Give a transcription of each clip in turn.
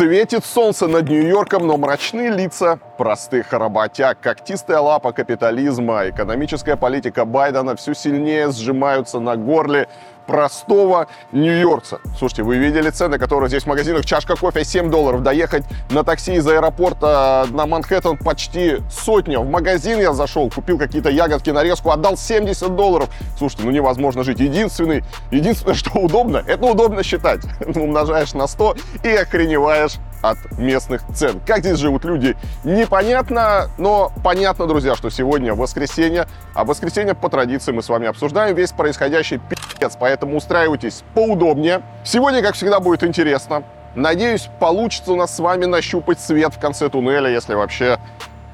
Светит солнце над Нью-Йорком, но мрачные лица простых работяг, когтистая лапа капитализма, экономическая политика Байдена все сильнее сжимаются на горле простого нью-йоркца. Слушайте, вы видели цены, которые здесь в магазинах? Чашка кофе 7 долларов. Доехать на такси из аэропорта на Манхэттен почти сотня. В магазин я зашел, купил какие-то ягодки, нарезку, отдал 70 долларов. Слушайте, ну невозможно жить. Единственный, единственное, что удобно, это удобно считать. Умножаешь на 100 и охреневаешь от местных цен. Как здесь живут люди, непонятно, но понятно, друзья, что сегодня воскресенье, а воскресенье по традиции мы с вами обсуждаем весь происходящий пи***ц, поэтому устраивайтесь поудобнее. Сегодня, как всегда, будет интересно. Надеюсь, получится у нас с вами нащупать свет в конце туннеля, если вообще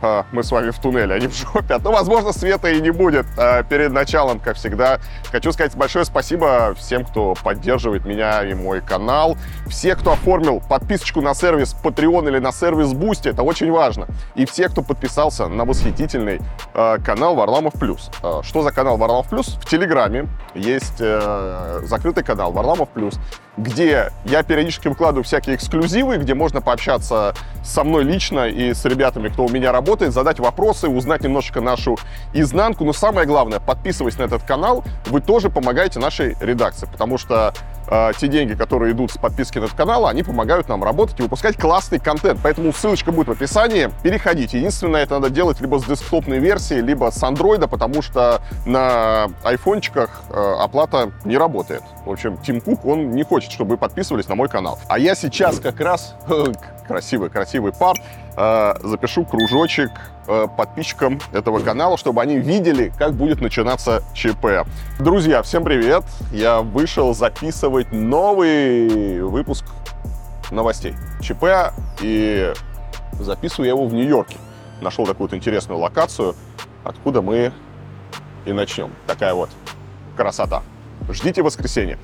а, мы с вами в туннеле, а не в жопе. Но, возможно, света и не будет. А, перед началом, как всегда, хочу сказать большое спасибо всем, кто поддерживает меня и мой канал. Все, кто оформил подписочку на сервис Patreon или на сервис Boosty, это очень важно. И все, кто подписался на восхитительный а, канал Варламов Плюс. Что за канал Варламов Плюс? В Телеграме есть э, закрытый канал Варламов Плюс где я периодически выкладываю всякие эксклюзивы, где можно пообщаться со мной лично и с ребятами, кто у меня работает, задать вопросы, узнать немножечко нашу изнанку. Но самое главное, подписываясь на этот канал, вы тоже помогаете нашей редакции, потому что э, те деньги, которые идут с подписки на этот канал, они помогают нам работать и выпускать классный контент. Поэтому ссылочка будет в описании. Переходите. Единственное, это надо делать либо с десктопной версии, либо с андроида, потому что на айфончиках э, оплата не работает. В общем, Тим Кук, он не хочет, чтобы вы подписывались на мой канал. А я сейчас как раз, красивый-красивый пар, э, запишу кружочек э, подписчикам этого канала, чтобы они видели, как будет начинаться ЧП. Друзья, всем привет! Я вышел записывать новый выпуск новостей ЧП, и записываю я его в Нью-Йорке. Нашел такую вот интересную локацию, откуда мы и начнем. Такая вот красота. Ждите воскресенья.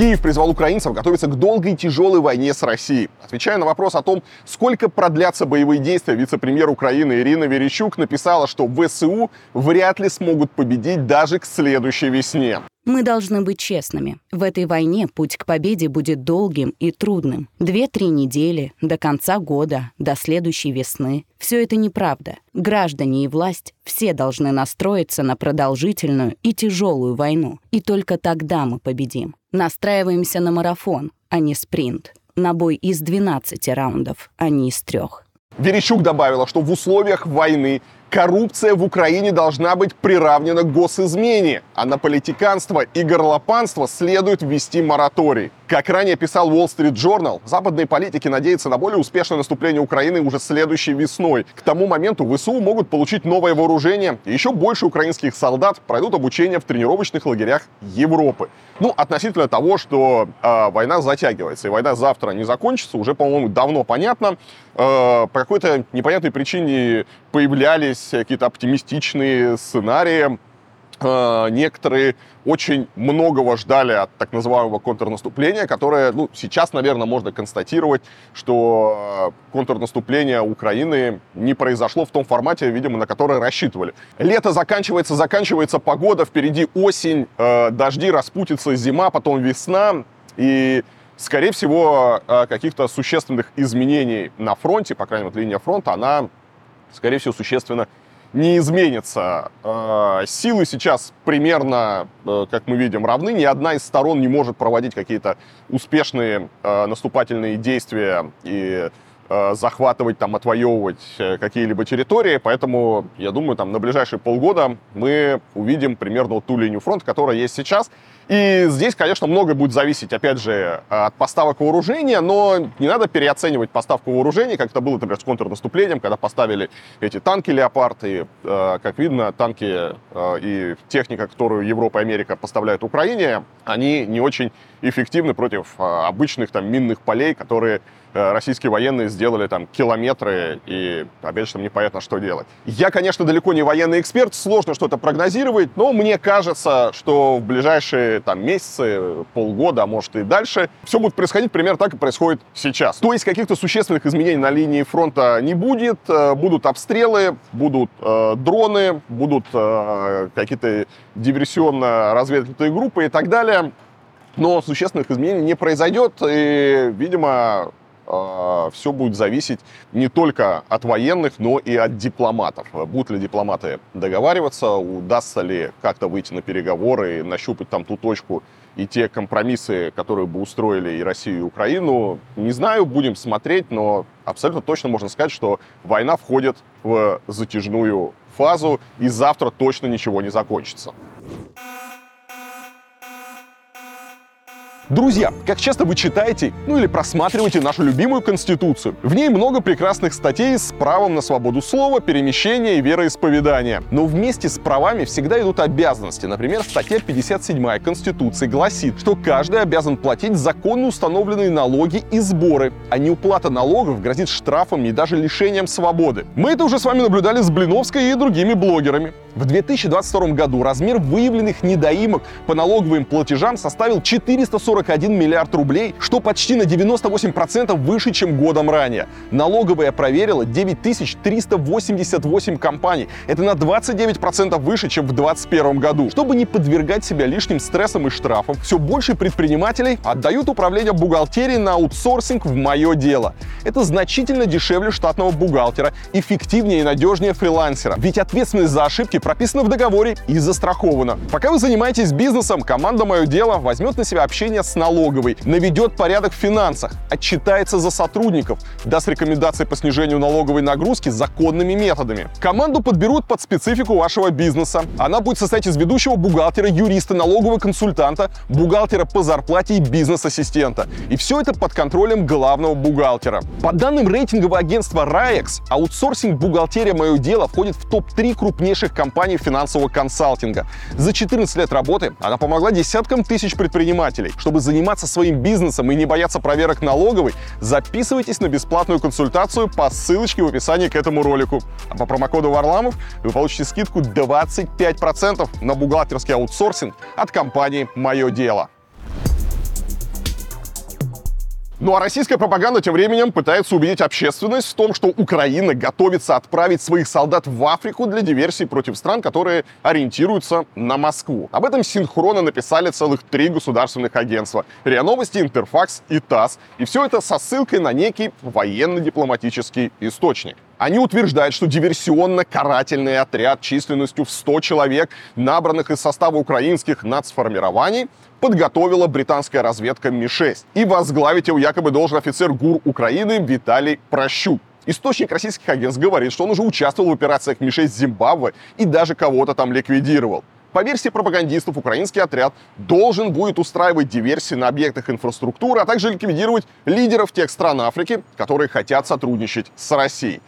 Киев призвал украинцев готовиться к долгой и тяжелой войне с Россией. Отвечая на вопрос о том, сколько продлятся боевые действия, вице-премьер Украины Ирина Верещук написала, что ВСУ вряд ли смогут победить даже к следующей весне. Мы должны быть честными. В этой войне путь к победе будет долгим и трудным. Две-три недели, до конца года, до следующей весны. Все это неправда. Граждане и власть все должны настроиться на продолжительную и тяжелую войну. И только тогда мы победим. Настраиваемся на марафон, а не спринт. На бой из 12 раундов, а не из трех. Верещук добавила, что в условиях войны коррупция в Украине должна быть приравнена к госизмене, а на политиканство и горлопанство следует ввести мораторий. Как ранее писал Wall Street Journal, западные политики надеются на более успешное наступление Украины уже следующей весной. К тому моменту ВСУ могут получить новое вооружение, и еще больше украинских солдат пройдут обучение в тренировочных лагерях Европы. Ну, относительно того, что э, война затягивается, и война завтра не закончится, уже, по-моему, давно понятно. Э, по какой-то непонятной причине появлялись какие-то оптимистичные сценарии Э, некоторые очень многого ждали от так называемого контрнаступления, которое, ну, сейчас, наверное, можно констатировать, что э, контрнаступление Украины не произошло в том формате, видимо, на который рассчитывали. Лето заканчивается, заканчивается погода, впереди осень, дожди, распутится зима, потом весна, и скорее всего, каких-то существенных изменений на фронте, по крайней мере, линия фронта, она, скорее всего, существенно не изменится. Э, силы сейчас примерно, э, как мы видим, равны. Ни одна из сторон не может проводить какие-то успешные э, наступательные действия и захватывать, там, отвоевывать какие-либо территории. Поэтому, я думаю, там, на ближайшие полгода мы увидим примерно вот ту линию фронта, которая есть сейчас. И здесь, конечно, многое будет зависеть, опять же, от поставок вооружения, но не надо переоценивать поставку вооружения, как это было, например, с контрнаступлением, когда поставили эти танки «Леопард», и, э, как видно, танки э, и техника, которую Европа и Америка поставляют Украине, они не очень эффективны против э, обычных там минных полей, которые российские военные сделали там километры, и опять же там непонятно, что делать. Я, конечно, далеко не военный эксперт, сложно что-то прогнозировать, но мне кажется, что в ближайшие там месяцы, полгода, а может и дальше, все будет происходить примерно так, как происходит сейчас. То есть каких-то существенных изменений на линии фронта не будет, э, будут обстрелы, будут э, дроны, будут э, какие-то диверсионно-разведывательные группы и так далее. Но существенных изменений не произойдет, и, видимо, э, все будет зависеть не только от военных, но и от дипломатов. Будут ли дипломаты договариваться, удастся ли как-то выйти на переговоры, нащупать там ту точку и те компромиссы, которые бы устроили и Россию, и Украину, не знаю, будем смотреть, но абсолютно точно можно сказать, что война входит в затяжную фазу, и завтра точно ничего не закончится. Друзья, как часто вы читаете, ну или просматриваете нашу любимую Конституцию? В ней много прекрасных статей с правом на свободу слова, перемещения и вероисповедания. Но вместе с правами всегда идут обязанности. Например, статья 57 Конституции гласит, что каждый обязан платить законно установленные налоги и сборы, а неуплата налогов грозит штрафом и даже лишением свободы. Мы это уже с вами наблюдали с Блиновской и другими блогерами. В 2022 году размер выявленных недоимок по налоговым платежам составил 441 миллиард рублей, что почти на 98% выше, чем годом ранее. Налоговая проверила 9388 компаний. Это на 29% выше, чем в 2021 году. Чтобы не подвергать себя лишним стрессам и штрафам, все больше предпринимателей отдают управление бухгалтерией на аутсорсинг в мое дело. Это значительно дешевле штатного бухгалтера, эффективнее и надежнее фрилансера. Ведь ответственность за ошибки прописано в договоре и застраховано. Пока вы занимаетесь бизнесом, команда «Мое дело» возьмет на себя общение налоговой, наведет порядок в финансах, отчитается за сотрудников, даст рекомендации по снижению налоговой нагрузки законными методами. Команду подберут под специфику вашего бизнеса. Она будет состоять из ведущего бухгалтера, юриста, налогового консультанта, бухгалтера по зарплате и бизнес-ассистента. И все это под контролем главного бухгалтера. По данным рейтингового агентства RAEX, аутсорсинг бухгалтерия «Мое дело» входит в топ-3 крупнейших компаний финансового консалтинга. За 14 лет работы она помогла десяткам тысяч предпринимателей. Чтобы заниматься своим бизнесом и не бояться проверок налоговой, записывайтесь на бесплатную консультацию по ссылочке в описании к этому ролику. А по промокоду Варламов вы получите скидку 25% на бухгалтерский аутсорсинг от компании «Мое дело». Ну а российская пропаганда тем временем пытается убедить общественность в том, что Украина готовится отправить своих солдат в Африку для диверсий против стран, которые ориентируются на Москву. Об этом синхронно написали целых три государственных агентства. РИА Новости, Интерфакс и ТАСС. И все это со ссылкой на некий военно-дипломатический источник. Они утверждают, что диверсионно-карательный отряд численностью в 100 человек, набранных из состава украинских нацформирований, подготовила британская разведка Ми-6. И возглавить его якобы должен офицер ГУР Украины Виталий Прощук. Источник российских агентств говорит, что он уже участвовал в операциях Ми-6 Зимбабве и даже кого-то там ликвидировал. По версии пропагандистов, украинский отряд должен будет устраивать диверсии на объектах инфраструктуры, а также ликвидировать лидеров тех стран Африки, которые хотят сотрудничать с Россией.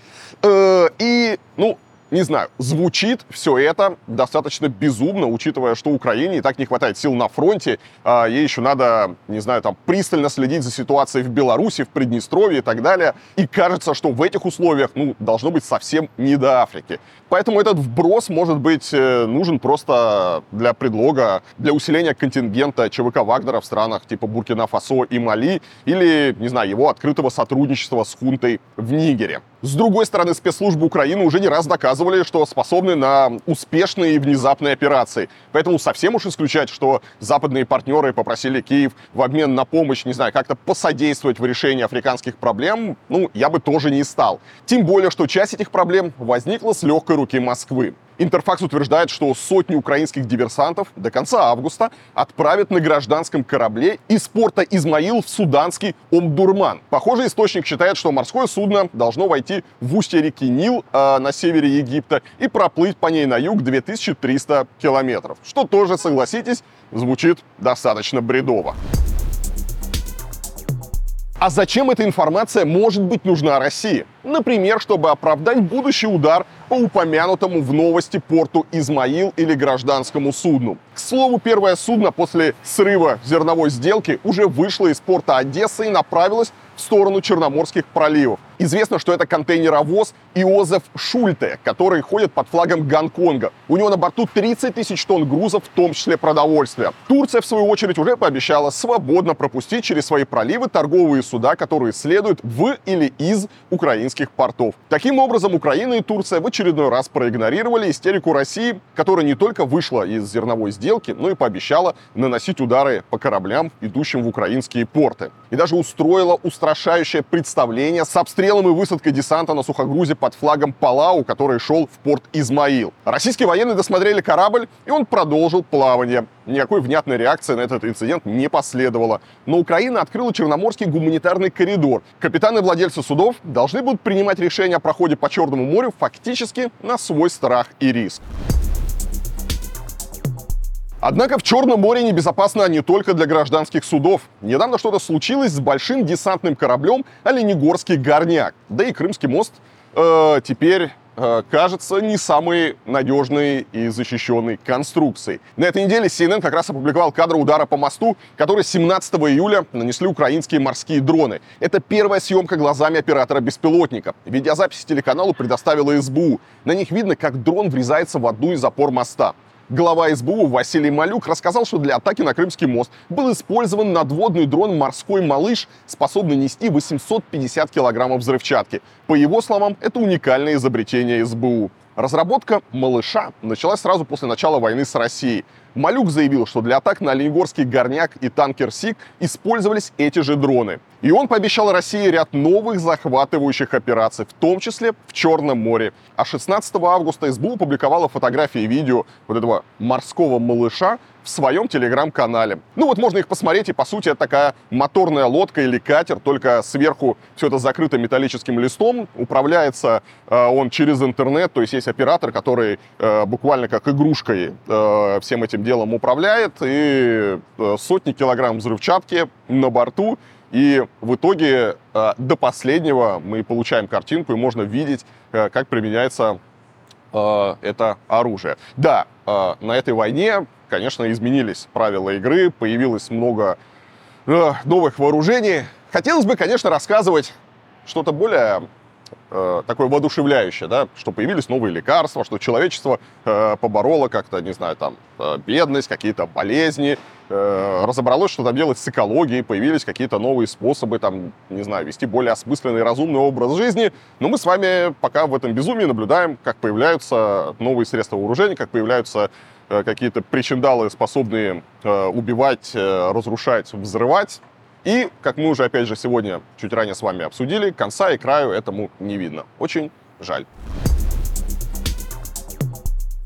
Э, и, ну, не знаю, звучит все это достаточно безумно, учитывая, что Украине и так не хватает сил на фронте, а ей еще надо, не знаю, там пристально следить за ситуацией в Беларуси, в Приднестровье и так далее. И кажется, что в этих условиях, ну, должно быть совсем не до Африки. Поэтому этот вброс может быть э, нужен просто для предлога, для усиления контингента ЧВК Вагнера в странах типа Буркина-Фасо и Мали, или, не знаю, его открытого сотрудничества с хунтой в Нигере. С другой стороны, спецслужбы Украины уже не раз доказывали, что способны на успешные и внезапные операции. Поэтому совсем уж исключать, что западные партнеры попросили Киев в обмен на помощь, не знаю, как-то посодействовать в решении африканских проблем, ну, я бы тоже не стал. Тем более, что часть этих проблем возникла с легкой руки Москвы. Интерфакс утверждает, что сотни украинских диверсантов до конца августа отправят на гражданском корабле из порта Измаил в суданский Омдурман. Похоже, источник считает, что морское судно должно войти в устье реки Нил э, на севере Египта и проплыть по ней на юг 2300 километров. Что тоже, согласитесь, звучит достаточно бредово. А зачем эта информация может быть нужна России? Например, чтобы оправдать будущий удар по упомянутому в новости порту Измаил или гражданскому судну. К слову, первое судно после срыва зерновой сделки уже вышло из порта Одессы и направилось в сторону Черноморских проливов. Известно, что это контейнеровоз Иозеф Шульте, который ходит под флагом Гонконга. У него на борту 30 тысяч тонн грузов, в том числе продовольствия. Турция, в свою очередь, уже пообещала свободно пропустить через свои проливы торговые суда, которые следуют в или из украинских портов. Таким образом, Украина и Турция в очередной раз проигнорировали истерику России, которая не только вышла из зерновой сделки, но и пообещала наносить удары по кораблям, идущим в украинские порты. И даже устроила устрашающее представление с обстрелом обстрелом и высадкой десанта на сухогрузе под флагом Палау, который шел в порт Измаил. Российские военные досмотрели корабль, и он продолжил плавание. Никакой внятной реакции на этот инцидент не последовало. Но Украина открыла Черноморский гуманитарный коридор. Капитаны и владельцы судов должны будут принимать решения о проходе по Черному морю фактически на свой страх и риск. Однако в Черном море небезопасно не только для гражданских судов. Недавно что-то случилось с большим десантным кораблем Оленегорский горняк. Да и Крымский мост э, теперь э, кажется не самой надежной и защищенной конструкцией. На этой неделе CNN как раз опубликовал кадры удара по мосту, который 17 июля нанесли украинские морские дроны. Это первая съемка глазами оператора беспилотника. Видеозаписи телеканалу предоставила СБУ. На них видно, как дрон врезается в одну из опор моста. Глава СБУ Василий Малюк рассказал, что для атаки на Крымский мост был использован надводный дрон «Морской малыш», способный нести 850 килограммов взрывчатки. По его словам, это уникальное изобретение СБУ. Разработка «Малыша» началась сразу после начала войны с Россией. Малюк заявил, что для атак на Оленегорский горняк и танкер СИК использовались эти же дроны. И он пообещал России ряд новых захватывающих операций, в том числе в Черном море. А 16 августа СБУ опубликовала фотографии и видео вот этого морского малыша в своем телеграм-канале. Ну вот можно их посмотреть, и по сути это такая моторная лодка или катер, только сверху все это закрыто металлическим листом. Управляется э, он через интернет, то есть есть оператор, который э, буквально как игрушкой э, всем этим делом управляет, и э, сотни килограмм взрывчатки на борту. И в итоге э, до последнего мы получаем картинку, и можно видеть, э, как применяется э, это оружие. Да, э, на этой войне конечно, изменились правила игры, появилось много э, новых вооружений. Хотелось бы, конечно, рассказывать что-то более э, такое воодушевляющее, да, что появились новые лекарства, что человечество э, побороло как-то, не знаю, там, э, бедность, какие-то болезни, э, разобралось, что там делать с экологией, появились какие-то новые способы, там, не знаю, вести более осмысленный, разумный образ жизни. Но мы с вами пока в этом безумии наблюдаем, как появляются новые средства вооружения, как появляются какие-то причиндалы, способные э, убивать, э, разрушать, взрывать. И, как мы уже, опять же, сегодня чуть ранее с вами обсудили, конца и краю этому не видно. Очень жаль.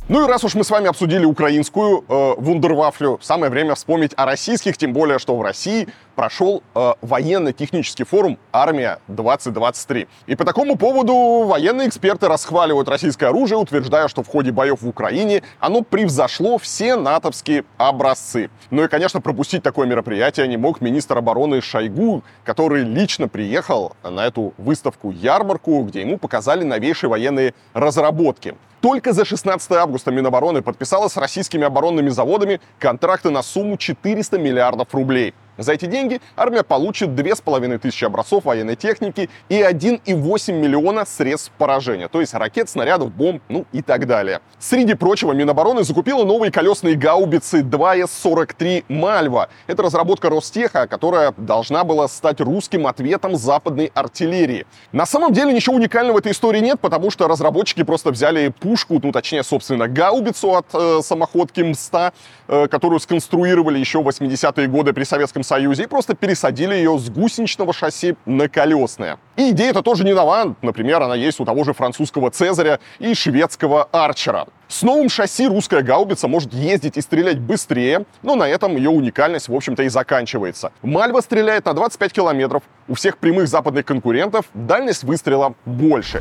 Ну и раз уж мы с вами обсудили украинскую э, вундервафлю, самое время вспомнить о российских, тем более, что в России прошел э, военно-технический форум «Армия-2023». И по такому поводу военные эксперты расхваливают российское оружие, утверждая, что в ходе боев в Украине оно превзошло все натовские образцы. Ну и, конечно, пропустить такое мероприятие не мог министр обороны Шойгу, который лично приехал на эту выставку-ярмарку, где ему показали новейшие военные разработки. Только за 16 августа Минобороны подписала с российскими оборонными заводами контракты на сумму 400 миллиардов рублей. За эти деньги армия получит 2500 образцов военной техники и 1,8 миллиона средств поражения, то есть ракет, снарядов, бомб, ну и так далее. Среди прочего, Минобороны закупила новые колесные гаубицы 2С-43 «Мальва». Это разработка Ростеха, которая должна была стать русским ответом западной артиллерии. На самом деле ничего уникального в этой истории нет, потому что разработчики просто взяли пушку, ну точнее, собственно, гаубицу от э, самоходки МСТА, э, которую сконструировали еще в 80-е годы при Советском Союзе и просто пересадили ее с гусеничного шасси на колесное. И идея это тоже не нова. Например, она есть у того же французского Цезаря и шведского Арчера. С новым шасси русская гаубица может ездить и стрелять быстрее, но на этом ее уникальность, в общем-то, и заканчивается. Мальва стреляет на 25 километров, у всех прямых западных конкурентов дальность выстрела больше.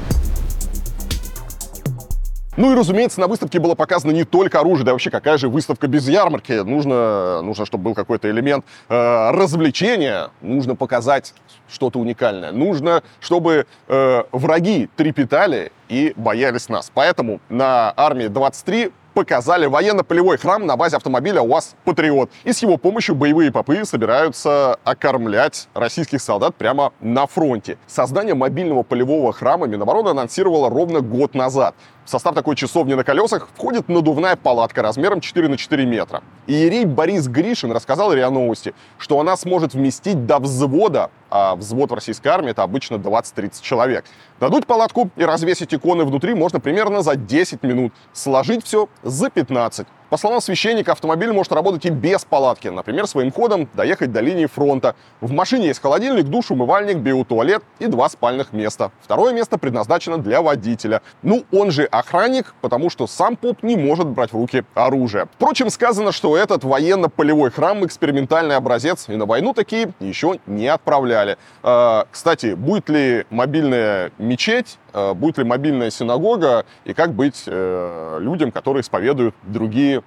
Ну и, разумеется, на выставке было показано не только оружие, да вообще какая же выставка без ярмарки. Нужно, нужно чтобы был какой-то элемент э, развлечения, нужно показать что-то уникальное. Нужно, чтобы э, враги трепетали и боялись нас. Поэтому на армии 23 показали военно-полевой храм на базе автомобиля УАЗ «Патриот». И с его помощью боевые попы собираются окормлять российских солдат прямо на фронте. Создание мобильного полевого храма Минобороны анонсировало ровно год назад. В состав такой часовни на колесах входит надувная палатка размером 4 на 4 метра. Иерей Борис Гришин рассказал РИА Новости, что она сможет вместить до взвода, а взвод в российской армии это обычно 20-30 человек. Надуть палатку и развесить иконы внутри можно примерно за 10 минут, сложить все за 15. По словам священника, автомобиль может работать и без палатки. Например, своим ходом доехать до линии фронта. В машине есть холодильник, душ, умывальник, биотуалет и два спальных места. Второе место предназначено для водителя. Ну, он же охранник, потому что сам поп не может брать в руки оружие. Впрочем, сказано, что этот военно-полевой храм экспериментальный образец, и на войну такие еще не отправляли. А, кстати, будет ли мобильная мечеть Э, будет ли мобильная синагога и как быть э, людям, которые исповедуют другие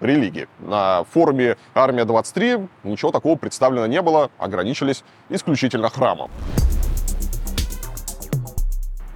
религии. На форуме «Армия-23» ничего такого представлено не было, ограничились исключительно храмом.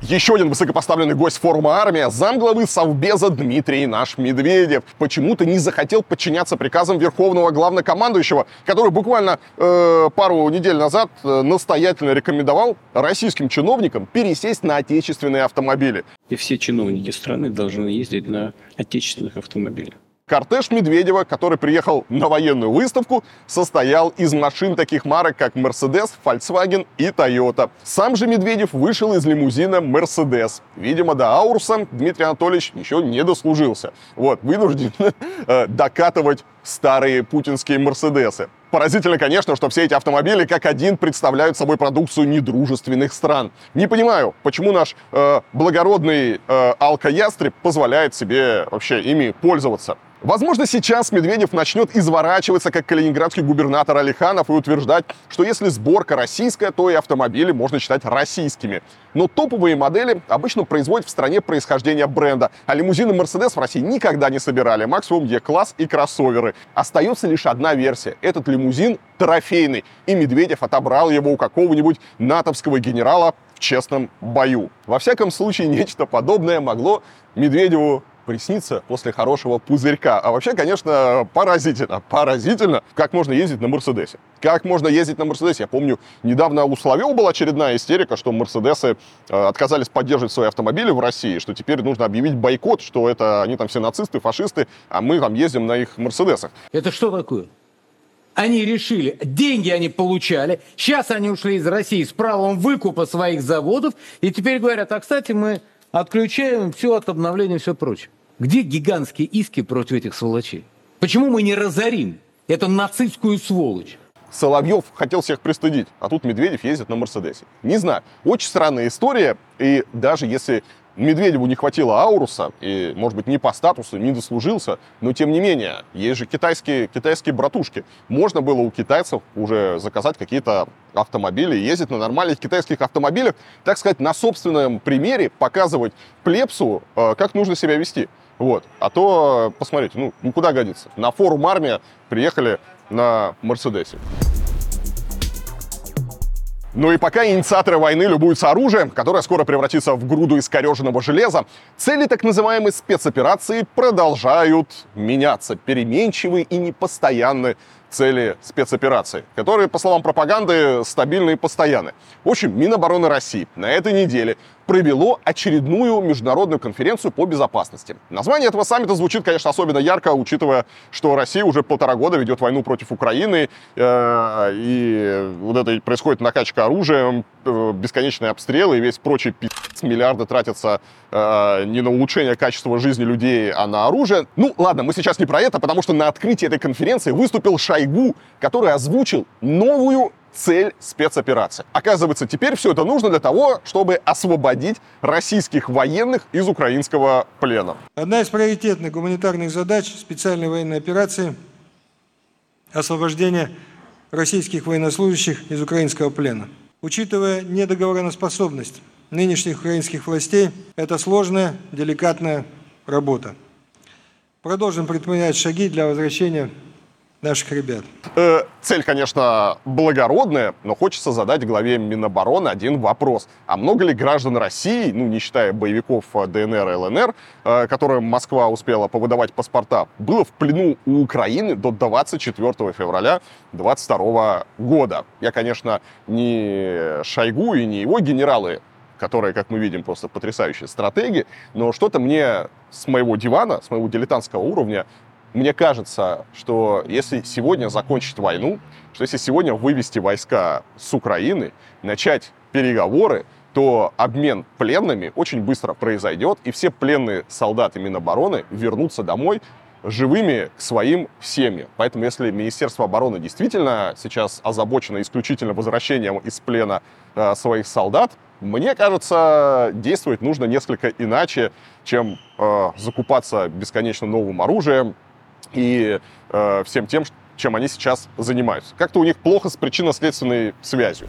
Еще один высокопоставленный гость форума «Армия» — замглавы Совбеза Дмитрий наш Медведев. Почему-то не захотел подчиняться приказам Верховного Главнокомандующего, который буквально э, пару недель назад э, настоятельно рекомендовал российским чиновникам пересесть на отечественные автомобили. И все чиновники страны должны ездить на отечественных автомобилях. Кортеж Медведева, который приехал на военную выставку, состоял из машин таких марок, как Mercedes, Volkswagen и Toyota. Сам же Медведев вышел из лимузина Mercedes. Видимо, до Ауруса Дмитрий Анатольевич еще не дослужился. Вот, вынужден э, докатывать старые путинские Мерседесы. Поразительно, конечно, что все эти автомобили как один представляют собой продукцию недружественных стран. Не понимаю, почему наш э, благородный э, алкоястреб позволяет себе вообще ими пользоваться. Возможно, сейчас Медведев начнет изворачиваться, как калининградский губернатор Алиханов, и утверждать, что если сборка российская, то и автомобили можно считать российскими. Но топовые модели обычно производят в стране происхождения бренда, а лимузины Mercedes в России никогда не собирали, максимум Е-класс и кроссоверы. Остается лишь одна версия. Этот лимузин трофейный, и Медведев отобрал его у какого-нибудь натовского генерала в честном бою. Во всяком случае, нечто подобное могло Медведеву приснится после хорошего пузырька. А вообще, конечно, поразительно, поразительно, как можно ездить на Мерседесе. Как можно ездить на Мерседесе? Я помню, недавно у Соловьева была очередная истерика, что Мерседесы э, отказались поддерживать свои автомобили в России, что теперь нужно объявить бойкот, что это они там все нацисты, фашисты, а мы там ездим на их Мерседесах. Это что такое? Они решили, деньги они получали, сейчас они ушли из России с правом выкупа своих заводов, и теперь говорят, а, кстати, мы отключаем все от обновления и все прочее. Где гигантские иски против этих сволочей? Почему мы не разорим эту нацистскую сволочь? Соловьев хотел всех пристыдить, а тут Медведев ездит на Мерседесе. Не знаю, очень странная история, и даже если Медведеву не хватило ауруса, и, может быть, не по статусу, не дослужился, но, тем не менее, есть же китайские, китайские братушки. Можно было у китайцев уже заказать какие-то автомобили, ездить на нормальных китайских автомобилях, так сказать, на собственном примере показывать плепсу, э, как нужно себя вести. Вот. А то, посмотрите, ну, ну куда годится? На форум армия приехали на Мерседесе. Ну и пока инициаторы войны любуются оружием, которое скоро превратится в груду искореженного железа, цели так называемой спецоперации продолжают меняться, переменчивые и непостоянные цели спецоперации, которые, по словам пропаганды, стабильны и постоянны. В общем, Минобороны России на этой неделе провело очередную международную конференцию по безопасности. Название этого саммита звучит, конечно, особенно ярко, учитывая, что Россия уже полтора года ведет войну против Украины, э, и вот это происходит накачка оружием, э, бесконечные обстрелы и весь прочий пи***ц, миллиарды тратятся э, не на улучшение качества жизни людей, а на оружие. Ну, ладно, мы сейчас не про это, потому что на открытии этой конференции выступил Шойгу, который озвучил новую цель спецоперации. Оказывается, теперь все это нужно для того, чтобы освободить российских военных из украинского плена. Одна из приоритетных гуманитарных задач специальной военной операции – освобождение российских военнослужащих из украинского плена. Учитывая недоговореноспособность нынешних украинских властей, это сложная, деликатная работа. Продолжим предпринять шаги для возвращения наших ребят. Э, цель, конечно, благородная, но хочется задать главе Минобороны один вопрос. А много ли граждан России, ну, не считая боевиков э, ДНР и ЛНР, э, которым Москва успела повыдавать паспорта, было в плену у Украины до 24 февраля 2022 года? Я, конечно, не Шойгу и не его генералы которые, как мы видим, просто потрясающие стратеги, но что-то мне с моего дивана, с моего дилетантского уровня мне кажется, что если сегодня закончить войну, что если сегодня вывести войска с Украины, начать переговоры, то обмен пленными очень быстро произойдет, и все пленные солдаты Минобороны вернутся домой живыми к своим семьям. Поэтому если Министерство обороны действительно сейчас озабочено исключительно возвращением из плена э, своих солдат, мне кажется, действовать нужно несколько иначе, чем э, закупаться бесконечно новым оружием, и э, всем тем, чем они сейчас занимаются. Как-то у них плохо с причинно-следственной связью.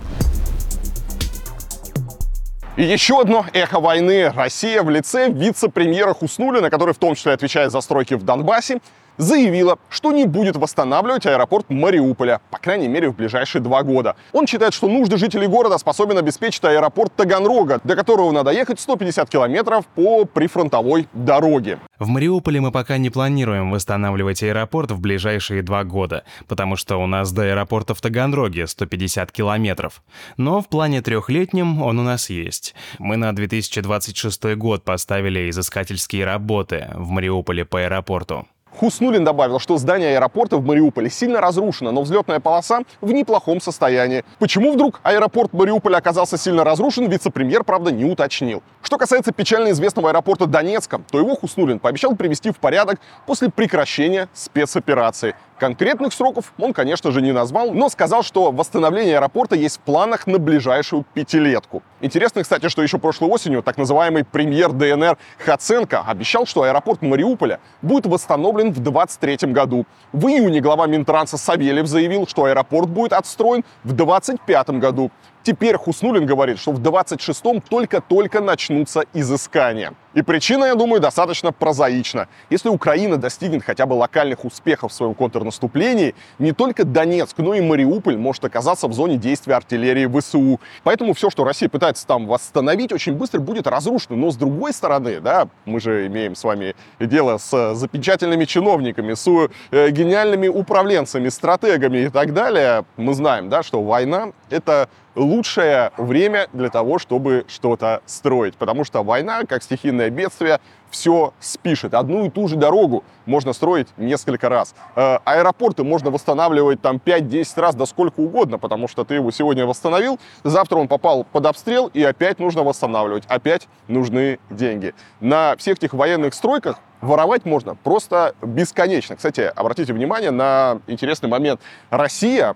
И еще одно эхо войны. Россия в лице вице-премьера Хуснулина, который в том числе отвечает за стройки в Донбассе, заявила, что не будет восстанавливать аэропорт Мариуполя, по крайней мере, в ближайшие два года. Он считает, что нужды жителей города способен обеспечить аэропорт Таганрога, до которого надо ехать 150 километров по прифронтовой дороге. В Мариуполе мы пока не планируем восстанавливать аэропорт в ближайшие два года, потому что у нас до аэропорта в Таганроге 150 километров. Но в плане трехлетнем он у нас есть. Мы на 2026 год поставили изыскательские работы в Мариуполе по аэропорту. Хуснулин добавил, что здание аэропорта в Мариуполе сильно разрушено, но взлетная полоса в неплохом состоянии. Почему вдруг аэропорт Мариуполя оказался сильно разрушен, вице-премьер, правда, не уточнил. Что касается печально известного аэропорта Донецка, то его Хуснулин пообещал привести в порядок после прекращения спецоперации. Конкретных сроков он, конечно же, не назвал, но сказал, что восстановление аэропорта есть в планах на ближайшую пятилетку. Интересно, кстати, что еще прошлой осенью так называемый премьер ДНР Хаценко обещал, что аэропорт Мариуполя будет восстановлен в 2023 году. В июне глава Минтранса Савельев заявил, что аэропорт будет отстроен в 2025 году. Теперь Хуснулин говорит, что в 26-м только-только начнутся изыскания. И причина, я думаю, достаточно прозаична. Если Украина достигнет хотя бы локальных успехов в своем контрнаступлении, не только Донецк, но и Мариуполь может оказаться в зоне действия артиллерии ВСУ. Поэтому все, что Россия пытается там восстановить, очень быстро будет разрушено. Но с другой стороны, да, мы же имеем с вами дело с запечательными чиновниками, с э, гениальными управленцами, стратегами и так далее. Мы знаем, да, что война — это лучшее время для того, чтобы что-то строить. Потому что война, как стихийное бедствие, все спишет. Одну и ту же дорогу можно строить несколько раз. Э, аэропорты можно восстанавливать там 5-10 раз, да сколько угодно, потому что ты его сегодня восстановил, завтра он попал под обстрел, и опять нужно восстанавливать. Опять нужны деньги. На всех этих военных стройках воровать можно просто бесконечно. Кстати, обратите внимание на интересный момент. Россия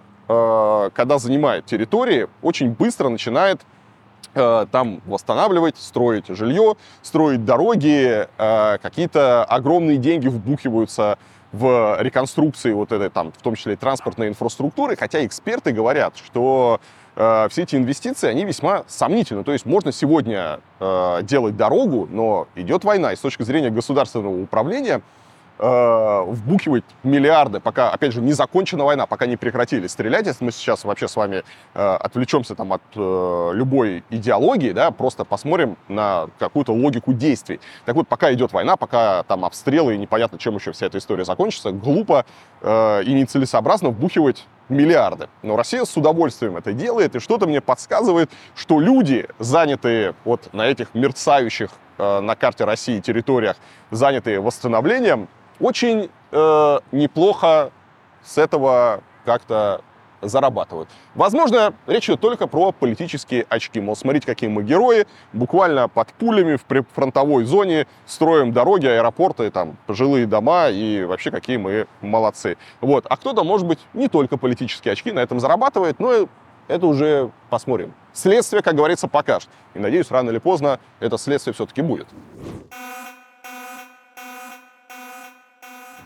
когда занимает территории, очень быстро начинает э, там восстанавливать, строить жилье, строить дороги, э, какие-то огромные деньги вбухиваются в реконструкции вот этой, там, в том числе и транспортной инфраструктуры, хотя эксперты говорят, что э, все эти инвестиции, они весьма сомнительны. То есть можно сегодня э, делать дорогу, но идет война, и с точки зрения государственного управления э, вбухивать миллиарды, пока, опять же, не закончена война, пока не прекратили стрелять. Если мы сейчас вообще с вами э, отвлечемся там от э, любой идеологии, да, просто посмотрим на какую-то логику действий. Так вот, пока идет война, пока там обстрелы и непонятно, чем еще вся эта история закончится, глупо э, и нецелесообразно вбухивать миллиарды. Но Россия с удовольствием это делает, и что-то мне подсказывает, что люди, занятые вот на этих мерцающих э, на карте России территориях, занятые восстановлением, очень э, неплохо с этого как-то зарабатывают. Возможно, речь идет только про политические очки. Мол, смотрите, какие мы герои, буквально под пулями в фронтовой зоне строим дороги, аэропорты, там, жилые дома и вообще какие мы молодцы. Вот. А кто-то, может быть, не только политические очки на этом зарабатывает, но это уже посмотрим. Следствие, как говорится, покажет. И надеюсь, рано или поздно это следствие все-таки будет.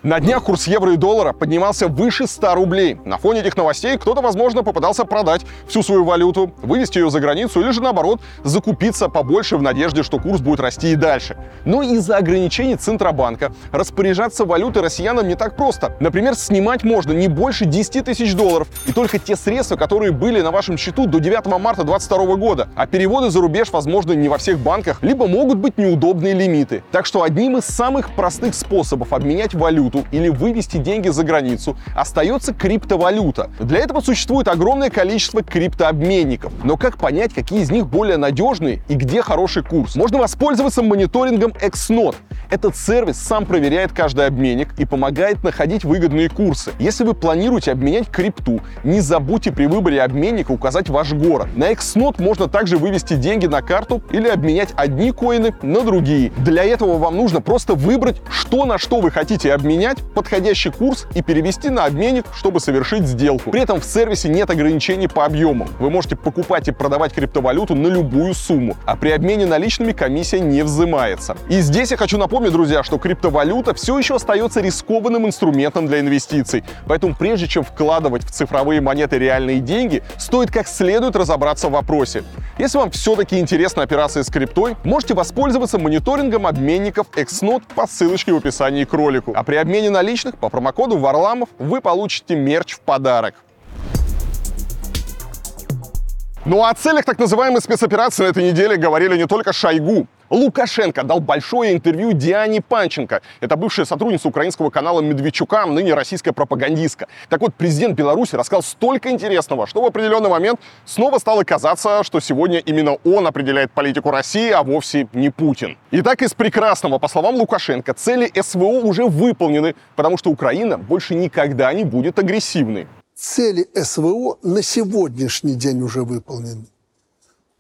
На днях курс евро и доллара поднимался выше 100 рублей. На фоне этих новостей кто-то, возможно, попытался продать всю свою валюту, вывести ее за границу или же, наоборот, закупиться побольше в надежде, что курс будет расти и дальше. Но из-за ограничений Центробанка распоряжаться валютой россиянам не так просто. Например, снимать можно не больше 10 тысяч долларов и только те средства, которые были на вашем счету до 9 марта 2022 года. А переводы за рубеж возможно не во всех банках, либо могут быть неудобные лимиты. Так что одним из самых простых способов обменять валюту или вывести деньги за границу остается криптовалюта. Для этого существует огромное количество криптообменников. Но как понять, какие из них более надежные и где хороший курс? Можно воспользоваться мониторингом XNOT. Этот сервис сам проверяет каждый обменник и помогает находить выгодные курсы. Если вы планируете обменять крипту, не забудьте при выборе обменника указать ваш город. На XNOT можно также вывести деньги на карту или обменять одни коины на другие. Для этого вам нужно просто выбрать, что на что вы хотите обменять, подходящий курс и перевести на обменник, чтобы совершить сделку. При этом в сервисе нет ограничений по объемам. Вы можете покупать и продавать криптовалюту на любую сумму, а при обмене наличными комиссия не взимается. И здесь я хочу напомнить, друзья, что криптовалюта все еще остается рискованным инструментом для инвестиций. Поэтому прежде чем вкладывать в цифровые монеты реальные деньги, стоит как следует разобраться в вопросе. Если вам все-таки интересна операция с криптой, можете воспользоваться мониторингом обменников XNOT по ссылочке в описании к ролику. А при обмене наличных по промокоду Варламов вы получите мерч в подарок. Ну а о целях так называемой спецоперации на этой неделе говорили не только Шойгу. Лукашенко дал большое интервью Диане Панченко. Это бывшая сотрудница украинского канала Медведчука, ныне российская пропагандистка. Так вот, президент Беларуси рассказал столько интересного, что в определенный момент снова стало казаться, что сегодня именно он определяет политику России, а вовсе не Путин. Итак, из прекрасного, по словам Лукашенко, цели СВО уже выполнены, потому что Украина больше никогда не будет агрессивной. Цели СВО на сегодняшний день уже выполнены.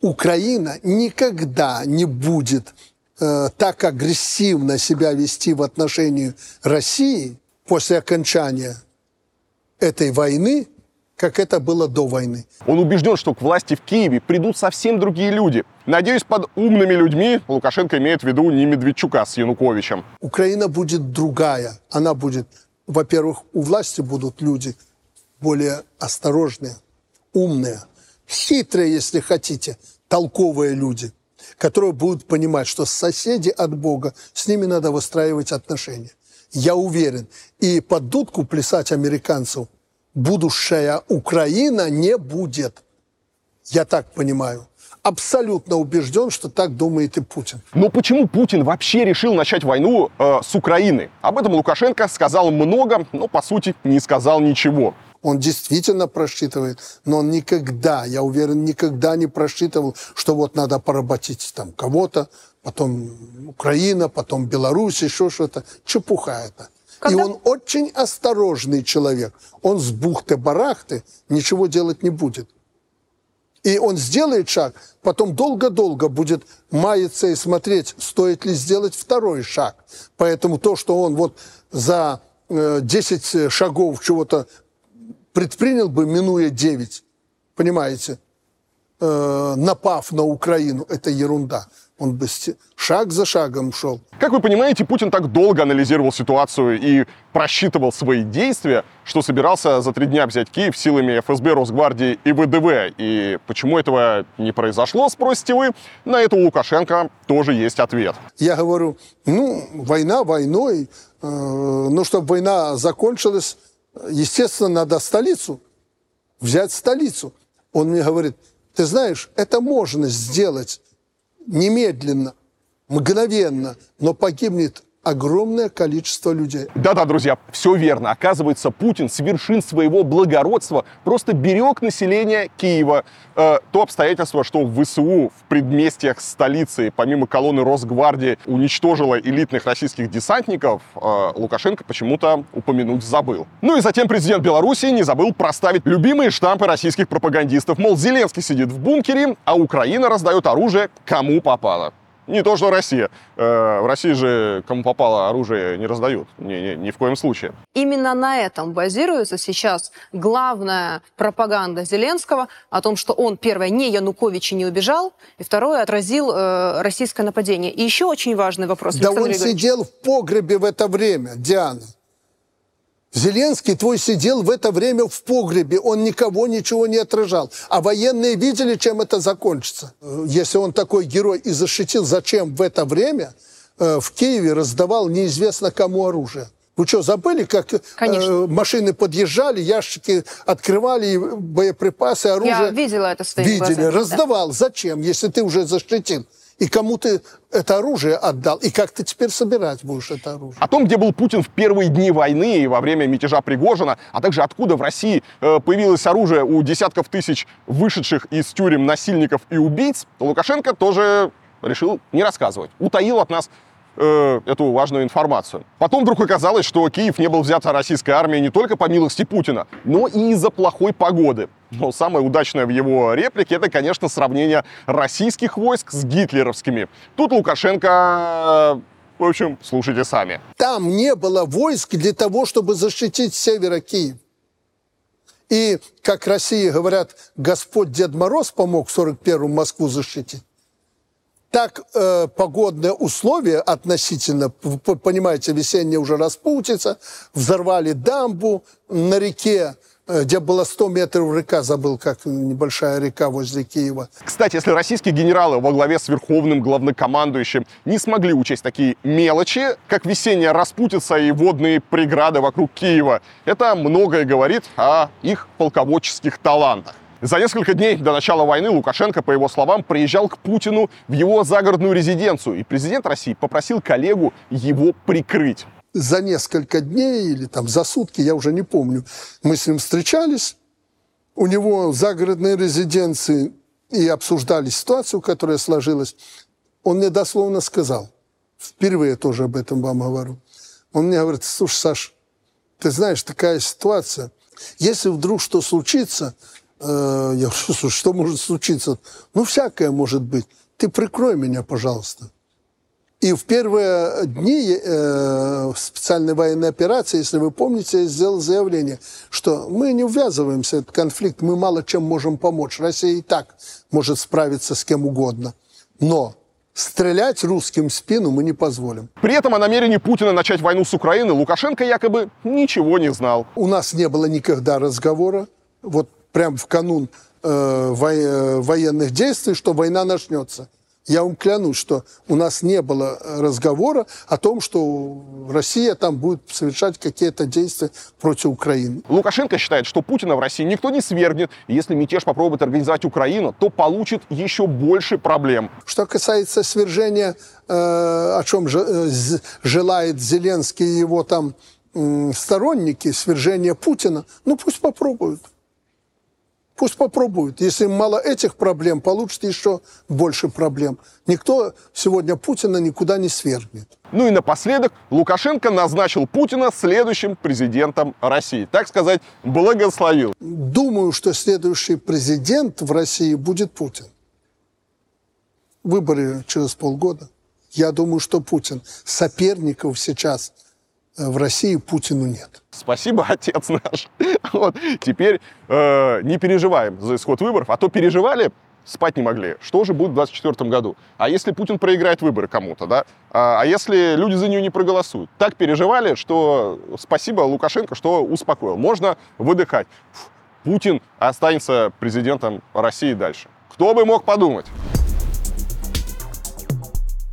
Украина никогда не будет э, так агрессивно себя вести в отношении России после окончания этой войны, как это было до войны. Он убежден, что к власти в Киеве придут совсем другие люди. Надеюсь, под умными людьми Лукашенко имеет в виду не Медведчука с Януковичем. Украина будет другая. Она будет, во-первых, у власти будут люди более осторожные, умные, хитрые, если хотите, толковые люди, которые будут понимать, что соседи от Бога, с ними надо выстраивать отношения. Я уверен. И под дудку плясать американцев будущая Украина не будет. Я так понимаю. Абсолютно убежден, что так думает и Путин. Но почему Путин вообще решил начать войну э, с Украины? Об этом Лукашенко сказал много, но по сути не сказал ничего. Он действительно просчитывает, но он никогда, я уверен, никогда не просчитывал, что вот надо поработить там кого-то, потом Украина, потом Беларусь, еще что-то. Чепуха это. Когда... И он очень осторожный человек. Он с бухты-барахты ничего делать не будет. И он сделает шаг, потом долго-долго будет маяться и смотреть, стоит ли сделать второй шаг. Поэтому то, что он вот за 10 э, шагов чего-то предпринял бы, минуя 9, понимаете, э, напав на Украину, это ерунда. Он бы шаг за шагом шел. Как вы понимаете, Путин так долго анализировал ситуацию и просчитывал свои действия, что собирался за три дня взять Киев силами ФСБ, Росгвардии и ВДВ. И почему этого не произошло, спросите вы? На это у Лукашенко тоже есть ответ. Я говорю, ну, война войной, э, но чтобы война закончилась, естественно, надо столицу, взять столицу. Он мне говорит, ты знаешь, это можно сделать немедленно, мгновенно, но погибнет огромное количество людей. Да-да, друзья, все верно. Оказывается, Путин с вершин своего благородства просто берег население Киева. Э, то обстоятельство, что в ВСУ в предместьях столицы, помимо колонны Росгвардии, уничтожило элитных российских десантников, э, Лукашенко почему-то упомянуть забыл. Ну и затем президент Беларуси не забыл проставить любимые штампы российских пропагандистов. Мол, Зеленский сидит в бункере, а Украина раздает оружие кому попало. Не то, что Россия. Э, в России же кому попало оружие не раздают. Ни, ни, ни в коем случае. Именно на этом базируется сейчас главная пропаганда Зеленского о том, что он, первое, не Янукович и не убежал, и второе, отразил э, российское нападение. И еще очень важный вопрос. Да Александр он Григорьевич. сидел в погребе в это время, Диана. Зеленский твой сидел в это время в погребе, он никого ничего не отражал. А военные видели, чем это закончится. Если он такой герой и защитил, зачем в это время э, в Киеве раздавал неизвестно кому оружие? Вы что, забыли, как э, машины подъезжали, ящики открывали, боеприпасы, оружие? Я видела это своими Видели, глазами, раздавал. Да. Зачем, если ты уже защитил? И кому ты это оружие отдал, и как ты теперь собирать будешь это оружие. О том, где был Путин в первые дни войны и во время мятежа Пригожина, а также откуда в России э, появилось оружие у десятков тысяч вышедших из тюрем насильников и убийц, Лукашенко тоже решил не рассказывать. Утаил от нас э, эту важную информацию. Потом вдруг оказалось, что Киев не был взят российской армией не только по милости Путина, но и из-за плохой погоды. Но самое удачное в его реплике это, конечно, сравнение российских войск с гитлеровскими. Тут Лукашенко в общем, слушайте сами. Там не было войск для того, чтобы защитить севера Киев. И, как России говорят, Господь Дед Мороз помог в 41-м Москву защитить так э, погодные условия относительно, понимаете, весенняя уже распутится, взорвали дамбу на реке, где было 100 метров река, забыл, как небольшая река возле Киева. Кстати, если российские генералы во главе с верховным главнокомандующим не смогли учесть такие мелочи, как весенняя распутица и водные преграды вокруг Киева, это многое говорит о их полководческих талантах. За несколько дней до начала войны Лукашенко, по его словам, приезжал к Путину в его загородную резиденцию, и президент России попросил коллегу его прикрыть. За несколько дней или там за сутки, я уже не помню, мы с ним встречались, у него в загородной резиденции и обсуждали ситуацию, которая сложилась. Он мне дословно сказал, впервые тоже об этом вам говорю, он мне говорит, слушай, Саш, ты знаешь, такая ситуация, если вдруг что случится, Э, я говорю, что может случиться? Ну, всякое может быть. Ты прикрой меня, пожалуйста. И в первые дни э, специальной военной операции, если вы помните, я сделал заявление, что мы не ввязываемся в этот конфликт, мы мало чем можем помочь. Россия и так может справиться с кем угодно. Но стрелять русским в спину мы не позволим. При этом о намерении Путина начать войну с Украиной Лукашенко якобы ничего не знал. У нас не было никогда разговора. Вот прямо в канун э, э, военных действий, что война начнется. Я вам клянусь, что у нас не было разговора о том, что Россия там будет совершать какие-то действия против Украины. Лукашенко считает, что Путина в России никто не свергнет. И если мятеж попробует организовать Украину, то получит еще больше проблем. Что касается свержения, э, о чем э, желает Зеленский и его там э, сторонники, свержения Путина, ну пусть попробуют. Пусть попробуют. Если мало этих проблем, получат еще больше проблем. Никто сегодня Путина никуда не свергнет. Ну и напоследок Лукашенко назначил Путина следующим президентом России. Так сказать, благословил. Думаю, что следующий президент в России будет Путин. Выборы через полгода. Я думаю, что Путин. Соперников сейчас – в России Путину нет. Спасибо, отец наш. Вот. Теперь э, не переживаем за исход выборов, а то переживали, спать не могли. Что же будет в 2024 году? А если Путин проиграет выборы кому-то, да? А, а если люди за нее не проголосуют? Так переживали, что спасибо Лукашенко, что успокоил. Можно выдыхать. Путин останется президентом России дальше. Кто бы мог подумать?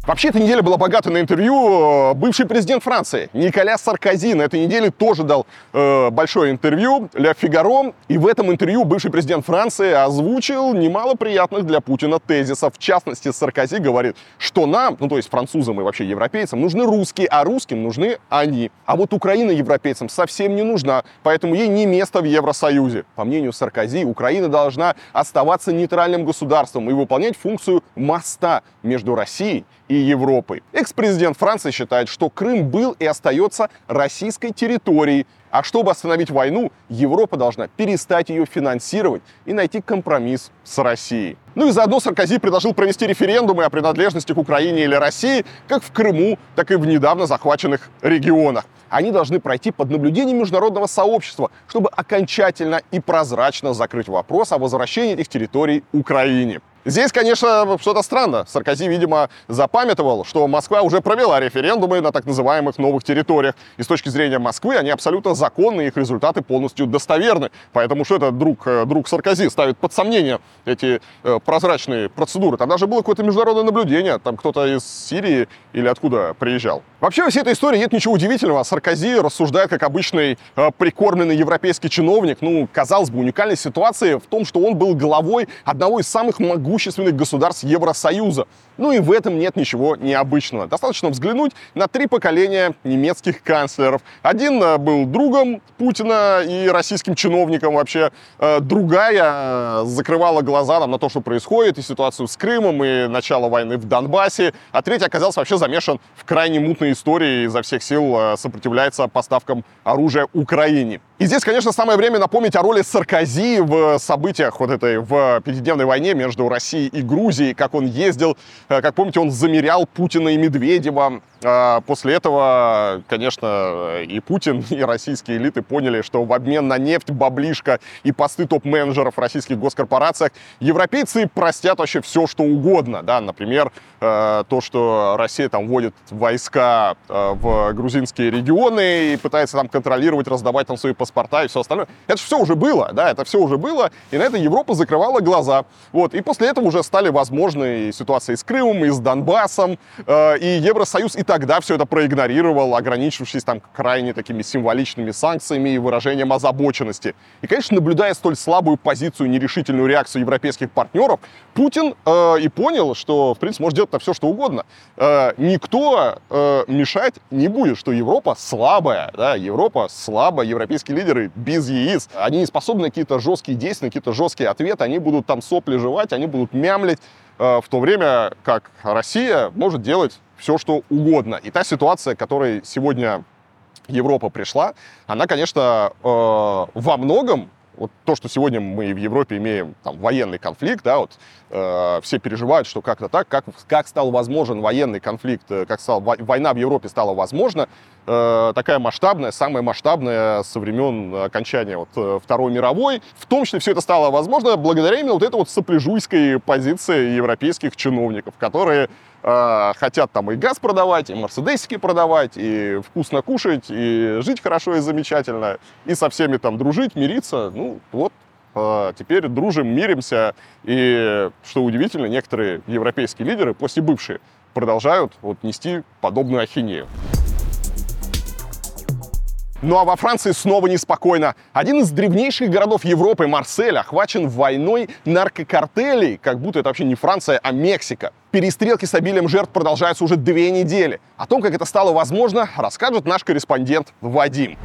Вообще, эта неделя была богата на интервью. Э, бывший президент Франции Николя Саркози на этой неделе тоже дал э, большое интервью Ля Фигаро. И в этом интервью бывший президент Франции озвучил немало приятных для Путина тезисов. В частности, Саркози говорит, что нам, ну то есть французам и вообще европейцам, нужны русские, а русским нужны они. А вот Украина европейцам совсем не нужна, поэтому ей не место в Евросоюзе. По мнению Саркози, Украина должна оставаться нейтральным государством и выполнять функцию моста между Россией и Европой. Экс-президент Франции считает, что Крым был и остается российской территорией, а чтобы остановить войну, Европа должна перестать ее финансировать и найти компромисс с Россией. Ну и заодно Саркози предложил провести референдумы о принадлежности к Украине или России как в Крыму, так и в недавно захваченных регионах. Они должны пройти под наблюдением международного сообщества, чтобы окончательно и прозрачно закрыть вопрос о возвращении этих территорий Украине. Здесь, конечно, что-то странно. Саркози, видимо, запамятовал, что Москва уже провела референдумы на так называемых новых территориях. И с точки зрения Москвы они абсолютно законны, их результаты полностью достоверны. Поэтому что это друг, э, друг Саркози ставит под сомнение эти э, прозрачные процедуры. Там даже было какое-то международное наблюдение. Там кто-то из Сирии или откуда приезжал. Вообще во всей этой истории нет ничего удивительного. Саркози рассуждает как обычный э, прикормленный европейский чиновник. Ну, казалось бы, уникальная ситуация в том, что он был главой одного из самых могущественных государств Евросоюза. Ну и в этом нет ничего необычного. Достаточно взглянуть на три поколения немецких канцлеров. Один э, был другом Путина и российским чиновником вообще. Э, другая э, закрывала глаза на то, что происходит, и ситуацию с Крымом, и начало войны в Донбассе. А третий оказался вообще замешан в крайне мутной истории и изо всех сил сопротивляется поставкам оружия Украине. И здесь, конечно, самое время напомнить о роли Саркози в событиях вот этой, в пятидневной войне между Россией и Грузией, как он ездил Э, как помните, он замерял Путина и Медведева. А после этого, конечно, и Путин, и российские элиты поняли, что в обмен на нефть, баблишко и посты топ-менеджеров в российских госкорпорациях европейцы простят вообще все, что угодно. Да? Например, э, то, что Россия там вводит войска э, в грузинские регионы и пытается там контролировать, раздавать там свои паспорта и все остальное. Это все уже было, да, это все уже было, и на это Европа закрывала глаза. Вот, и после этого уже стали возможны ситуации с Крымом, и с Донбассом, э, и Евросоюз и тогда все это проигнорировал, ограничившись там крайне такими символичными санкциями и выражением озабоченности. И, конечно, наблюдая столь слабую позицию, нерешительную реакцию европейских партнеров, Путин э, и понял, что, в принципе, может делать на все, что угодно. Э, никто э, мешать не будет, что Европа слабая, да, Европа слабая, европейские лидеры без яиц, они не способны на какие-то жесткие действия, на какие-то жесткие ответы, они будут там сопли жевать, они будут мямлить, Э, в то время как Россия может делать все, что угодно. И та ситуация, которой сегодня Европа пришла, она, конечно, э, во многом вот то, что сегодня мы в Европе имеем там, военный конфликт, да, вот, э, все переживают, что как-то так, как, как стал возможен военный конфликт, э, как стал, война в Европе стала возможна, э, такая масштабная, самая масштабная со времен окончания вот, э, Второй мировой. В том числе все это стало возможно благодаря именно вот этой вот сопляжуйской позиции европейских чиновников, которые э, хотят там и газ продавать, и мерседесики продавать, и вкусно кушать, и жить хорошо и замечательно, и со всеми там дружить, мириться. Ну, вот э, теперь дружим, миримся. И, что удивительно, некоторые европейские лидеры, после бывшие, продолжают вот нести подобную ахинею. Ну а во Франции снова неспокойно. Один из древнейших городов Европы, Марсель, охвачен войной наркокартелей, как будто это вообще не Франция, а Мексика. Перестрелки с обилием жертв продолжаются уже две недели. О том, как это стало возможно, расскажет наш корреспондент Вадим.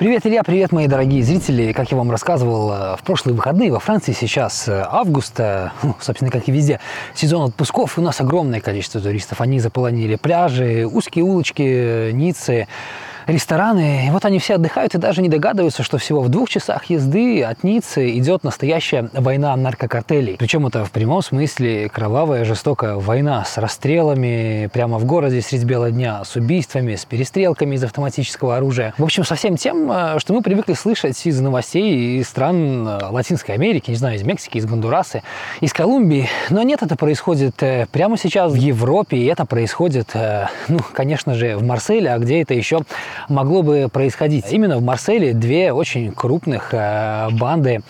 Привет, Илья, привет, мои дорогие зрители. Как я вам рассказывал, э, в прошлые выходные во Франции сейчас э, август, э, ну, собственно, как и везде, сезон отпусков, у нас огромное количество туристов. Они заполонили пляжи, узкие улочки Ниццы, рестораны. И вот они все отдыхают и даже не догадываются, что всего в двух часах езды от Ниццы идет настоящая война наркокартелей. Причем это в прямом смысле кровавая, жестокая война с расстрелами прямо в городе средь бела дня, с убийствами, с перестрелками из автоматического оружия. В общем, со всем тем, э, что мы привыкли слышать из новостей из стран э, Латинской Америки, не знаю, из Мексики, из Гондураса, из Колумбии. Но нет, это происходит э, прямо сейчас в Европе, и это происходит, ну, конечно же, в Марселе, а где это еще могло бы происходить. Именно в Марселе две очень крупных э, банды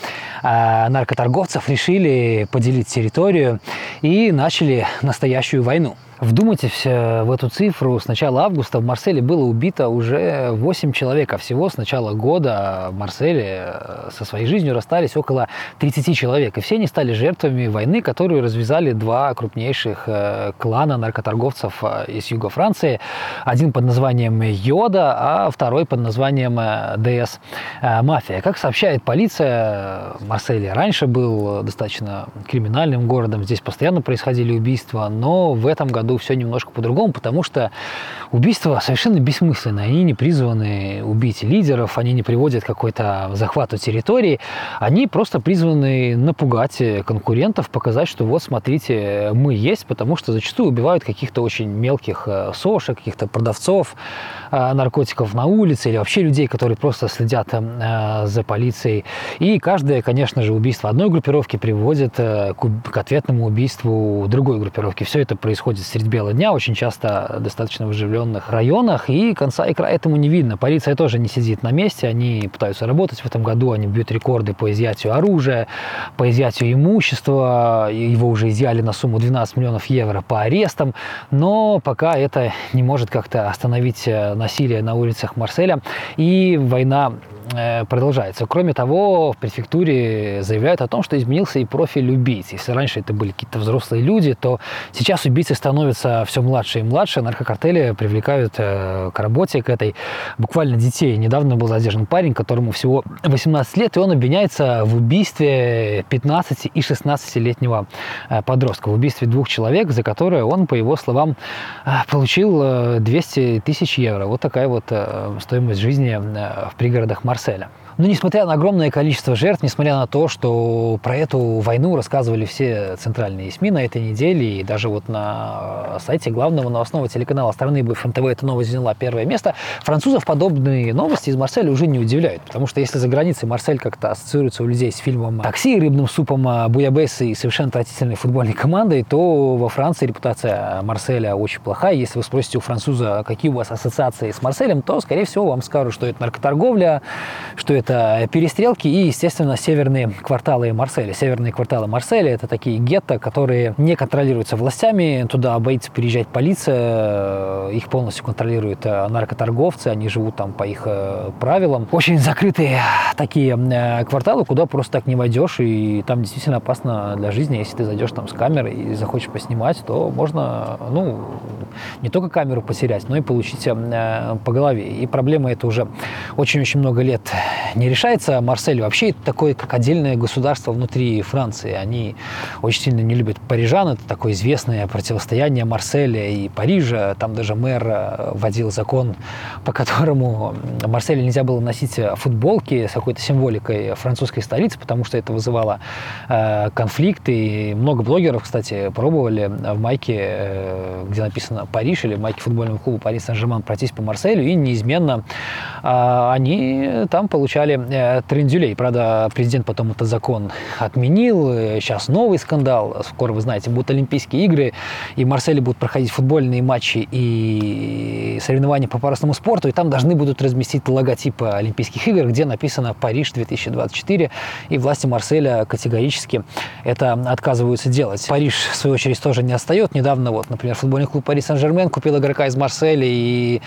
э, наркоторговцев решили поделить территорию и начали настоящую войну. Вдумайтесь э, в эту цифру. С начала августа в Марселе было убито уже 8 человек, а всего с начала года в Марселе э, со своей жизнью расстались около 30 человек. И все они стали жертвами войны, которую развязали два крупнейших э, клана наркоторговцев из юга Франции. Один под названием Йода, а второй под названием ДС Мафия. Как сообщает полиция, Марсель раньше был достаточно криминальным городом. Здесь постоянно происходили убийства, но в этом году году все немножко по-другому, потому что убийства совершенно бессмысленные. Они не призваны убить лидеров, они не приводят к какой-то захвату территории. Они просто призваны напугать конкурентов, показать, что вот, смотрите, мы есть, потому что зачастую убивают каких-то очень мелких э, сошек, каких-то продавцов э, наркотиков на улице или вообще людей, которые просто следят э, за полицией. И каждое, конечно же, убийство одной группировки приводит к ответному убийству другой группировки. Все это происходит средь бела дня, очень часто достаточно в оживленных районах, и конца и края этому не видно. Полиция тоже не сидит на месте, они пытаются работать в этом году, они бьют рекорды по изъятию оружия, по изъятию имущества, его уже изъяли на сумму 12 миллионов евро по арестам, но пока это не может как-то остановить э, насилие на улицах Марселя, и война продолжается. Кроме того, в префектуре заявляют о том, что изменился и профиль убийц. Если раньше это были какие-то взрослые люди, то сейчас убийцы становятся все младше и младше. Наркокартели привлекают э, к работе, к этой буквально детей. Недавно был задержан парень, которому всего 18 лет, и он обвиняется в убийстве 15 и 16-летнего э, подростка. В убийстве двух человек, за которое он, по его словам, получил 200 тысяч евро. Вот такая вот стоимость жизни в пригородах Марселя. universelle. Но несмотря на огромное количество жертв, несмотря на то, что про эту войну рассказывали все центральные СМИ на этой неделе, и даже вот на сайте главного новостного телеканала страны БФНТВ эта новость заняла первое место, французов подобные новости из Марселя уже не удивляют. Потому что если за границей Марсель как-то ассоциируется у людей с фильмом «Такси», рыбным супом а, Буябеса и совершенно отвратительной футбольной командой, то во Франции репутация Марселя очень плохая. Если вы спросите у француза, какие у вас ассоциации с Марселем, то, скорее всего, вам скажут, что это наркоторговля, что это это перестрелки и, естественно, северные кварталы Марселя. Северные кварталы Марселя – это такие гетто, которые не контролируются властями. Туда боится приезжать полиция, их полностью контролируют э, наркоторговцы, они живут там по их э, правилам. Очень закрытые такие э, кварталы, куда просто так не войдешь, и там действительно опасно для жизни. Если ты зайдешь там с камерой и захочешь поснимать, то можно, ну, не только камеру потерять, но и получить по голове. И проблема это уже очень-очень много лет не решается. Марсель вообще такое, как отдельное государство внутри Франции. Они очень сильно не любят парижан. Это такое известное противостояние Марселя и Парижа. Там даже мэр э, вводил закон, по которому Марселе нельзя было носить футболки с какой-то символикой французской столицы, потому что это вызывало э, конфликты. И много блогеров, кстати, пробовали в майке, э, где написано Париж, или в майке футбольного клуба Пари Сен-Жерман пройтись по Марселю, и неизменно э, они там получали называли э, трендюлей. Правда, президент потом этот закон отменил. Сейчас новый скандал. Скоро, вы знаете, будут Олимпийские игры, и в Марселе будут проходить футбольные матчи и соревнования по парусному спорту, и там должны будут разместить логотип Олимпийских игр, где написано «Париж 2024», и власти Марселя категорически это отказываются делать. Париж, в свою очередь, тоже не отстает. Недавно, вот, например, футбольный клуб Пари Сен-Жермен купил игрока из Марселя, и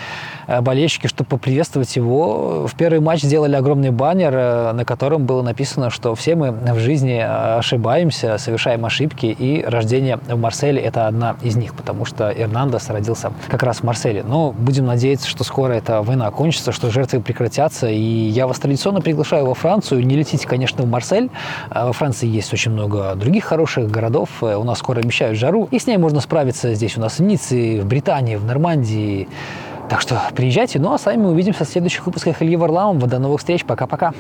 э, болельщики, чтобы поприветствовать его, в первый матч сделали огромный баннер, э, на котором было написано, что все мы в жизни ошибаемся, совершаем ошибки, и рождение в Марселе – это одна из них, потому что Эрнандес родился как раз в Марселе. Но будем надеяться, что скоро эта война кончится, что жертвы прекратятся, и я вас традиционно приглашаю во Францию. Не летите, конечно, в Марсель. А во Франции есть очень много других хороших городов. Э, у нас скоро обещают жару, и с ней можно справиться здесь у нас в Ницце, в Британии, в Нормандии, так что приезжайте. Ну а с вами увидимся в следующих выпусках Ильи Варламова. До новых встреч. Пока-пока.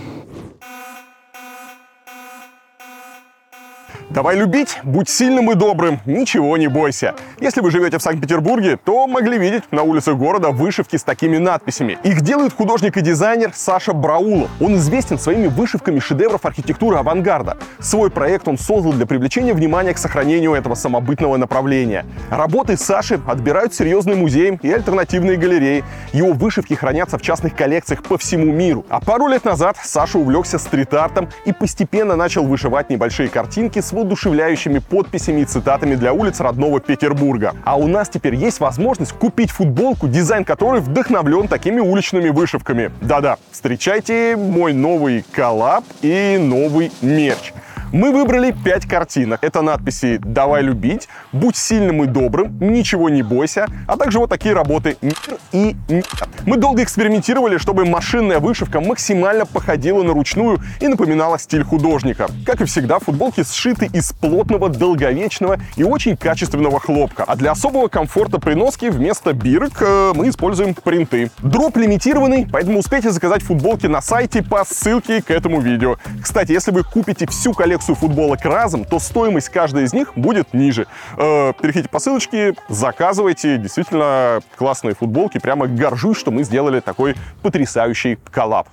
Давай любить, будь сильным и добрым, ничего не бойся. Если вы живете в Санкт-Петербурге, то могли видеть на улицах города вышивки с такими надписями. Их делает художник и дизайнер Саша Браулов. Он известен своими вышивками шедевров архитектуры авангарда. Свой проект он создал для привлечения внимания к сохранению этого самобытного направления. Работы Саши отбирают серьезные музеи и альтернативные галереи. Его вышивки хранятся в частных коллекциях по всему миру. А пару лет назад Саша увлекся стрит-артом и постепенно начал вышивать небольшие картинки с воодушевляющими подписями и цитатами для улиц родного Петербурга. А у нас теперь есть возможность купить футболку, дизайн которой вдохновлен такими уличными вышивками. Да-да, встречайте мой новый коллаб и новый мерч. Мы выбрали 5 картинок. Это надписи «Давай любить», «Будь сильным и добрым», «Ничего не бойся», а также вот такие работы «Мир» и «Нет». Мы долго экспериментировали, чтобы машинная вышивка максимально походила на ручную и напоминала стиль художника. Как и всегда, футболки сшиты из плотного, долговечного и очень качественного хлопка. А для особого комфорта при носке вместо бирок э, мы используем принты. Дроп лимитированный, поэтому успейте заказать футболки на сайте по ссылке к этому видео. Кстати, если вы купите всю коллекцию футболок разом, то стоимость каждой из них будет ниже. Э, переходите по ссылочке, заказывайте. Действительно классные футболки. Прямо горжусь, что мы сделали такой потрясающий коллаб.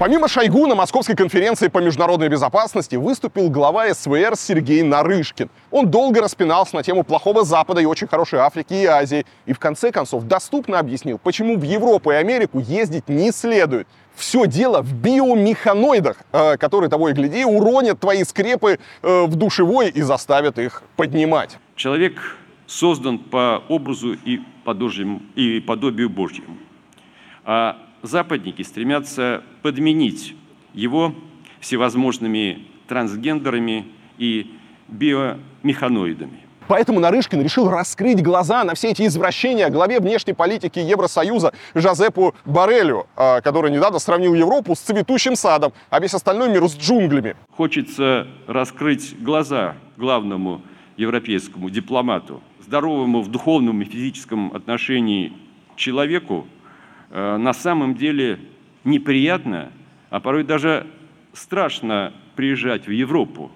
Помимо Шойгу на Московской конференции по международной безопасности выступил глава СВР Сергей Нарышкин. Он долго распинался на тему плохого Запада и очень хорошей Африки и Азии. И в конце концов доступно объяснил, почему в Европу и Америку ездить не следует. Все дело в биомеханоидах, э, которые, того и гляди, уронят твои скрепы э, в душевой и заставят их поднимать. Человек создан по образу и подобию, и подобию Божьему. А западники стремятся подменить его всевозможными трансгендерами и биомеханоидами. Поэтому Нарышкин решил раскрыть глаза на все эти извращения главе внешней политики Евросоюза Жозепу Барелю, а, который недавно сравнил Европу с цветущим садом, а весь остальной мир с джунглями. Хочется раскрыть глаза главному европейскому дипломату, здоровому в духовном и физическом отношении человеку, на самом деле неприятно, а порой даже страшно приезжать в Европу.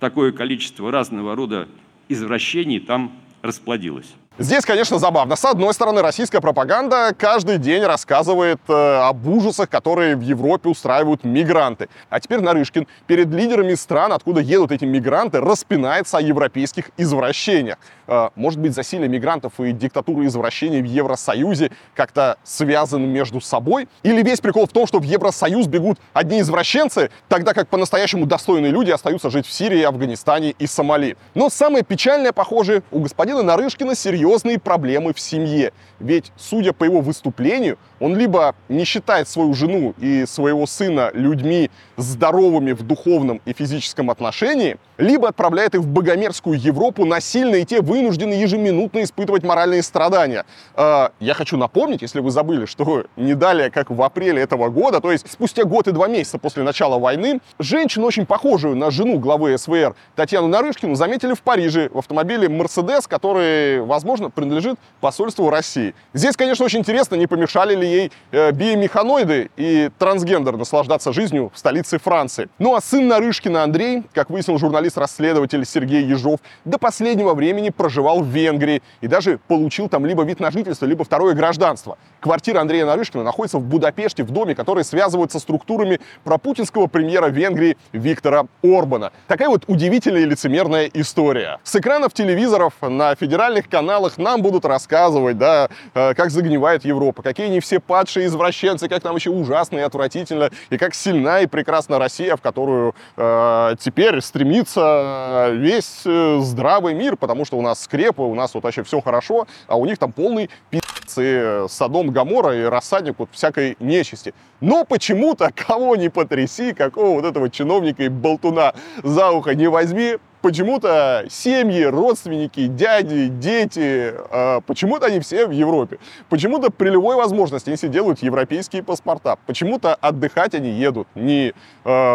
Такое количество разного рода извращений там расплодилось. Здесь, конечно, забавно. С одной стороны, российская пропаганда каждый день рассказывает э, об ужасах, которые в Европе устраивают мигранты. А теперь Нарышкин перед лидерами стран, откуда едут эти мигранты, распинается о европейских извращениях. Э, может быть, засилие мигрантов и диктатура извращений в Евросоюзе как-то связаны между собой? Или весь прикол в том, что в Евросоюз бегут одни извращенцы, тогда как по-настоящему достойные люди остаются жить в Сирии, Афганистане и Сомали? Но самое печальное, похоже, у господина Нарышкина серьезно серьезные проблемы в семье. Ведь, судя по его выступлению, он либо не считает свою жену и своего сына людьми здоровыми в духовном и физическом отношении, либо отправляет их в богомерзкую Европу насильно, и те вынуждены ежеминутно испытывать моральные страдания. А, я хочу напомнить, если вы забыли, что не далее, как в апреле этого года, то есть спустя год и два месяца после начала войны, женщину, очень похожую на жену главы СВР Татьяну Нарышкину, заметили в Париже в автомобиле «Мерседес», который, возможно, принадлежит посольству России. Здесь, конечно, очень интересно, не помешали ли ей э, биомеханоиды и трансгендер наслаждаться жизнью в столице Франции. Ну а сын Нарышкина Андрей, как выяснил журналист-расследователь Сергей Ежов, до последнего времени проживал в Венгрии и даже получил там либо вид на жительство, либо второе гражданство. Квартира Андрея Нарышкина находится в Будапеште, в доме, который связывают со структурами пропутинского премьера Венгрии Виктора Орбана. Такая вот удивительная и лицемерная история. С экранов телевизоров на федеральных каналах нам будут рассказывать, да, э, как загнивает Европа, какие они все падшие извращенцы, как нам еще ужасно и отвратительно, и как сильна и прекрасна Россия, в которую э, теперь стремится весь э, здравый мир, потому что у нас скрепы, у нас вот вообще все хорошо, а у них там полный пи***ц и Содом Гамора и рассадник вот всякой нечисти. Но почему-то кого не потряси, какого вот этого чиновника и болтуна за ухо не возьми, почему-то семьи, родственники, дяди, дети, э, почему-то они все в Европе. Почему-то при любой возможности они себе делают европейские паспорта. Почему-то отдыхать они едут не э,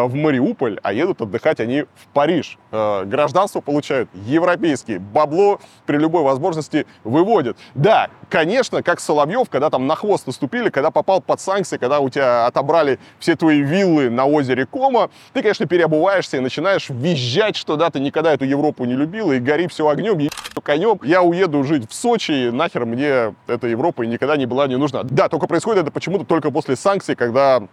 в Мариуполь, а едут отдыхать они в Париж. Э, гражданство получают европейские. Бабло при любой возможности выводят. Да, конечно, как Соловьев, когда там на хвост наступили, когда попал под санкции, когда у тебя отобрали все твои виллы на озере Кома, ты, конечно, переобуваешься и начинаешь визжать, что да, ты никогда никогда эту Европу не любил, и гори все огнем, и конем. Я уеду жить в Сочи, нахер мне эта Европа никогда не была не нужна. Да, только происходит это почему-то только после санкций, когда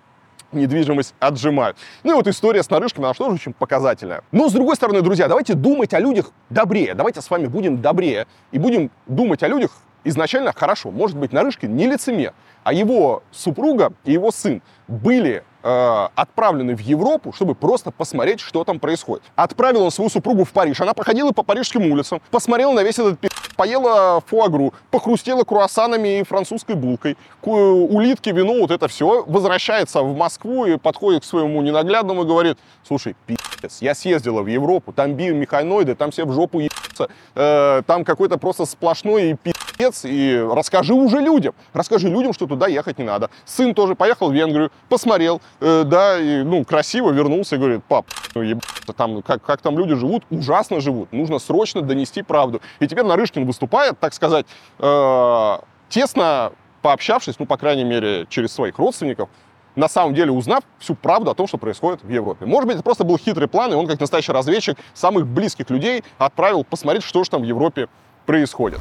недвижимость отжимают. Ну и вот история с нарышками, она тоже очень показательная. Но с другой стороны, друзья, давайте думать о людях добрее. Давайте с вами будем добрее и будем думать о людях изначально хорошо. Может быть, Нарышкин не лицемер, а его супруга и его сын были э, отправлены в Европу, чтобы просто посмотреть, что там происходит. Отправил он свою супругу в Париж. Она походила по парижским улицам, посмотрела на весь этот пи***, поела фуагру, похрустела круассанами и французской булкой, улитки, вино, вот это все, возвращается в Москву и подходит к своему ненаглядному и говорит, слушай, пи***ц, я съездила в Европу, там биомеханоиды, там все в жопу ебутся, э, там какой-то просто сплошной пи***ц, и расскажи уже людям, расскажи людям, что туда ехать не надо. Сын тоже поехал в Венгрию, посмотрел, э, да, и, ну, красиво вернулся и говорит, пап, ну, ебаться, там, как, как там люди живут, ужасно живут, нужно срочно донести правду. И теперь Нарышкин выступает, так сказать, э, тесно пообщавшись, ну, по крайней мере, через своих родственников, на самом деле узнав всю правду о том, что происходит в Европе. Может быть, это просто был хитрый план, и он, как настоящий разведчик, самых близких людей отправил посмотреть, что же там в Европе происходит.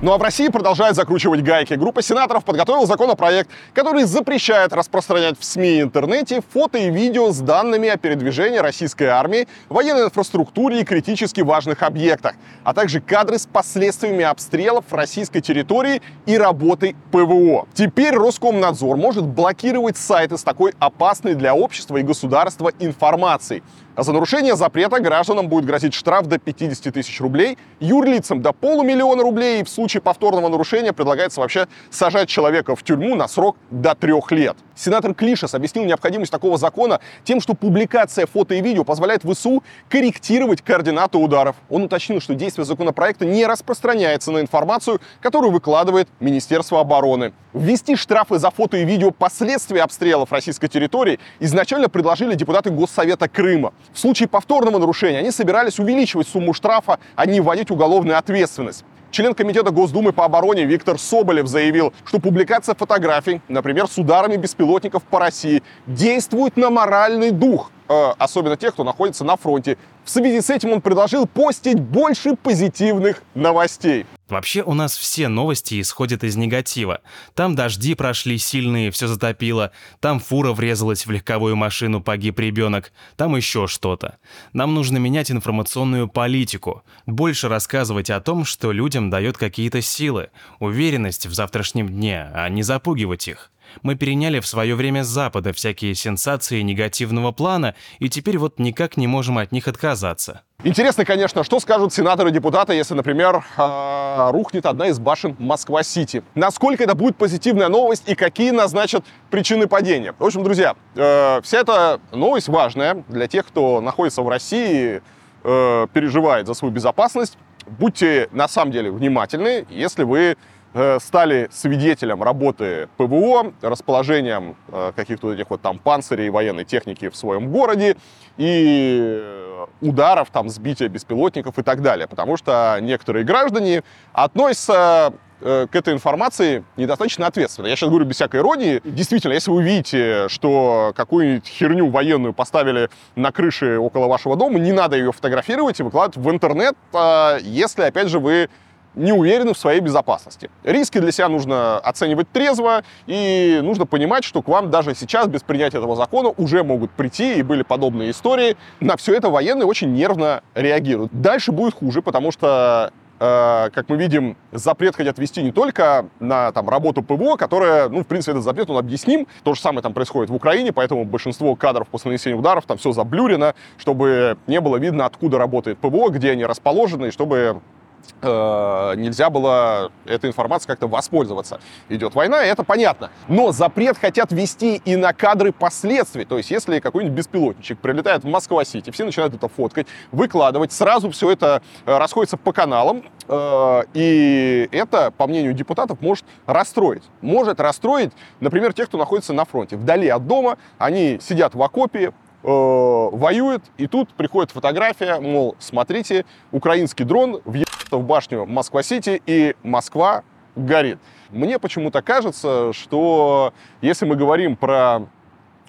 Ну а в России продолжает закручивать гайки. Группа сенаторов подготовила законопроект, который запрещает распространять в СМИ и интернете фото и видео с данными о передвижении российской армии, военной инфраструктуре и критически важных объектах, а также кадры с последствиями обстрелов российской территории и работой ПВО. Теперь Роскомнадзор может блокировать сайты с такой опасной для общества и государства информацией. А за нарушение запрета гражданам будет грозить штраф до 50 тысяч рублей, юрлицам до полумиллиона рублей, и в случае повторного нарушения предлагается вообще сажать человека в тюрьму на срок до трех лет. Сенатор Клишес объяснил необходимость такого закона тем, что публикация фото и видео позволяет ВСУ корректировать координаты ударов. Он уточнил, что действие законопроекта не распространяется на информацию, которую выкладывает Министерство обороны. Ввести штрафы за фото и видео последствия обстрелов российской территории изначально предложили депутаты Госсовета Крыма. В случае повторного нарушения они собирались увеличивать сумму штрафа, а не вводить уголовную ответственность. Член Комитета Госдумы по обороне Виктор Соболев заявил, что публикация фотографий, например, с ударами беспилотников по России, действует на моральный дух, особенно тех, кто находится на фронте. В связи с этим он предложил постить больше позитивных новостей. Вообще у нас все новости исходят из негатива. Там дожди прошли сильные, все затопило. Там фура врезалась в легковую машину, погиб ребенок. Там еще что-то. Нам нужно менять информационную политику. Больше рассказывать о том, что людям дает какие-то силы, уверенность в завтрашнем дне, а не запугивать их. Мы переняли в свое время с Запада всякие сенсации негативного плана, и теперь вот никак не можем от них отказаться. Интересно, конечно, что скажут сенаторы и депутаты, если, например, а, рухнет одна из башен Москва-Сити. Насколько это будет позитивная новость и какие назначат причины падения. В общем, друзья, э, вся эта новость важная для тех, кто находится в России, э, переживает за свою безопасность. Будьте на самом деле внимательны, если вы стали свидетелем работы ПВО, расположением э, каких-то этих вот там панцирей военной техники в своем городе и ударов, там, сбития беспилотников и так далее. Потому что некоторые граждане относятся э, к этой информации недостаточно ответственно. Я сейчас говорю без всякой иронии. Действительно, если вы видите, что какую-нибудь херню военную поставили на крыше около вашего дома, не надо ее фотографировать и выкладывать в интернет, если, опять же, вы не уверены в своей безопасности. Риски для себя нужно оценивать трезво, и нужно понимать, что к вам даже сейчас, без принятия этого закона, уже могут прийти, и были подобные истории. На все это военные очень нервно реагируют. Дальше будет хуже, потому что э, как мы видим, запрет хотят вести не только на там, работу ПВО, которая, ну, в принципе, этот запрет, он объясним. То же самое там происходит в Украине, поэтому большинство кадров после нанесения ударов там все заблюрено, чтобы не было видно, откуда работает ПВО, где они расположены, и чтобы нельзя было этой информацией как-то воспользоваться. Идет война, и это понятно. Но запрет хотят ввести и на кадры последствий. То есть, если какой-нибудь беспилотничек прилетает в Москва-Сити, все начинают это фоткать, выкладывать, сразу все это э, расходится по каналам, э, и это, по мнению депутатов, может расстроить. Может расстроить, например, тех, кто находится на фронте. Вдали от дома, они сидят в окопе, э, воюет, и тут приходит фотография, мол, смотрите, украинский дрон въехал в башню Москва-Сити, и Москва горит. Мне почему-то кажется, что если мы говорим про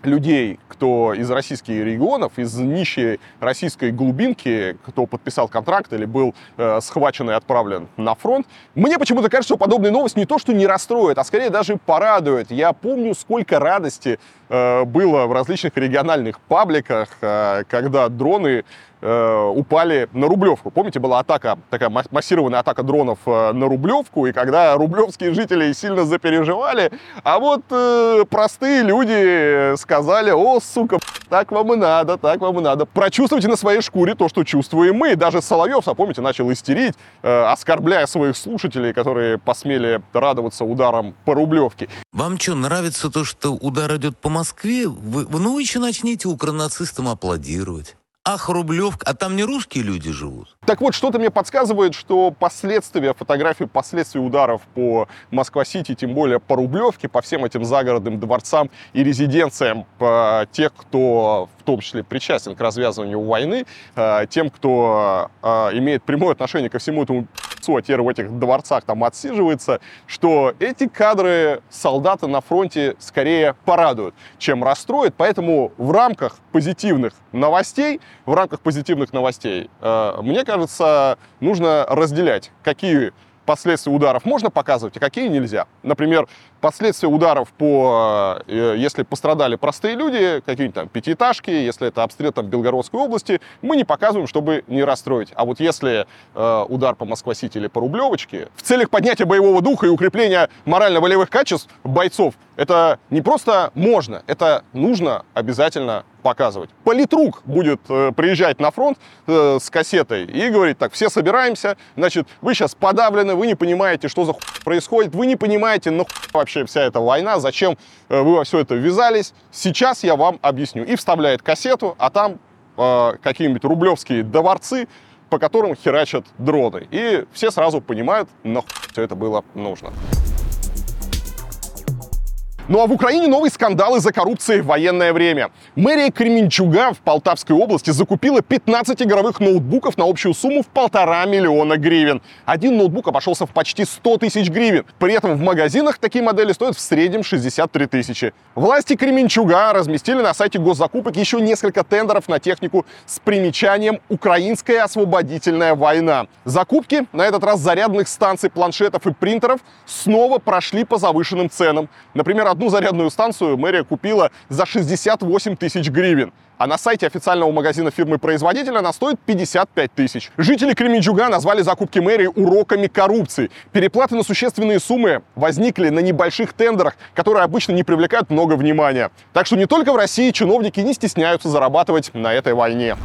людей, кто из российских регионов, из нищей российской глубинки, кто подписал контракт или был э, схвачен и отправлен на фронт. Мне почему-то кажется, что подобная новость не то, что не расстроит, а скорее даже порадует. Я помню, сколько радости э, было в различных региональных пабликах, э, когда дроны э, упали на Рублевку. Помните, была атака, такая массированная атака дронов э, на Рублевку, и когда рублевские жители сильно запереживали, а вот э, простые люди сказали, о, сука, так вам и надо, так вам и надо. Прочувствуйте на своей шкуре то, что чувствуем мы. Даже Соловьев, а помните, начал истерить, э, оскорбляя своих слушателей, которые посмели радоваться ударам по Рублевке. Вам что, нравится то, что удар идет по Москве? Вы, ну, еще начните укронацистам аплодировать. Ах, Рублевка, а там не русские люди живут? Так вот, что-то мне подсказывает, что последствия, фотографии последствий ударов по Москва-Сити, тем более по Рублевке, по всем этим загородным дворцам и резиденциям по тех, кто в том числе причастен к развязыванию войны, э, тем, кто э, имеет прямое отношение ко всему этому а теперь в этих дворцах там отсиживается, что эти кадры солдата на фронте скорее порадуют, чем расстроят. Поэтому в рамках позитивных новостей, в рамках позитивных новостей, э, мне кажется, нужно разделять, какие последствия ударов можно показывать, а какие нельзя. Например, последствия ударов по, э, если пострадали простые люди, какие-нибудь там пятиэтажки, если это обстрел там Белгородской области, мы не показываем, чтобы не расстроить. А вот если э, удар по Москва-Сити или по Рублевочке, в целях поднятия боевого духа и укрепления морально-волевых качеств бойцов, это не просто можно, это нужно обязательно показывать. Политрук будет э, приезжать на фронт э, с кассетой и говорить, так, все собираемся, значит, вы сейчас подавлены, вы не понимаете, что за происходит, вы не понимаете, на хуй вообще вся эта война, зачем э, вы во все это ввязались, сейчас я вам объясню. И вставляет кассету, а там э, какие-нибудь рублевские дворцы, по которым херачат дроны. И все сразу понимают, нахуй все это было нужно. Ну а в Украине новые скандалы за коррупцией в военное время. Мэрия Кременчуга в Полтавской области закупила 15 игровых ноутбуков на общую сумму в полтора миллиона гривен. Один ноутбук обошелся в почти 100 тысяч гривен. При этом в магазинах такие модели стоят в среднем 63 тысячи. Власти Кременчуга разместили на сайте госзакупок еще несколько тендеров на технику с примечанием «Украинская освободительная война». Закупки, на этот раз зарядных станций, планшетов и принтеров, снова прошли по завышенным ценам. Например, одну зарядную станцию мэрия купила за 68 тысяч гривен. А на сайте официального магазина фирмы-производителя она стоит 55 тысяч. Жители Кременчуга назвали закупки мэрии уроками коррупции. Переплаты на существенные суммы возникли на небольших тендерах, которые обычно не привлекают много внимания. Так что не только в России чиновники не стесняются зарабатывать на этой войне.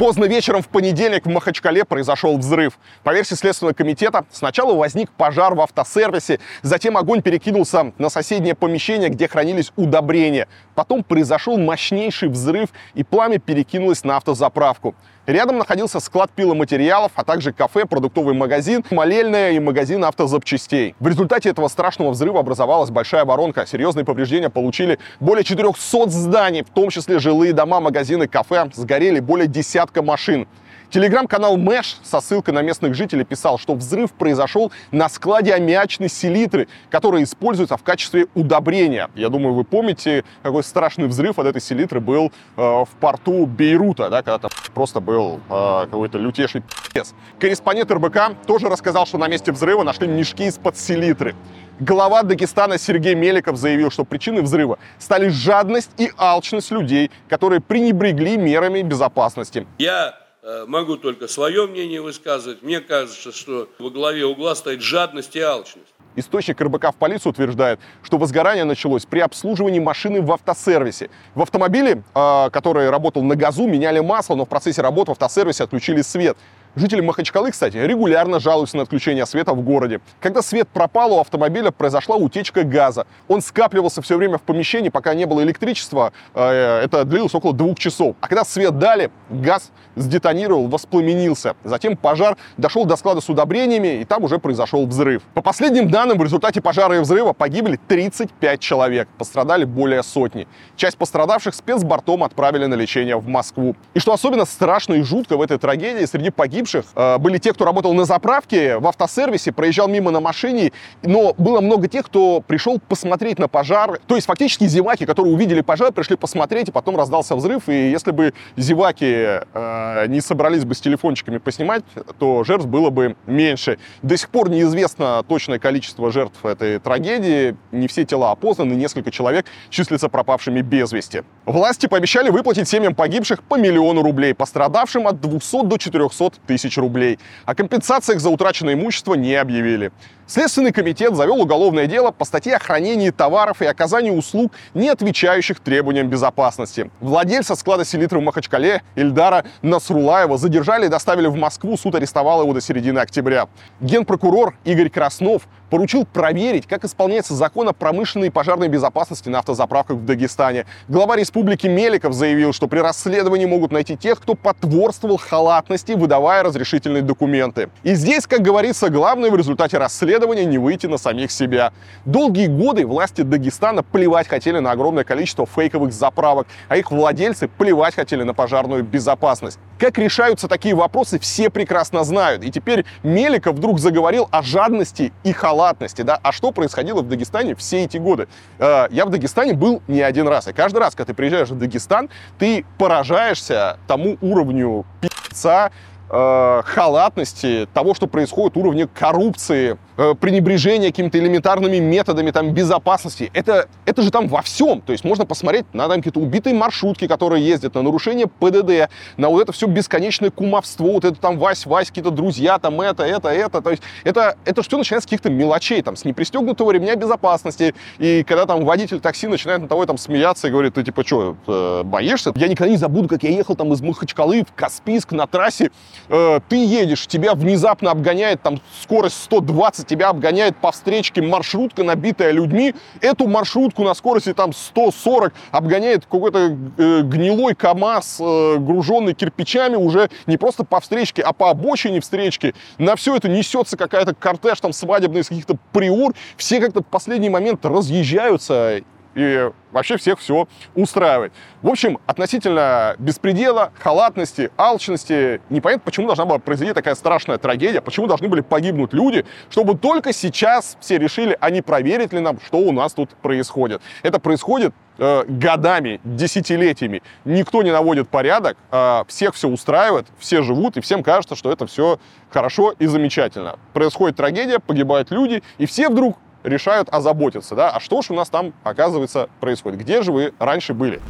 Поздно вечером в понедельник в Махачкале произошел взрыв. По версии Следственного комитета, сначала возник пожар в автосервисе, затем огонь перекинулся на соседнее помещение, где хранились удобрения. Потом произошел мощнейший взрыв, и пламя перекинулось на автозаправку. Рядом находился склад пиломатериалов, а также кафе, продуктовый магазин, молельная и магазин автозапчастей. В результате этого страшного взрыва образовалась большая воронка. Серьезные повреждения получили более 400 зданий, в том числе жилые дома, магазины, кафе. Сгорели более десятка машин. Телеграм-канал Мэш со ссылкой на местных жителей писал, что взрыв произошел на складе аммиачной селитры, которая используется в качестве удобрения. Я думаю, вы помните, какой страшный взрыв от этой селитры был э, в порту Бейрута, да, когда там просто был э, какой-то лютейший пи***ц. Корреспондент РБК тоже рассказал, что на месте взрыва нашли мешки из-под селитры. Глава Дагестана Сергей Меликов заявил, что причиной взрыва стали жадность и алчность людей, которые пренебрегли мерами безопасности. Я могу только свое мнение высказывать. Мне кажется, что во главе угла стоит жадность и алчность. Источник РБК в полицию утверждает, что возгорание началось при обслуживании машины в автосервисе. В автомобиле, э, который работал на газу, меняли масло, но в процессе работы в автосервисе отключили свет. Жители Махачкалы, кстати, регулярно жалуются на отключение света в городе. Когда свет пропал, у автомобиля произошла утечка газа. Он скапливался все время в помещении, пока не было электричества. Э, это длилось около двух часов. А когда свет дали, газ сдетонировал, воспламенился. Затем пожар дошел до склада с удобрениями, и там уже произошел взрыв. По последним данным, в результате пожара и взрыва погибли 35 человек. Пострадали более сотни. Часть пострадавших спецбортом отправили на лечение в Москву. И что особенно страшно и жутко в этой трагедии, среди погибших погибших э, были те, кто работал на заправке, в автосервисе, проезжал мимо на машине, но было много тех, кто пришел посмотреть на пожар. То есть фактически зеваки, которые увидели пожар, пришли посмотреть, и потом раздался взрыв. И если бы зеваки э, не собрались бы с телефончиками поснимать, то жертв было бы меньше. До сих пор неизвестно точное количество жертв этой трагедии. Не все тела опознаны, несколько человек числятся пропавшими без вести. Власти пообещали выплатить семьям погибших по миллиону рублей, пострадавшим от 200 до 400 тысяч рублей. О компенсациях за утраченное имущество не объявили. Следственный комитет завел уголовное дело по статье о хранении товаров и оказании услуг, не отвечающих требованиям безопасности. Владельца склада селитры в Махачкале Ильдара Насрулаева задержали и доставили в Москву. Суд арестовал его до середины октября. Генпрокурор Игорь Краснов поручил проверить, как исполняется закон о промышленной и пожарной безопасности на автозаправках в Дагестане. Глава республики Меликов заявил, что при расследовании могут найти тех, кто потворствовал халатности, выдавая разрешительные документы. И здесь, как говорится, главное в результате расследования не выйти на самих себя. Долгие годы власти Дагестана плевать хотели на огромное количество фейковых заправок, а их владельцы плевать хотели на пожарную безопасность. Как решаются такие вопросы, все прекрасно знают. И теперь Меликов вдруг заговорил о жадности и халатности. Да? А что происходило в Дагестане все эти годы? Э, я в Дагестане был не один раз. И каждый раз, когда ты приезжаешь в Дагестан, ты поражаешься тому уровню пи***ца, э, халатности, того, что происходит, уровня коррупции, э, пренебрежения какими-то элементарными методами там, безопасности. Это, это же там во всем. То есть можно посмотреть на там, какие-то убитые маршрутки, которые ездят, на нарушение ПДД, на вот это все бесконечное кумовство, вот это там Вась-Вась, какие-то друзья, там это, это, это. То есть это, это все начинается с каких-то мелочей, там, с непристегнутого ремня безопасности. И когда там водитель такси начинает на того там смеяться и говорит, ты типа что, э, боишься? Я никогда не забуду, как я ехал там из Махачкалы в Каспийск на трассе, э, ты едешь, тебя внезапно обгоняет там скорость 120, тебя обгоняет по встречке маршрутка, набитая людьми. Эту маршрутку на скорости там 140 обгоняет какой-то э, гнилой КАМАЗ, э, груженный кирпичами, уже не просто по встречке, а по обочине встречки. На все это несется какая-то кортеж там свадебный из каких-то приор. Все как-то в последний момент разъезжаются и вообще всех все устраивает. В общем, относительно беспредела, халатности, алчности, непонятно, почему должна была произойти такая страшная трагедия, почему должны были погибнуть люди, чтобы только сейчас все решили, а не проверить ли нам, что у нас тут происходит. Это происходит э, годами, десятилетиями. Никто не наводит порядок, э, всех все устраивает, все живут, и всем кажется, что это все хорошо и замечательно. Происходит трагедия, погибают люди, и все вдруг решают озаботиться, да, а что же у нас там, оказывается, происходит? Где же вы раньше были?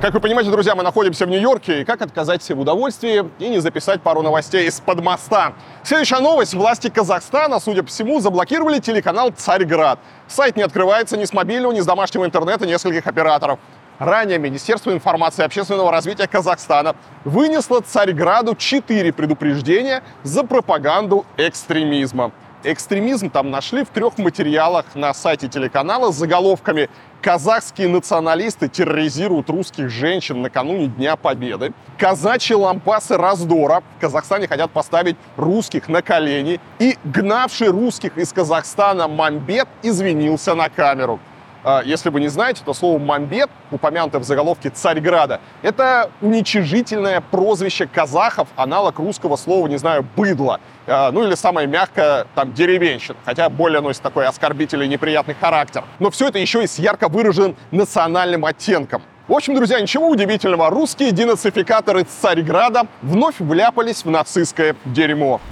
Как вы понимаете, друзья, мы находимся в Нью-Йорке, и как отказать себе в удовольствии и не записать пару новостей из-под моста? Следующая новость. Власти Казахстана, судя по всему, заблокировали телеканал «Царьград». Сайт не открывается ни с мобильного, ни с домашнего интернета нескольких операторов. Ранее Министерство информации и общественного развития Казахстана вынесло Царьграду четыре предупреждения за пропаганду экстремизма. Экстремизм там нашли в трех материалах на сайте телеканала с заголовками «Казахские националисты терроризируют русских женщин накануне Дня Победы», «Казачьи лампасы раздора» в Казахстане хотят поставить русских на колени и «Гнавший русских из Казахстана Мамбет извинился на камеру». А, если вы не знаете, то слово «мамбет», упомянутое в заголовке «Царьграда», это уничижительное прозвище казахов, аналог русского слова, не знаю, «быдло». А, ну или самое мягкое, там, «деревенщина», хотя более носит такой оскорбительный неприятный характер. Но все это еще и с ярко выраженным национальным оттенком. В общем, друзья, ничего удивительного, русские денацификаторы Царьграда вновь вляпались в нацистское дерьмо.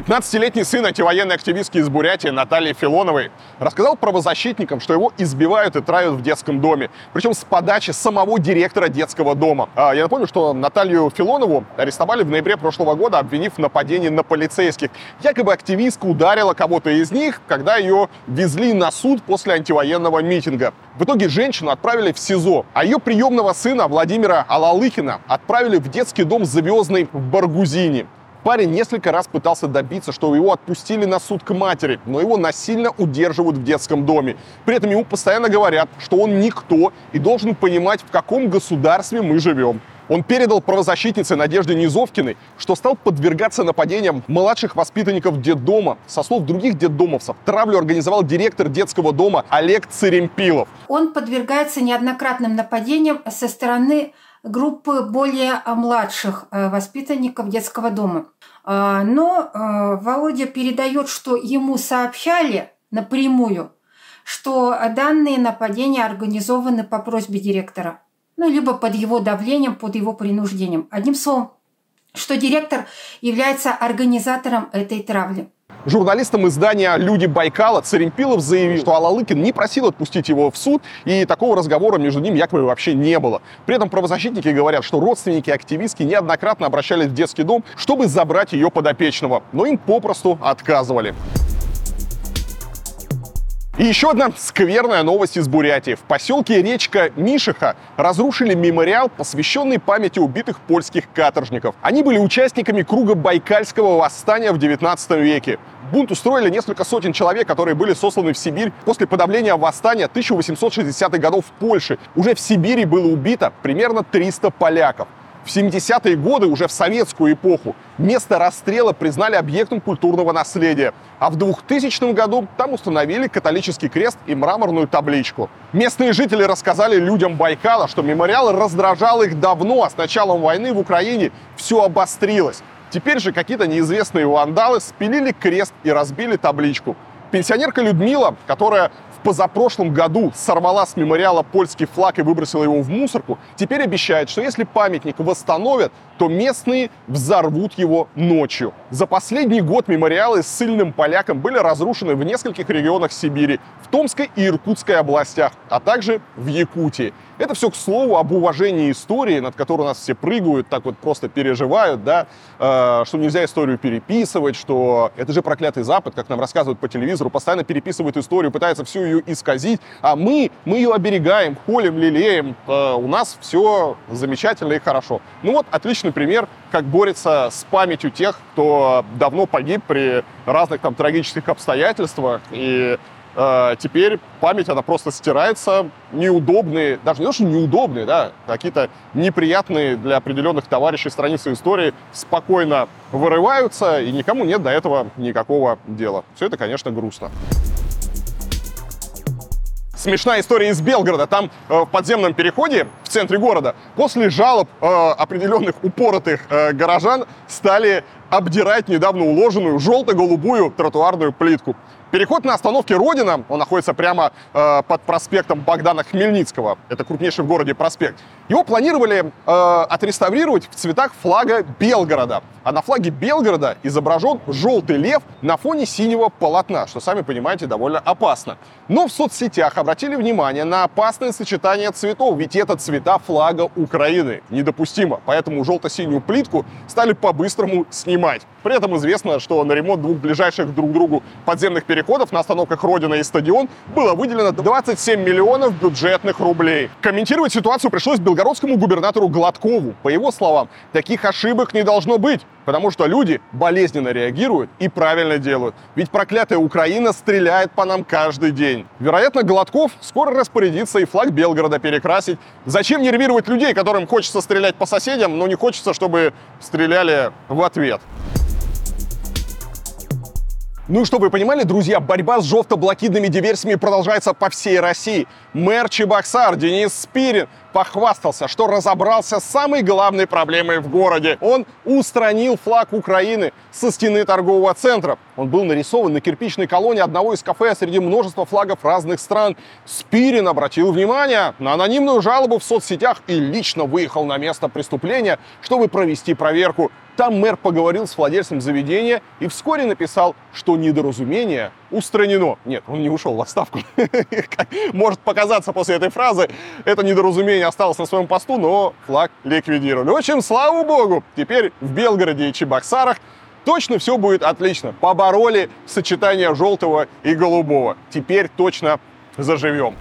15-летний сын антивоенной активистки из Бурятии Натальи Филоновой рассказал правозащитникам, что его избивают и травят в детском доме, причем с подачи самого директора детского дома. А, я напомню, что Наталью Филонову арестовали в ноябре прошлого года, обвинив в нападении на полицейских. Якобы активистка ударила кого-то из них, когда ее везли на суд после антивоенного митинга. В итоге женщину отправили в СИЗО, а ее приемного сына Владимира Алалыкина отправили в детский дом «Звездный» в Баргузине. Парень несколько раз пытался добиться, что его отпустили на суд к матери, но его насильно удерживают в детском доме. При этом ему постоянно говорят, что он никто и должен понимать, в каком государстве мы живем. Он передал правозащитнице Надежде Низовкиной, что стал подвергаться нападениям младших воспитанников детдома. Со слов других детдомовцев, травлю организовал директор детского дома Олег Церемпилов. Он подвергается неоднократным нападениям со стороны группы более младших воспитанников детского дома. Но Володя передает, что ему сообщали напрямую, что данные нападения организованы по просьбе директора, ну, либо под его давлением, под его принуждением. Одним словом, что директор является организатором этой травли. Журналистам издания «Люди Байкала» Царемпилов заявил, что Алалыкин не просил отпустить его в суд, и такого разговора между ним якобы вообще не было. При этом правозащитники говорят, что родственники активистки неоднократно обращались в детский дом, чтобы забрать ее подопечного, но им попросту отказывали. И еще одна скверная новость из Бурятии. В поселке Речка Мишиха разрушили мемориал, посвященный памяти убитых польских каторжников. Они были участниками круга Байкальского восстания в 19 веке. Бунт устроили несколько сотен человек, которые были сосланы в Сибирь после подавления восстания 1860-х годов в Польше. Уже в Сибири было убито примерно 300 поляков. В 70-е годы, уже в советскую эпоху, место расстрела признали объектом культурного наследия. А в 2000 году там установили католический крест и мраморную табличку. Местные жители рассказали людям Байкала, что мемориал раздражал их давно, а с началом войны в Украине все обострилось. Теперь же какие-то неизвестные вандалы спилили крест и разбили табличку. Пенсионерка Людмила, которая в позапрошлом году сорвала с мемориала польский флаг и выбросила его в мусорку, теперь обещает, что если памятник восстановят, то местные взорвут его ночью. За последний год мемориалы с сильным полякам были разрушены в нескольких регионах Сибири, в Томской и Иркутской областях, а также в Якутии. Это все, к слову, об уважении истории, над которой у нас все прыгают, так вот просто переживают, да, э, что нельзя историю переписывать, что это же проклятый Запад, как нам рассказывают по телевизору, постоянно переписывает историю, пытается всю ее исказить, а мы, мы ее оберегаем, холим, лелеем, э, у нас все замечательно и хорошо. Ну вот, отличный пример, как борется с памятью тех, кто давно погиб при разных там трагических обстоятельствах, и теперь память, она просто стирается, неудобные, даже не то, что неудобные, да, какие-то неприятные для определенных товарищей страницы истории спокойно вырываются, и никому нет до этого никакого дела. Все это, конечно, грустно. Смешная история из Белгорода. Там э, в подземном переходе в центре города после жалоб э, определенных упоротых э, горожан стали обдирать недавно уложенную желто-голубую тротуарную плитку. Переход на остановке Родина, он находится прямо э, под проспектом Богдана Хмельницкого, это крупнейший в городе проспект. Его планировали э, отреставрировать в цветах флага Белгорода. А на флаге Белгорода изображен желтый лев на фоне синего полотна, что, сами понимаете, довольно опасно. Но в соцсетях обратили внимание на опасное сочетание цветов, ведь это цвета флага Украины. Недопустимо. Поэтому желто-синюю плитку стали по-быстрому снимать. При этом известно, что на ремонт двух ближайших друг к другу подземных переходов на остановках Родина и Стадион было выделено 27 миллионов бюджетных рублей. Комментировать ситуацию пришлось белгородскому губернатору Гладкову. По его словам, таких ошибок не должно быть, потому что люди болезненно реагируют и правильно делают. Ведь проклятая Украина стреляет по нам каждый день. Вероятно, Гладков скоро распорядится и флаг Белгорода перекрасить. Зачем нервировать людей, которым хочется стрелять по соседям, но не хочется, чтобы стреляли в ответ? Ну и чтобы вы понимали, друзья, борьба с жовто-блокидными диверсиями продолжается по всей России. Мэр Чебоксар Денис Спирин похвастался, что разобрался с самой главной проблемой в городе. Он устранил флаг Украины со стены торгового центра. Он был нарисован на кирпичной колонне одного из кафе среди множества флагов разных стран. Спирин обратил внимание на анонимную жалобу в соцсетях и лично выехал на место преступления, чтобы провести проверку. Там мэр поговорил с владельцем заведения и вскоре написал, что недоразумение устранено. Нет, он не ушел в отставку. Может показаться после этой фразы, это недоразумение осталось на своем посту, но флаг ликвидировали. В общем, слава богу, теперь в Белгороде и Чебоксарах точно все будет отлично. Побороли сочетание желтого и голубого. Теперь точно заживем.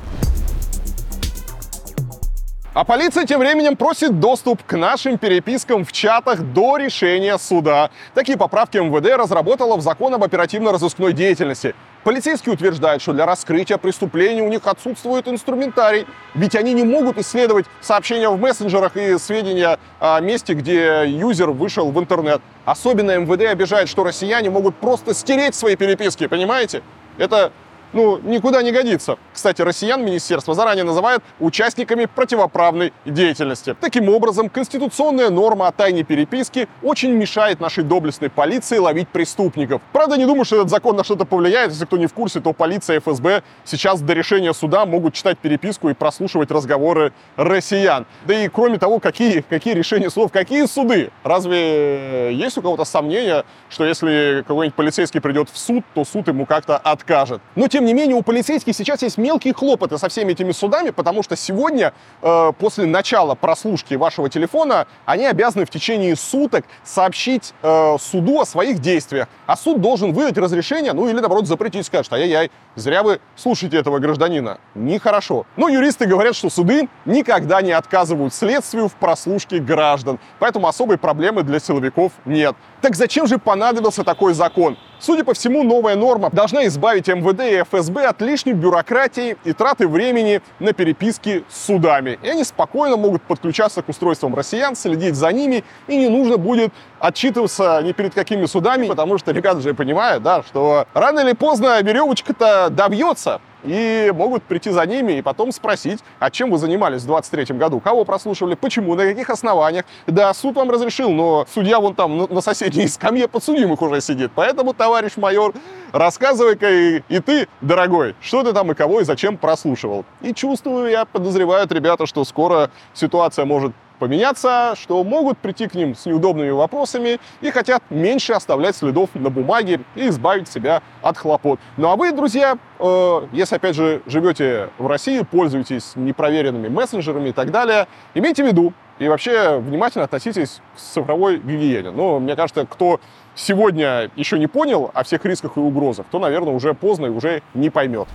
А полиция тем временем просит доступ к нашим перепискам в чатах до решения суда. Такие поправки МВД разработала в закон об оперативно-розыскной деятельности. Полицейские утверждают, что для раскрытия преступления у них отсутствует инструментарий, ведь они не могут исследовать сообщения в мессенджерах и сведения о месте, где юзер вышел в интернет. Особенно МВД обижает, что россияне могут просто стереть свои переписки, понимаете? Это ну, никуда не годится. Кстати, россиян министерство заранее называет участниками противоправной деятельности. Таким образом, конституционная норма о тайне переписки очень мешает нашей доблестной полиции ловить преступников. Правда, не думаю, что этот закон на что-то повлияет. Если кто не в курсе, то полиция и ФСБ сейчас до решения суда могут читать переписку и прослушивать разговоры россиян. Да и кроме того, какие, какие решения судов, какие суды? Разве есть у кого-то сомнения, что если какой-нибудь полицейский придет в суд, то суд ему как-то откажет? Но тем не менее у полицейских сейчас есть мелкие хлопоты со всеми этими судами, потому что сегодня, э, после начала прослушки вашего телефона, они обязаны в течение суток сообщить э, суду о своих действиях. А суд должен выдать разрешение, ну или наоборот запретить, что ай-яй-яй, зря вы слушаете этого гражданина. Нехорошо. Но юристы говорят, что суды никогда не отказывают следствию в прослушке граждан. Поэтому особой проблемы для силовиков нет. Так зачем же понадобился такой закон? Судя по всему, новая норма должна избавить МВД и ФСБ от лишней бюрократии и траты времени на переписки с судами. И они спокойно могут подключаться к устройствам россиян, следить за ними, и не нужно будет отчитываться ни перед какими судами, потому что ребята же понимают, да, что рано или поздно веревочка-то добьется, и могут прийти за ними и потом спросить, а чем вы занимались в 23 году, кого прослушивали, почему, на каких основаниях. Да, суд вам разрешил, но судья вон там на соседней скамье подсудимых уже сидит, поэтому, товарищ майор, рассказывай-ка и, и ты, дорогой, что ты там и кого и зачем прослушивал. И чувствую, я подозреваю, ребята, что скоро ситуация может поменяться, что могут прийти к ним с неудобными вопросами и хотят меньше оставлять следов на бумаге и избавить себя от хлопот. Ну а вы, друзья, э, если опять же живете в России, пользуетесь непроверенными мессенджерами и так далее, имейте в виду и вообще внимательно относитесь к цифровой гигиене. Но мне кажется, кто сегодня еще не понял о всех рисках и угрозах, то, наверное, уже поздно и уже не поймет.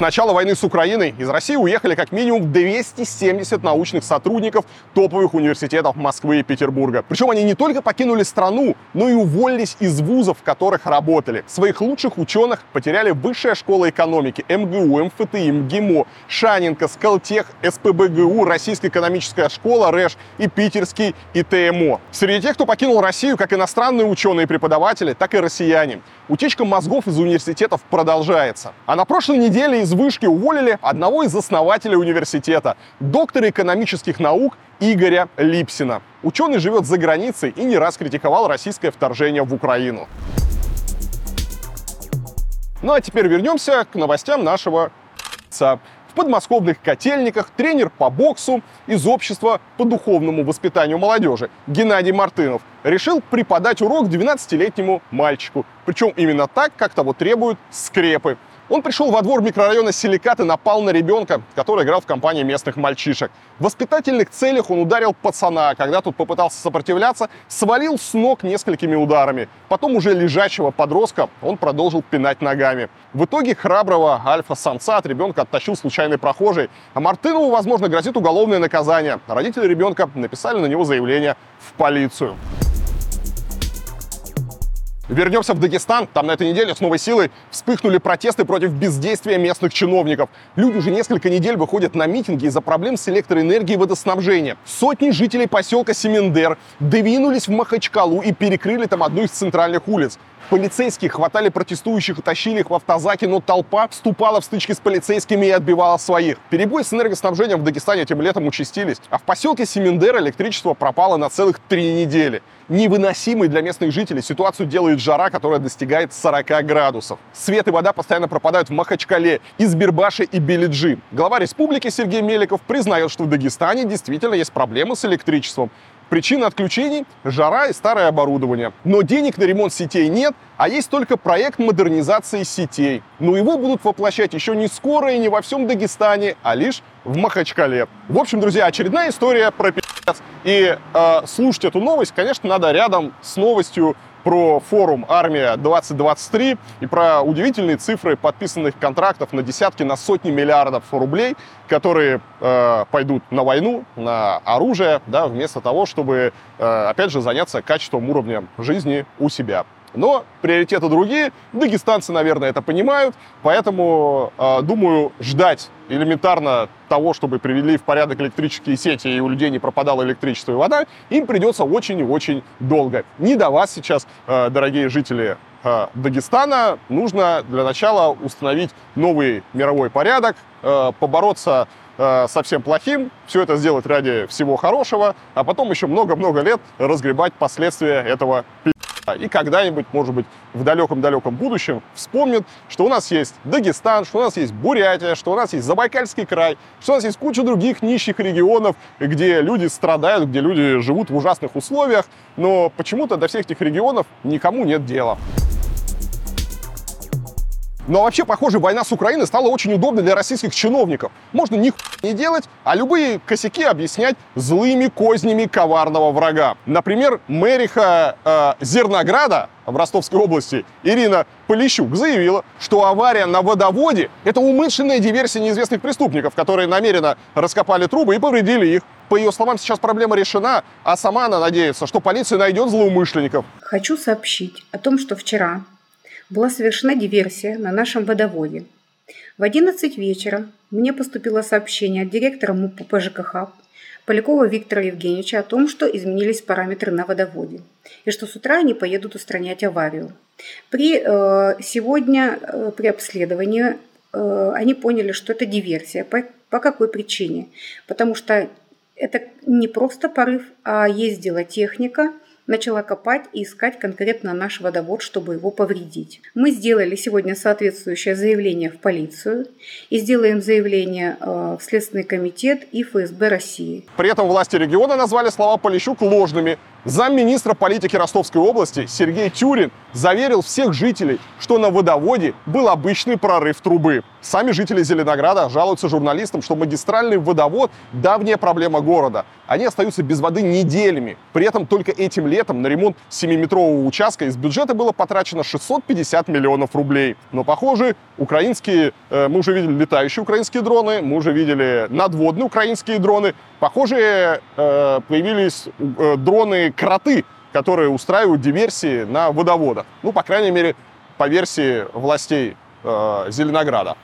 С начала войны с Украиной из России уехали как минимум 270 научных сотрудников топовых университетов Москвы и Петербурга. Причем они не только покинули страну, но и уволились из вузов, в которых работали. Своих лучших ученых потеряли Высшая школа экономики, МГУ, МФТИ, МГИМО, Шаненко, Скалтех, СПБГУ, Российская экономическая школа, РЭШ и Питерский ИТМО. Среди тех, кто покинул Россию, как иностранные ученые и преподаватели, так и россияне. Утечка мозгов из университетов продолжается. А на прошлой неделе из вышки уволили одного из основателей университета, доктора экономических наук Игоря Липсина. Ученый живет за границей и не раз критиковал российское вторжение в Украину. Ну а теперь вернемся к новостям нашего в подмосковных котельниках тренер по боксу из общества по духовному воспитанию молодежи Геннадий Мартынов решил преподать урок 12-летнему мальчику. Причем именно так, как того требуют скрепы. Он пришел во двор микрорайона Силикат и напал на ребенка, который играл в компании местных мальчишек. В воспитательных целях он ударил пацана, а когда тот попытался сопротивляться, свалил с ног несколькими ударами. Потом уже лежачего подростка он продолжил пинать ногами. В итоге храброго альфа-самца от ребенка оттащил случайный прохожий, а Мартынову, возможно, грозит уголовное наказание. Родители ребенка написали на него заявление в полицию. Вернемся в Дагестан. Там на этой неделе с новой силой вспыхнули протесты против бездействия местных чиновников. Люди уже несколько недель выходят на митинги из-за проблем с электроэнергией и водоснабжением. Сотни жителей поселка Семендер двинулись в Махачкалу и перекрыли там одну из центральных улиц. Полицейские хватали протестующих и тащили их в автозаки, но толпа вступала в стычки с полицейскими и отбивала своих. Перебои с энергоснабжением в Дагестане этим летом участились, а в поселке Семендер электричество пропало на целых три недели. Невыносимой для местных жителей ситуацию делает жара, которая достигает 40 градусов. Свет и вода постоянно пропадают в Махачкале, Избербаше и Белиджи. Глава республики Сергей Меликов признает, что в Дагестане действительно есть проблемы с электричеством. Причина отключений – жара и старое оборудование. Но денег на ремонт сетей нет, а есть только проект модернизации сетей. Но его будут воплощать еще не скоро и не во всем Дагестане, а лишь в Махачкале. В общем, друзья, очередная история про пи***ц. И э, слушать эту новость, конечно, надо рядом с новостью про форум «Армия-2023» и про удивительные цифры подписанных контрактов на десятки, на сотни миллиардов рублей, которые э, пойдут на войну, на оружие, да, вместо того, чтобы, э, опять же, заняться качеством уровня жизни у себя. Но приоритеты другие. Дагестанцы, наверное, это понимают. Поэтому, э, думаю, ждать элементарно того, чтобы привели в порядок электрические сети и у людей не пропадало электричество и вода, им придется очень и очень долго. Не до вас сейчас, э, дорогие жители э, Дагестана нужно для начала установить новый мировой порядок, э, побороться со всем плохим, все это сделать ради всего хорошего, а потом еще много-много лет разгребать последствия этого пи***. И когда-нибудь, может быть, в далеком-далеком будущем вспомнят, что у нас есть Дагестан, что у нас есть Бурятия, что у нас есть Забайкальский край, что у нас есть куча других нищих регионов, где люди страдают, где люди живут в ужасных условиях, но почему-то до всех этих регионов никому нет дела. Но вообще, похоже, война с Украиной стала очень удобной для российских чиновников. Можно ни не делать, а любые косяки объяснять злыми кознями коварного врага. Например, мэриха э, Зернограда в Ростовской области Ирина Полищук заявила, что авария на водоводе – это умышленная диверсия неизвестных преступников, которые намеренно раскопали трубы и повредили их. По ее словам, сейчас проблема решена, а сама она надеется, что полиция найдет злоумышленников. Хочу сообщить о том, что вчера была совершена диверсия на нашем водоводе. В 11 вечера мне поступило сообщение от директора МУП ПЖКХ Полякова Виктора Евгеньевича о том, что изменились параметры на водоводе и что с утра они поедут устранять аварию. При, э, сегодня э, при обследовании э, они поняли, что это диверсия. По, по какой причине? Потому что это не просто порыв, а ездила техника – начала копать и искать конкретно наш водовод, чтобы его повредить. Мы сделали сегодня соответствующее заявление в полицию и сделаем заявление э, в Следственный комитет и ФСБ России. При этом власти региона назвали слова Полищук ложными. Замминистра политики Ростовской области Сергей Тюрин заверил всех жителей, что на водоводе был обычный прорыв трубы. Сами жители Зеленограда жалуются журналистам, что магистральный водовод – давняя проблема города. Они остаются без воды неделями. При этом только этим летом на ремонт 7-метрового участка из бюджета было потрачено 650 миллионов рублей. Но, похоже, украинские, э, мы уже видели летающие украинские дроны, мы уже видели надводные украинские дроны. Похоже, э, появились э, дроны-кроты, которые устраивают диверсии на водоводах. Ну, по крайней мере, по версии властей Зеленограда.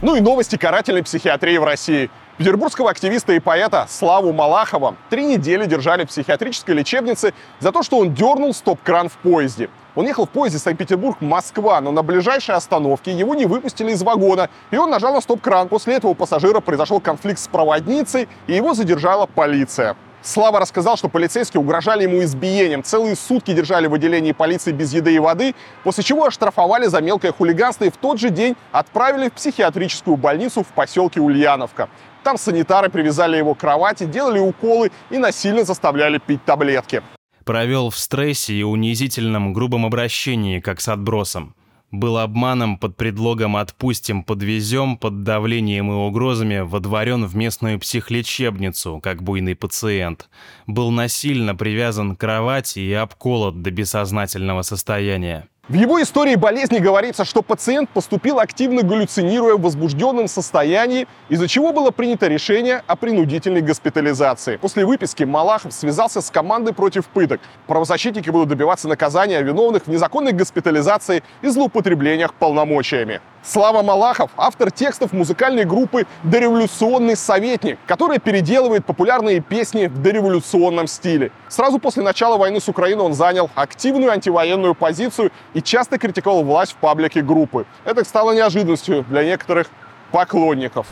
Ну и новости карательной психиатрии в России. Петербургского активиста и поэта Славу Малахова три недели держали в психиатрической лечебнице за то, что он дернул стоп-кран в поезде. Он ехал в поезде Санкт-Петербург-Москва, но на ближайшей остановке его не выпустили из вагона, и он нажал на стоп-кран. После этого у пассажира произошел конфликт с проводницей, и его задержала полиция. Слава рассказал, что полицейские угрожали ему избиением. Целые сутки держали в отделении полиции без еды и воды, после чего оштрафовали за мелкое хулиганство и в тот же день отправили в психиатрическую больницу в поселке Ульяновка. Там санитары привязали его к кровати, делали уколы и насильно заставляли пить таблетки. Провел в стрессе и унизительном грубом обращении, как с отбросом. Был обманом под предлогом «отпустим, подвезем», под давлением и угрозами водворен в местную психлечебницу, как буйный пациент. Был насильно привязан к кровати и обколот до бессознательного состояния. В его истории болезни говорится, что пациент поступил активно галлюцинируя в возбужденном состоянии, из-за чего было принято решение о принудительной госпитализации. После выписки Малахов связался с командой против пыток. Правозащитники будут добиваться наказания виновных в незаконной госпитализации и злоупотреблениях полномочиями. Слава Малахов – автор текстов музыкальной группы «Дореволюционный советник», которая переделывает популярные песни в дореволюционном стиле. Сразу после начала войны с Украиной он занял активную антивоенную позицию и часто критиковал власть в паблике группы. Это стало неожиданностью для некоторых поклонников.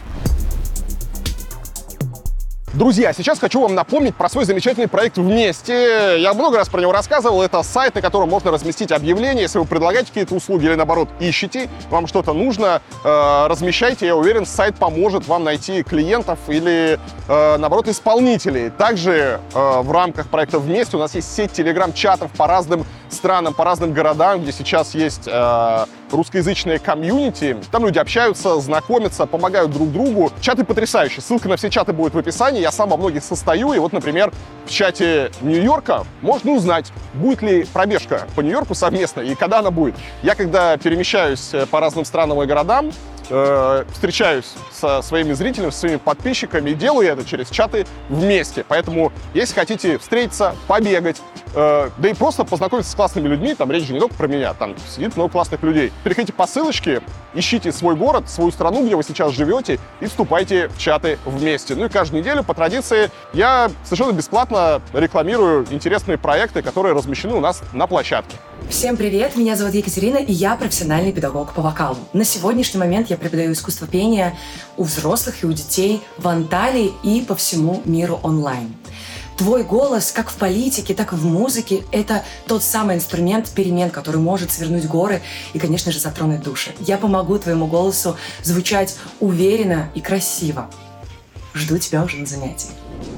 Друзья, сейчас хочу вам напомнить про свой замечательный проект «Вместе». Я много раз про него рассказывал. Это сайт, на котором можно разместить объявления. Если вы предлагаете какие-то услуги или, наоборот, ищете, вам что-то нужно, э, размещайте. Я уверен, сайт поможет вам найти клиентов или, э, наоборот, исполнителей. Также э, в рамках проекта «Вместе» у нас есть сеть телеграм-чатов по разным странам, по разным городам, где сейчас есть э, русскоязычные комьюнити. Там люди общаются, знакомятся, помогают друг другу. Чаты потрясающие. Ссылка на все чаты будет в описании. Я сам во многих состою. И вот, например, в чате Нью-Йорка можно узнать, будет ли пробежка по Нью-Йорку совместно и когда она будет. Я, когда перемещаюсь э, по разным странам и городам, э, встречаюсь со своими зрителями, со своими подписчиками и делаю это через чаты вместе. Поэтому, если хотите встретиться, побегать, э, да и просто познакомиться с классными людьми, там речь же не только про меня, там сидит много классных людей. Переходите по ссылочке, ищите свой город, свою страну, где вы сейчас живете, и вступайте в чаты вместе. Ну и каждую неделю, по традиции, я совершенно бесплатно рекламирую интересные проекты, которые размещены у нас на площадке. Всем привет, меня зовут Екатерина, и я профессиональный педагог по вокалу. На сегодняшний момент я преподаю искусство пения у взрослых и у детей в Анталии и по всему миру онлайн. Твой голос, как в политике, так и в музыке, это тот самый инструмент перемен, который может свернуть горы и, конечно же, затронуть души. Я помогу твоему голосу звучать уверенно и красиво. Жду тебя уже на занятии.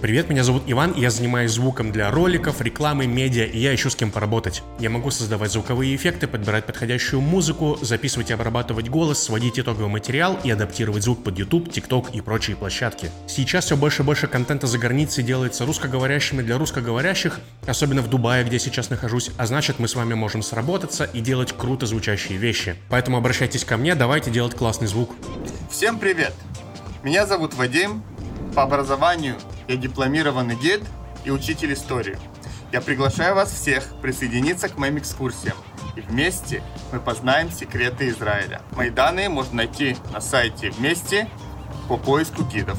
Привет, меня зовут Иван, я занимаюсь звуком для роликов, рекламы, медиа, и я ищу с кем поработать. Я могу создавать звуковые эффекты, подбирать подходящую музыку, записывать и обрабатывать голос, сводить итоговый материал и адаптировать звук под YouTube, TikTok и прочие площадки. Сейчас все больше и больше контента за границей делается русскоговорящими для русскоговорящих, особенно в Дубае, где сейчас нахожусь, а значит мы с вами можем сработаться и делать круто звучащие вещи. Поэтому обращайтесь ко мне, давайте делать классный звук. Всем привет! Меня зовут Вадим, по образованию я дипломированный гид и учитель истории. Я приглашаю вас всех присоединиться к моим экскурсиям. И вместе мы познаем секреты Израиля. Мои данные можно найти на сайте «Вместе» по поиску гидов.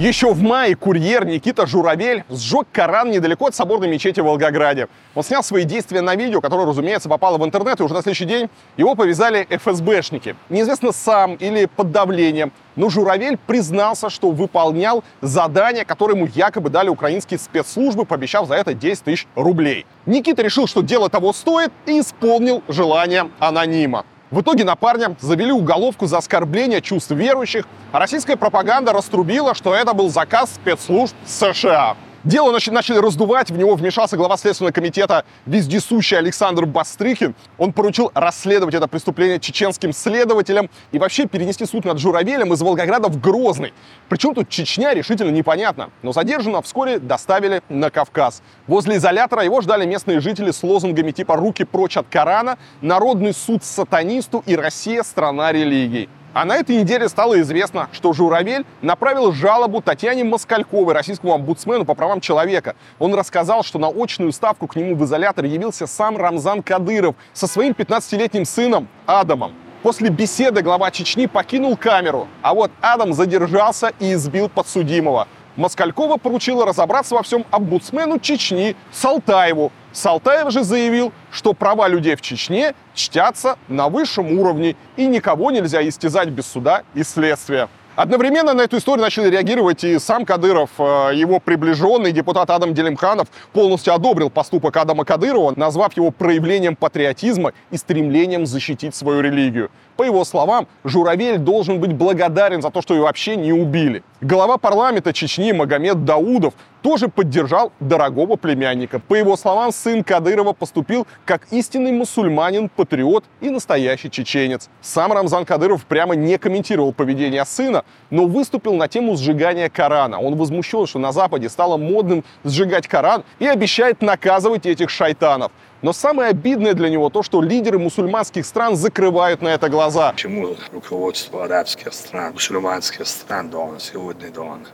Еще в мае курьер Никита Журавель сжег Коран недалеко от соборной мечети в Волгограде. Он снял свои действия на видео, которое, разумеется, попало в интернет, и уже на следующий день его повязали ФСБшники. Неизвестно сам или под давлением, но Журавель признался, что выполнял задание, которое ему якобы дали украинские спецслужбы, пообещав за это 10 тысяч рублей. Никита решил, что дело того стоит, и исполнил желание анонима. В итоге на парня завели уголовку за оскорбление чувств верующих, а российская пропаганда раструбила, что это был заказ спецслужб США. Дело начали раздувать, в него вмешался глава Следственного комитета вездесущий Александр Бастрыхин. Он поручил расследовать это преступление чеченским следователям и вообще перенести суд над Журавелем из Волгограда в Грозный. Причем тут Чечня решительно непонятно. Но задержанного вскоре доставили на Кавказ. Возле изолятора его ждали местные жители с лозунгами типа «Руки прочь от Корана», «Народный суд сатанисту» и «Россия – страна религий». А на этой неделе стало известно, что Журавель направил жалобу Татьяне Москальковой, российскому омбудсмену по правам человека. Он рассказал, что на очную ставку к нему в изолятор явился сам Рамзан Кадыров со своим 15-летним сыном Адамом. После беседы глава Чечни покинул камеру, а вот Адам задержался и избил подсудимого. Москалькова поручила разобраться во всем омбудсмену Чечни Салтаеву, Салтаев же заявил, что права людей в Чечне чтятся на высшем уровне и никого нельзя истязать без суда и следствия. Одновременно на эту историю начали реагировать и сам Кадыров. Э, его приближенный депутат Адам Делимханов полностью одобрил поступок Адама Кадырова, назвав его проявлением патриотизма и стремлением защитить свою религию. По его словам, Журавель должен быть благодарен за то, что его вообще не убили. Глава парламента Чечни Магомед Даудов тоже поддержал дорогого племянника. По его словам, сын Кадырова поступил как истинный мусульманин, патриот и настоящий чеченец. Сам Рамзан Кадыров прямо не комментировал поведение сына, но выступил на тему сжигания Корана. Он возмущен, что на Западе стало модным сжигать Коран и обещает наказывать этих шайтанов. Но самое обидное для него то, что лидеры мусульманских стран закрывают на это глаза. Почему руководство арабских стран, мусульманских стран должно сегодня должно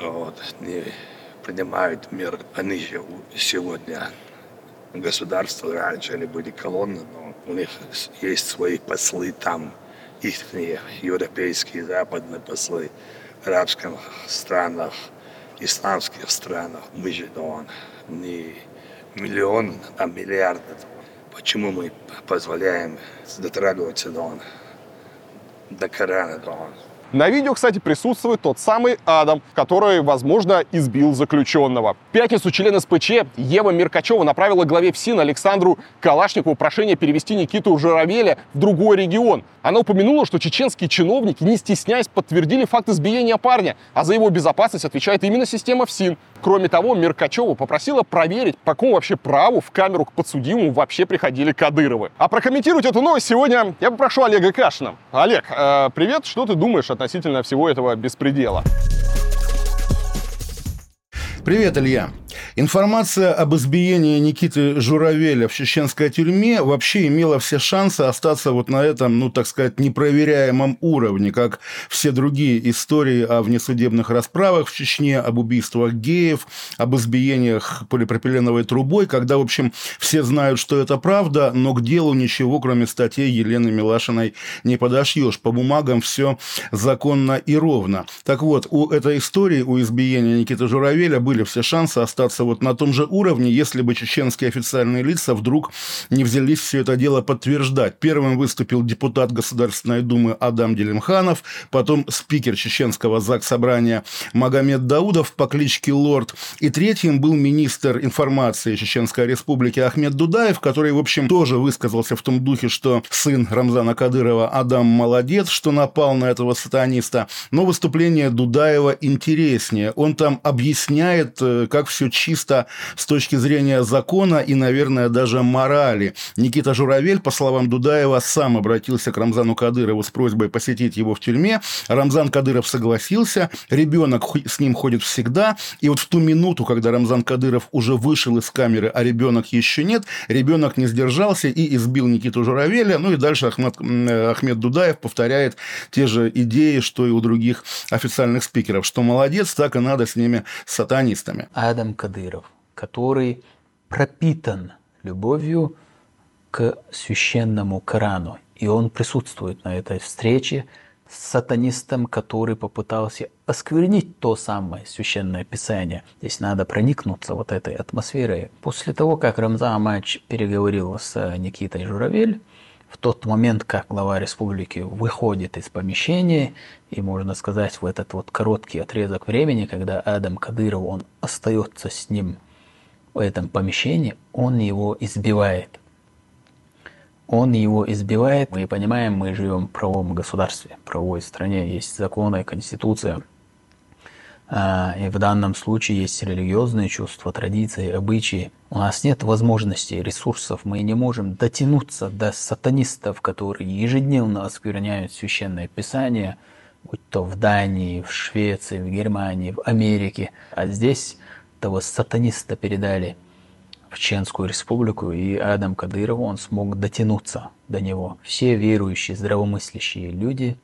вот, не принимают мир. Они же сегодня государства раньше они были колонны, но у них есть свои послы там, их европейские, западные послы в арабских странах, исламских странах. Мы же должны не миллион, а миллиарды. Почему мы позволяем дотрагиваться до, до Корана, до на видео, кстати, присутствует тот самый Адам, который, возможно, избил заключенного. В пятницу член СПЧ Ева Меркачева направила главе ФСИН Александру Калашникову прошение перевести Никиту Журавеля в другой регион. Она упомянула, что чеченские чиновники, не стесняясь, подтвердили факт избиения парня, а за его безопасность отвечает именно система ФСИН. Кроме того, Меркачева попросила проверить, по какому вообще праву в камеру к подсудимому вообще приходили Кадыровы. А прокомментировать эту новость сегодня я попрошу Олега Кашина. Олег, э, привет, что ты думаешь относительно всего этого беспредела? Привет, Илья. Информация об избиении Никиты Журавеля в чеченской тюрьме вообще имела все шансы остаться вот на этом, ну, так сказать, непроверяемом уровне, как все другие истории о внесудебных расправах в Чечне, об убийствах геев, об избиениях полипропиленовой трубой, когда, в общем, все знают, что это правда, но к делу ничего, кроме статей Елены Милашиной, не подошьешь. По бумагам все законно и ровно. Так вот, у этой истории, у избиения Никиты Журавеля были все шансы остаться вот на том же уровне, если бы чеченские официальные лица вдруг не взялись все это дело подтверждать. Первым выступил депутат Государственной Думы Адам Делимханов, потом спикер чеченского ЗАГС-собрания Магомед Даудов по кличке Лорд, и третьим был министр информации Чеченской Республики Ахмед Дудаев, который, в общем, тоже высказался в том духе, что сын Рамзана Кадырова Адам молодец, что напал на этого сатаниста. Но выступление Дудаева интереснее. Он там объясняет, э, как все чисто с точки зрения закона и, наверное, даже морали. Никита Журавель, по словам Дудаева, сам обратился к Рамзану Кадырову с просьбой посетить его в тюрьме. Рамзан Кадыров согласился. Ребенок с ним ходит всегда. И вот в ту минуту, когда Рамзан Кадыров уже вышел из камеры, а ребенок еще нет, ребенок не сдержался и избил Никиту Журавеля. Ну и дальше Ахмед, Ахмед Дудаев повторяет те же идеи, что и у других официальных спикеров, что молодец, так и надо с ними сатанистами. Адам Кадыров, который пропитан любовью к священному Корану. И он присутствует на этой встрече с сатанистом, который попытался осквернить то самое священное писание. Здесь надо проникнуться вот этой атмосферой. После того, как Рамзан Амач переговорил с Никитой Журавель, в тот момент, как глава республики выходит из помещения, и можно сказать, в этот вот короткий отрезок времени, когда Адам Кадыров, он остается с ним в этом помещении, он его избивает. Он его избивает. Мы понимаем, мы живем в правовом государстве, в правовой стране, есть законы, конституция – а, и в данном случае есть религиозные чувства, традиции, обычаи. У нас нет возможностей, ресурсов, мы не можем дотянуться до сатанистов, которые ежедневно оскверняют священное писание, будь то в Дании, в Швеции, в Германии, в Америке. А здесь того сатаниста передали в Чеченскую республику, и Адам Кадыров, он смог дотянуться до него. Все верующие, здравомыслящие люди,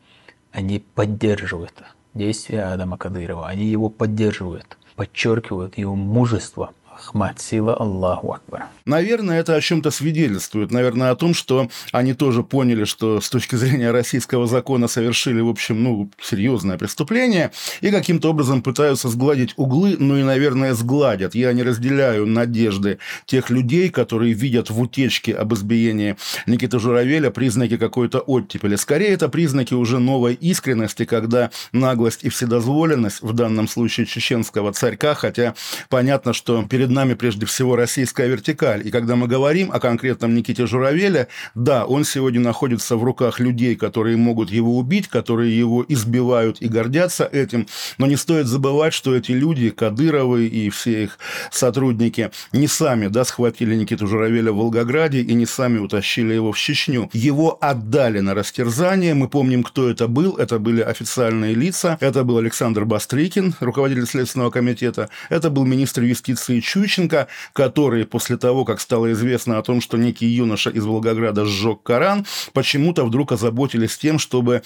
они поддерживают действия Адама Кадырова. Они его поддерживают, подчеркивают его мужество, Ахмад, сила Аллаху Акбар. Наверное, это о чем-то свидетельствует. Наверное, о том, что они тоже поняли, что с точки зрения российского закона совершили, в общем, ну, серьезное преступление, и каким-то образом пытаются сгладить углы, ну и, наверное, сгладят. Я не разделяю надежды тех людей, которые видят в утечке об избиении Никиты Журавеля признаки какой-то оттепели. Скорее, это признаки уже новой искренности, когда наглость и вседозволенность, в данном случае чеченского царька, хотя понятно, что перед нами прежде всего российская вертикаль. И когда мы говорим о конкретном Никите Журавеле, да, он сегодня находится в руках людей, которые могут его убить, которые его избивают и гордятся этим. Но не стоит забывать, что эти люди, Кадыровы и все их сотрудники, не сами да, схватили Никиту Журавеля в Волгограде и не сами утащили его в Чечню. Его отдали на растерзание. Мы помним, кто это был. Это были официальные лица. Это был Александр Бастрыкин, руководитель Следственного комитета. Это был министр юстиции Чученко, который после того, как стало известно о том, что некий юноша из Волгограда сжег Коран, почему-то вдруг озаботились тем, чтобы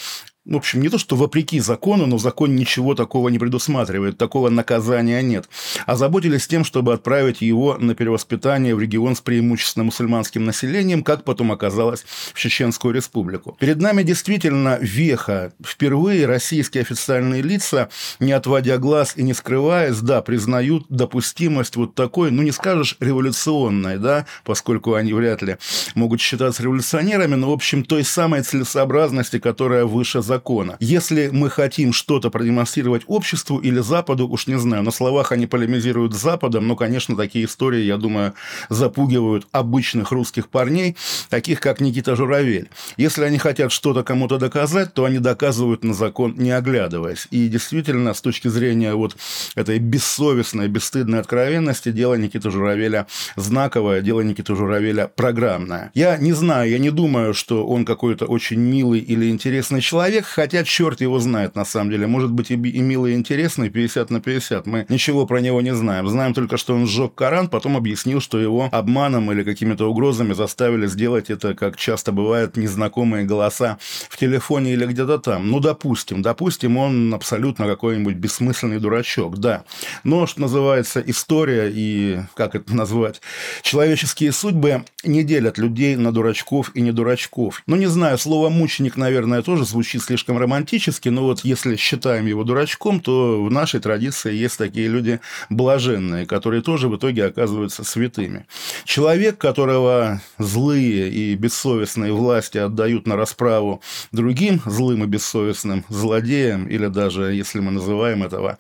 в общем, не то, что вопреки закону, но закон ничего такого не предусматривает, такого наказания нет. Озаботились тем, чтобы отправить его на перевоспитание в регион с преимущественно мусульманским населением, как потом оказалось в Чеченскую республику. Перед нами действительно веха. Впервые российские официальные лица, не отводя глаз и не скрываясь, да, признают допустимость вот такой, ну не скажешь революционной, да, поскольку они вряд ли могут считаться революционерами, но, в общем, той самой целесообразности, которая выше закона закона. Если мы хотим что-то продемонстрировать обществу или Западу, уж не знаю, на словах они полемизируют с Западом, но, конечно, такие истории, я думаю, запугивают обычных русских парней, таких как Никита Журавель. Если они хотят что-то кому-то доказать, то они доказывают на закон, не оглядываясь. И действительно, с точки зрения вот этой бессовестной, бесстыдной откровенности, дело Никиты Журавеля знаковое, дело Никиты Журавеля программное. Я не знаю, я не думаю, что он какой-то очень милый или интересный человек, хотя черт его знает на самом деле. Может быть и, и милый и интересный 50 на 50. Мы ничего про него не знаем. Знаем только, что он сжег Коран, потом объяснил, что его обманом или какими-то угрозами заставили сделать это, как часто бывает, незнакомые голоса в телефоне или где-то там. Ну, допустим, допустим, он абсолютно какой-нибудь бессмысленный дурачок, да. Но, что называется, история и, как это назвать, человеческие судьбы не делят людей на дурачков и не дурачков. Ну, не знаю, слово «мученик», наверное, тоже звучит слишком романтически, но вот если считаем его дурачком, то в нашей традиции есть такие люди блаженные, которые тоже в итоге оказываются святыми. Человек, которого злые и бессовестные власти отдают на расправу другим злым и бессовестным злодеям, или даже, если мы называем этого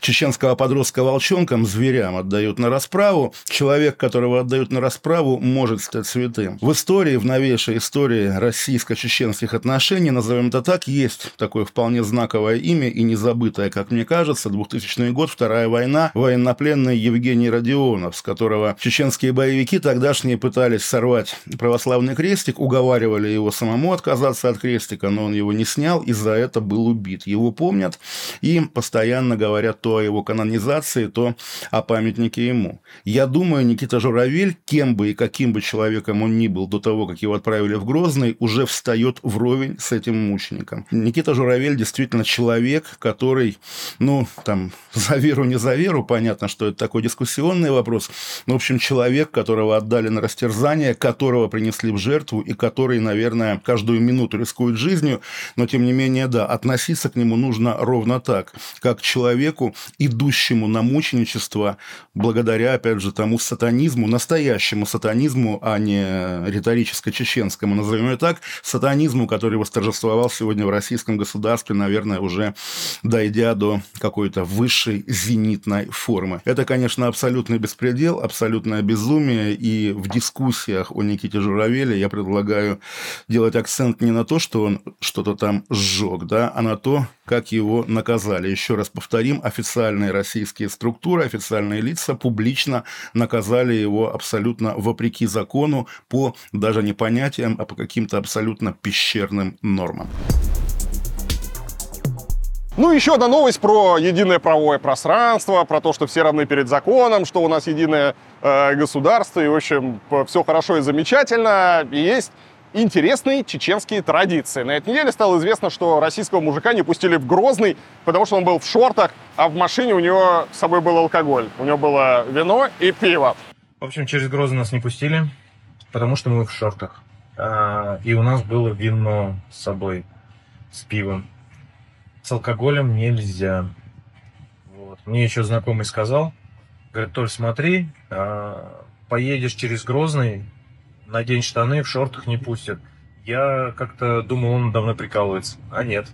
чеченского подростка волчонком, зверям отдают на расправу, человек, которого отдают на расправу, может стать святым. В истории, в новейшей истории российско-чеченских отношений, назовем это так, есть такое вполне знаковое имя и незабытое, как мне кажется, 2000 год, Вторая война, военнопленный Евгений Родионов, с которого чеченские боевики тогдашние пытались сорвать православный крестик, уговаривали его самому отказаться от крестика, но он его не снял и за это был убит. Его помнят и постоянно говорят то о его канонизации, то о памятнике ему. Я думаю, Никита Журавель, кем бы и каким бы человеком он ни был до того, как его отправили в Грозный, уже встает вровень с этим мучеником. Никита Журавель действительно человек, который, ну, там, за веру, не за веру, понятно, что это такой дискуссионный вопрос, но, в общем, человек, которого отдали на растерзание, которого принесли в жертву и который, наверное, каждую минуту рискует жизнью, но, тем не менее, да, относиться к нему нужно ровно так, как к человеку, идущему на мученичество благодаря, опять же, тому сатанизму, настоящему сатанизму, а не риторическо-чеченскому, назовем это так, сатанизму, который восторжествовал сегодня в российском государстве, наверное, уже дойдя до какой-то высшей зенитной формы. Это, конечно, абсолютный беспредел, абсолютное безумие, и в дискуссиях о Никите Журавеле я предлагаю делать акцент не на то, что он что-то там сжег, да, а на то, как его наказали. Еще раз повторим, официальные российские структуры, официальные лица публично наказали его абсолютно вопреки закону по даже не понятиям, а по каким-то абсолютно пещерным нормам. Ну, еще одна новость про единое правовое пространство, про то, что все равны перед законом, что у нас единое э, государство, и, в общем, все хорошо и замечательно. И есть интересные чеченские традиции. На этой неделе стало известно, что российского мужика не пустили в Грозный, потому что он был в шортах, а в машине у него с собой был алкоголь. У него было вино и пиво. В общем, через Грозный нас не пустили, потому что мы в шортах. А, и у нас было вино с собой, с пивом с алкоголем нельзя. Вот. Мне еще знакомый сказал, говорит, Толь, смотри, а, поедешь через Грозный, надень штаны, в шортах не пустят. Я как-то думал, он давно прикалывается, а нет.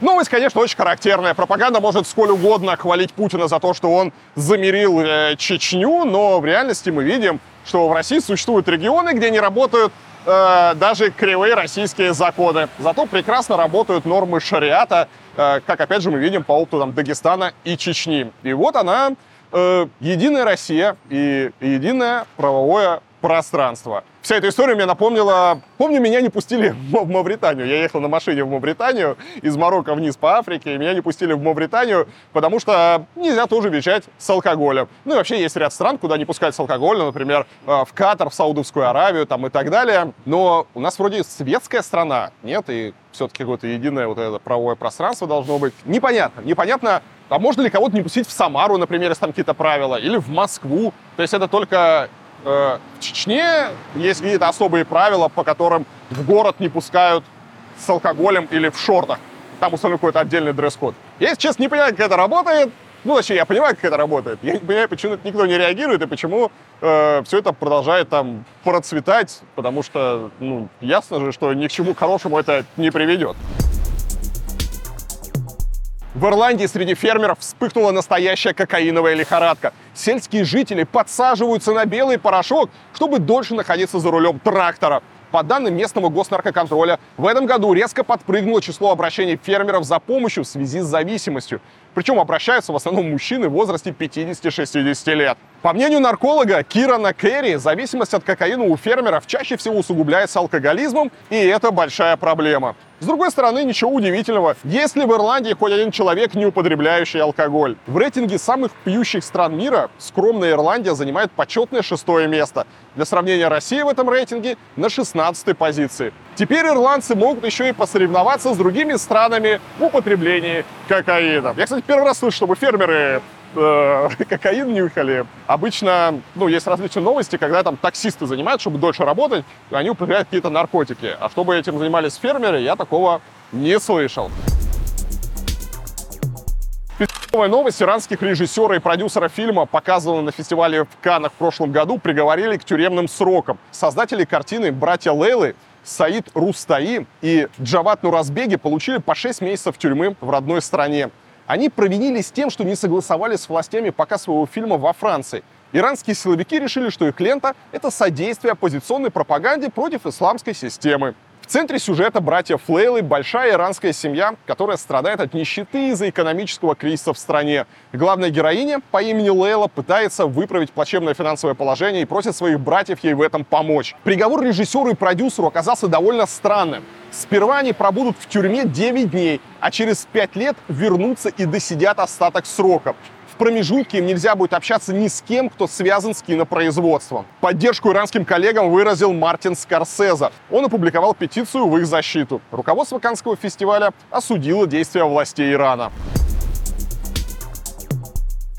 Новость, конечно, очень характерная. Пропаганда может сколь угодно хвалить Путина за то, что он замерил э, Чечню, но в реальности мы видим, что в России существуют регионы, где не работают э, даже кривые российские законы. Зато прекрасно работают нормы шариата, э, как, опять же, мы видим по опыту там, Дагестана и Чечни. И вот она, э, единая Россия и единое правовое пространство. Вся эта история мне напомнила... Помню, меня не пустили в Мавританию. Я ехал на машине в Мавританию из Марокко вниз по Африке, и меня не пустили в Мавританию, потому что нельзя тоже въезжать с алкоголем. Ну и вообще есть ряд стран, куда не пускают с алкоголем, например, э, в Катар, в Саудовскую Аравию там и так далее. Но у нас вроде светская страна, нет, и все-таки какое-то единое вот это правовое пространство должно быть. Непонятно, непонятно, а можно ли кого-то не пустить в Самару, например, если там какие-то правила, или в Москву. То есть это только в Чечне есть какие-то особые правила, по которым в город не пускают с алкоголем или в шортах. Там установлен какой-то отдельный дресс-код. Я, если честно, не понимаю, как это работает. Ну, точнее, я понимаю, как это работает. Я не понимаю, почему никто не реагирует и почему э, все это продолжает там процветать, потому что, ну, ясно же, что ни к чему хорошему это не приведет. В Ирландии среди фермеров вспыхнула настоящая кокаиновая лихорадка. Сельские жители подсаживаются на белый порошок, чтобы дольше находиться за рулем трактора. По данным местного госнаркоконтроля, в этом году резко подпрыгнуло число обращений фермеров за помощью в связи с зависимостью. Причем обращаются в основном мужчины в возрасте 50-60 лет. По мнению нарколога Кирана Керри, зависимость от кокаина у фермеров чаще всего усугубляется алкоголизмом, и это большая проблема. С другой стороны, ничего удивительного, если в Ирландии хоть один человек, не употребляющий алкоголь. В рейтинге самых пьющих стран мира скромная Ирландия занимает почетное шестое место. Для сравнения, Россия в этом рейтинге на 16 позиции. Теперь ирландцы могут еще и посоревноваться с другими странами в употреблении кокаина. Я, кстати, первый раз слышу, чтобы фермеры э, кокаин нюхали. Обычно, ну, есть различные новости, когда там таксисты занимают, чтобы дольше работать, они употребляют какие-то наркотики. А чтобы этим занимались фермеры, я такого не слышал. Новая новость. Иранских режиссера и продюсера фильма, показанного на фестивале в Каннах в прошлом году, приговорили к тюремным срокам. Создатели картины «Братья Лейлы» Саид Рустаи и Джават Нуразбеги получили по 6 месяцев тюрьмы в родной стране. Они провинились тем, что не согласовали с властями показ своего фильма во Франции. Иранские силовики решили, что их лента — это содействие оппозиционной пропаганде против исламской системы. В центре сюжета братья Флейлы – большая иранская семья, которая страдает от нищеты из-за экономического кризиса в стране. Главная героиня по имени Лейла пытается выправить плачевное финансовое положение и просит своих братьев ей в этом помочь. Приговор режиссеру и продюсеру оказался довольно странным. Сперва они пробудут в тюрьме 9 дней, а через 5 лет вернутся и досидят остаток срока промежутке им нельзя будет общаться ни с кем, кто связан с кинопроизводством. Поддержку иранским коллегам выразил Мартин Скорсезе. Он опубликовал петицию в их защиту. Руководство Канского фестиваля осудило действия властей Ирана.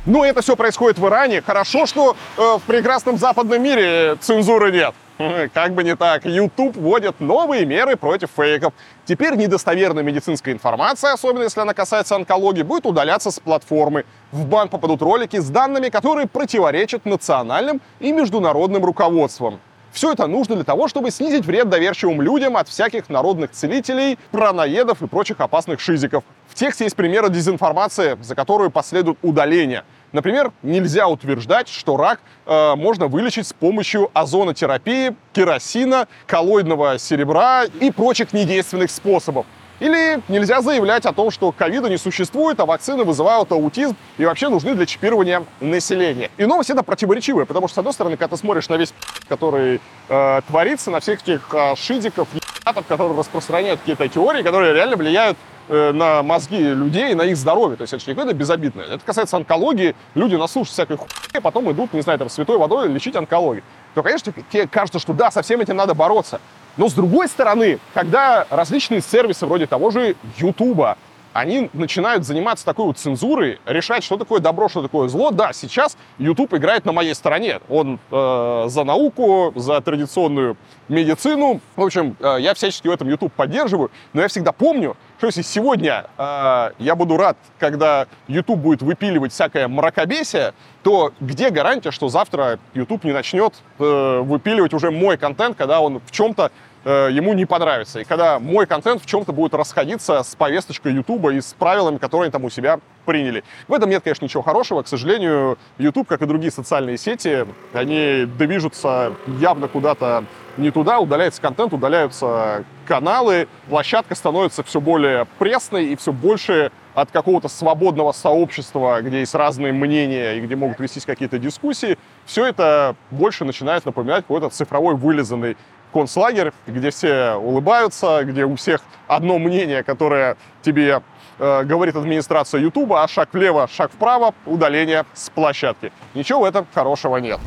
Ну, это все происходит в Иране. Хорошо, что э, в прекрасном западном мире цензуры нет. Как бы не так, YouTube вводит новые меры против фейков. Теперь недостоверная медицинская информация, особенно если она касается онкологии, будет удаляться с платформы. В бан попадут ролики с данными, которые противоречат национальным и международным руководствам. Все это нужно для того, чтобы снизить вред доверчивым людям от всяких народных целителей, праноедов и прочих опасных шизиков. В тексте есть примеры дезинформации, за которую последует удаление – Например, нельзя утверждать, что рак э, можно вылечить с помощью озонотерапии, керосина, коллоидного серебра и прочих недейственных способов. Или нельзя заявлять о том, что ковида не существует, а вакцины вызывают аутизм и вообще нужны для чипирования населения. И новость это противоречивая, потому что, с одной стороны, когда ты смотришь на весь который э, творится, на всех этих э, шизиков, которые распространяют какие-то теории, которые реально влияют на мозги людей, на их здоровье. То есть это же не какое-то безобидное. Это касается онкологии. Люди наслушают всякой хуйни, потом идут, не знаю, там, святой водой лечить онкологию. То, конечно, тебе кажется, что да, со всем этим надо бороться. Но с другой стороны, когда различные сервисы вроде того же Ютуба, они начинают заниматься такой вот цензурой, решать, что такое добро, что такое зло. Да, сейчас YouTube играет на моей стороне. Он э, за науку, за традиционную медицину. В общем, э, я всячески в этом YouTube поддерживаю, но я всегда помню, что если сегодня э, я буду рад, когда YouTube будет выпиливать всякое мракобесие, то где гарантия, что завтра YouTube не начнет э, выпиливать уже мой контент, когда он в чем-то Э, ему не понравится. И когда мой контент в чем-то будет расходиться с повесточкой YouTube и с правилами, которые они там у себя приняли. В этом нет, конечно, ничего хорошего. К сожалению, YouTube, как и другие социальные сети, они движутся явно куда-то не туда, удаляется контент, удаляются каналы, площадка становится все более пресной и все больше от какого-то свободного сообщества, где есть разные мнения и где могут вестись какие-то дискуссии, все это больше начинает напоминать какой-то цифровой вылизанный концлагерь, где все улыбаются, где у всех одно мнение, которое тебе э, говорит администрация Ютуба, а шаг влево, шаг вправо, удаление с площадки. Ничего в этом хорошего нет.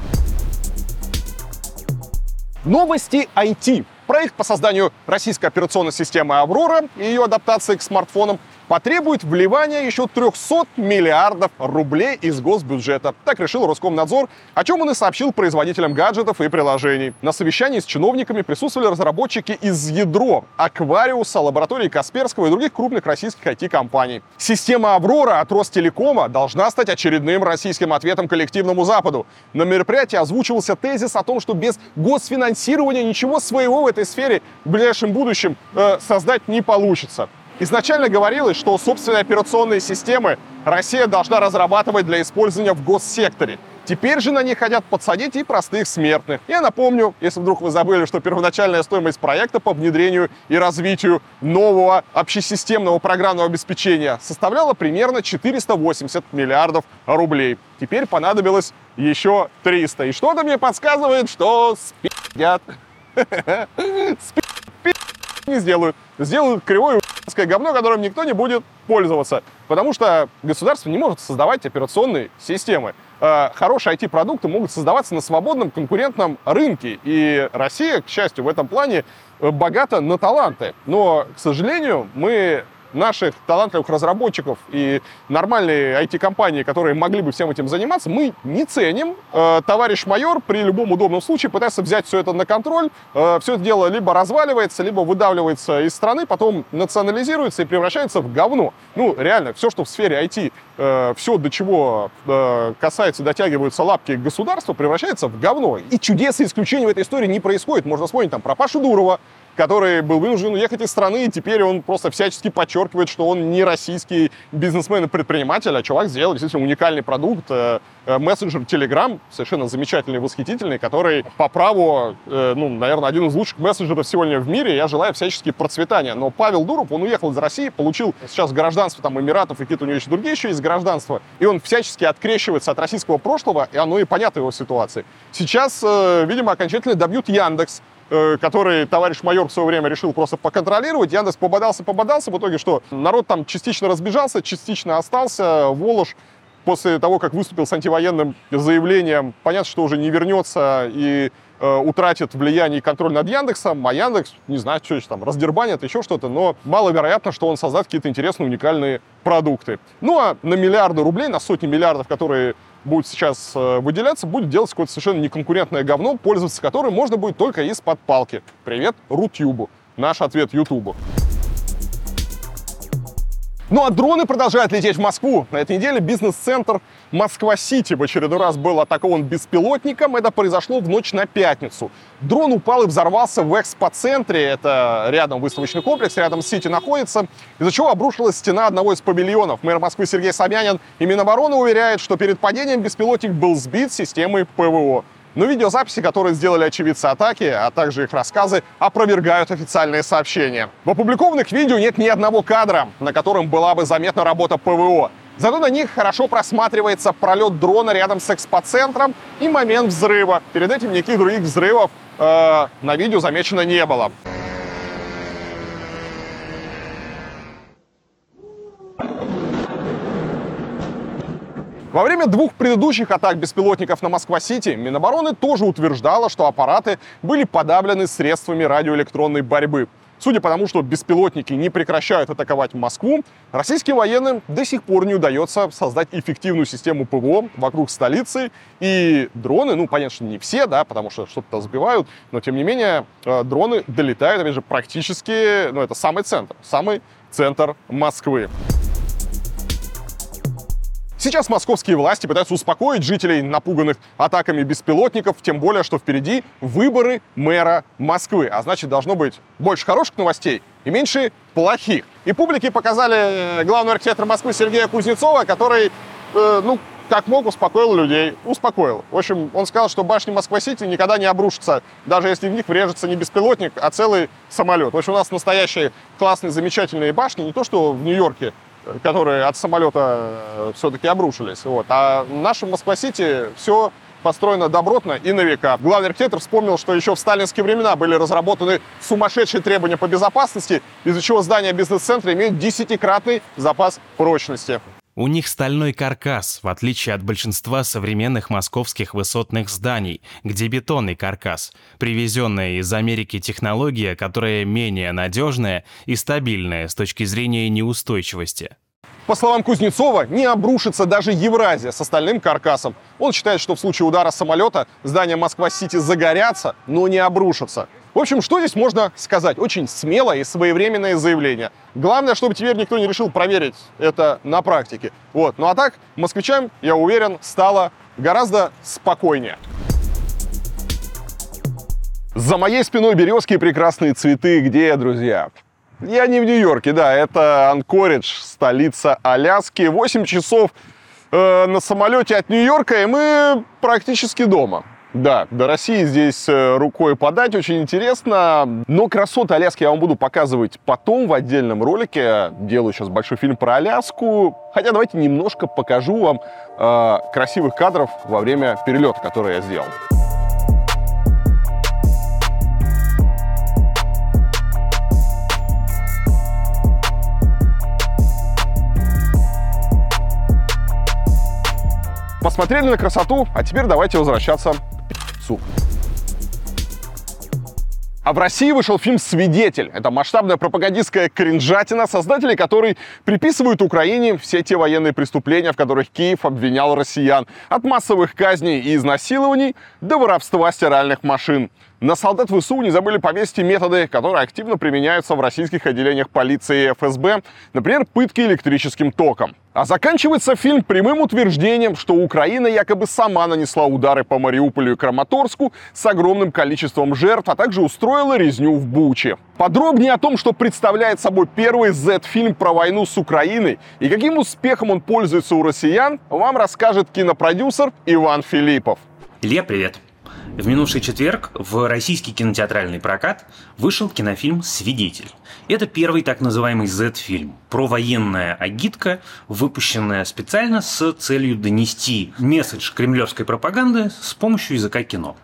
Новости IT. Проект по созданию российской операционной системы «Аврора» и ее адаптации к смартфонам потребует вливания еще 300 миллиардов рублей из госбюджета. Так решил Роскомнадзор, о чем он и сообщил производителям гаджетов и приложений. На совещании с чиновниками присутствовали разработчики из Ядро, Аквариуса, лаборатории Касперского и других крупных российских IT-компаний. Система «Аврора» от Ростелекома должна стать очередным российским ответом коллективному Западу. На мероприятии озвучивался тезис о том, что без госфинансирования ничего своего в этой сфере в ближайшем будущем э, создать не получится. Изначально говорилось, что собственные операционные системы Россия должна разрабатывать для использования в госсекторе. Теперь же на них хотят подсадить и простых смертных. Я напомню, если вдруг вы забыли, что первоначальная стоимость проекта по внедрению и развитию нового общесистемного программного обеспечения составляла примерно 480 миллиардов рублей. Теперь понадобилось еще 300. И что-то мне подсказывает, что спят. не сделают. Сделают кривое говно, которым никто не будет пользоваться. Потому что государство не может создавать операционные системы. Э, хорошие IT-продукты могут создаваться на свободном конкурентном рынке. И Россия, к счастью, в этом плане э, богата на таланты. Но, к сожалению, мы наших талантливых разработчиков и нормальные IT-компании, которые могли бы всем этим заниматься, мы не ценим. Э, товарищ майор при любом удобном случае пытается взять все это на контроль. Э, все это дело либо разваливается, либо выдавливается из страны, потом национализируется и превращается в говно. Ну, реально, все, что в сфере IT, э, все, до чего касается, дотягиваются лапки государства, превращается в говно. И чудес и исключений в этой истории не происходит. Можно вспомнить там про Пашу Дурова, который был вынужден уехать из страны, и теперь он просто всячески подчеркивает, что он не российский бизнесмен и предприниматель, а чувак сделал действительно уникальный продукт, э, э, мессенджер Telegram, совершенно замечательный, восхитительный, который по праву, э, ну, наверное, один из лучших мессенджеров сегодня в мире, я желаю всячески процветания. Но Павел Дуров, он уехал из России, получил сейчас гражданство там Эмиратов и какие-то у него еще другие еще есть гражданства, и он всячески открещивается от российского прошлого, и оно и понятно его ситуации. Сейчас, видимо, окончательно добьют Яндекс, который товарищ майор в свое время решил просто поконтролировать. Яндекс пободался, пободался. В итоге что? Народ там частично разбежался, частично остался. Волож после того, как выступил с антивоенным заявлением, понятно, что уже не вернется и э, утратит влияние и контроль над Яндексом, а Яндекс, не знаю, что еще там, раздербанит, еще что-то, но маловероятно, что он создаст какие-то интересные, уникальные продукты. Ну а на миллиарды рублей, на сотни миллиардов, которые будет сейчас э, выделяться, будет делать какое-то совершенно неконкурентное говно, пользоваться которым можно будет только из-под палки. Привет, Рутюбу. Наш ответ Ютубу. Ну а дроны продолжают лететь в Москву. На этой неделе бизнес-центр Москва-Сити в очередной раз был атакован беспилотником. Это произошло в ночь на пятницу. Дрон упал и взорвался в экспоцентре. Это рядом выставочный комплекс, рядом с Сити находится. Из-за чего обрушилась стена одного из павильонов. Мэр Москвы Сергей Собянин и Минобороны уверяет, что перед падением беспилотник был сбит системой ПВО. Но видеозаписи, которые сделали очевидцы атаки, а также их рассказы, опровергают официальные сообщения. В опубликованных видео нет ни одного кадра, на котором была бы заметна работа ПВО. Зато на них хорошо просматривается пролет дрона рядом с экспоцентром и момент взрыва. Перед этим никаких других взрывов э, на видео замечено не было. Во время двух предыдущих атак беспилотников на Москва-Сити Минобороны тоже утверждала, что аппараты были подавлены средствами радиоэлектронной борьбы. Судя по тому, что беспилотники не прекращают атаковать Москву, российским военным до сих пор не удается создать эффективную систему ПВО вокруг столицы. И дроны, ну, понятно, что не все, да, потому что что-то сбивают, но тем не менее э, дроны долетают, опять же, практически, ну, это самый центр, самый центр Москвы. Сейчас московские власти пытаются успокоить жителей, напуганных атаками беспилотников, тем более, что впереди выборы мэра Москвы. А значит, должно быть больше хороших новостей и меньше плохих. И публике показали главного архитектора Москвы Сергея Кузнецова, который, э, ну, как мог, успокоил людей. Успокоил. В общем, он сказал, что башни Москва-Сити никогда не обрушатся, даже если в них врежется не беспилотник, а целый самолет. В общем, у нас настоящие классные, замечательные башни, не то что в Нью-Йорке, которые от самолета э, все-таки обрушились. Вот. А в нашем Москва-Сити все построено добротно и на века. Главный архитектор вспомнил, что еще в сталинские времена были разработаны сумасшедшие требования по безопасности, из-за чего здания бизнес-центра имеют десятикратный запас прочности. У них стальной каркас, в отличие от большинства современных московских высотных зданий, где бетонный каркас, привезенная из Америки технология, которая менее надежная и стабильная с точки зрения неустойчивости. По словам Кузнецова, не обрушится даже Евразия с остальным каркасом. Он считает, что в случае удара самолета здания Москва-Сити загорятся, но не обрушатся. В общем, что здесь можно сказать? Очень смелое и своевременное заявление. Главное, чтобы теперь никто не решил проверить это на практике. Вот. Ну а так, москвичам, я уверен, стало гораздо спокойнее. За моей спиной березки и прекрасные цветы. Где, друзья? Я не в Нью-Йорке, да, это Анкоридж, столица Аляски. 8 часов э, на самолете от Нью-Йорка, и мы практически дома. Да, до России здесь э, рукой подать, очень интересно. Но красоты Аляски я вам буду показывать потом в отдельном ролике. Делаю сейчас большой фильм про Аляску. Хотя давайте немножко покажу вам э, красивых кадров во время перелета, который я сделал. Посмотрели на красоту, а теперь давайте возвращаться пиццу. А в России вышел фильм «Свидетель». Это масштабная пропагандистская кринжатина, создатели которой приписывают Украине все те военные преступления, в которых Киев обвинял россиян. От массовых казней и изнасилований до воровства стиральных машин. На солдат ВСУ не забыли повесить методы, которые активно применяются в российских отделениях полиции и ФСБ, например, пытки электрическим током. А заканчивается фильм прямым утверждением, что Украина якобы сама нанесла удары по Мариуполю и Краматорску с огромным количеством жертв, а также устроила резню в Буче. Подробнее о том, что представляет собой первый Z-фильм про войну с Украиной и каким успехом он пользуется у россиян, вам расскажет кинопродюсер Иван Филиппов. Илья, привет. В минувший четверг в российский кинотеатральный прокат вышел кинофильм «Свидетель». Это первый так называемый Z-фильм про военная агитка, выпущенная специально с целью донести месседж кремлевской пропаганды с помощью языка кино.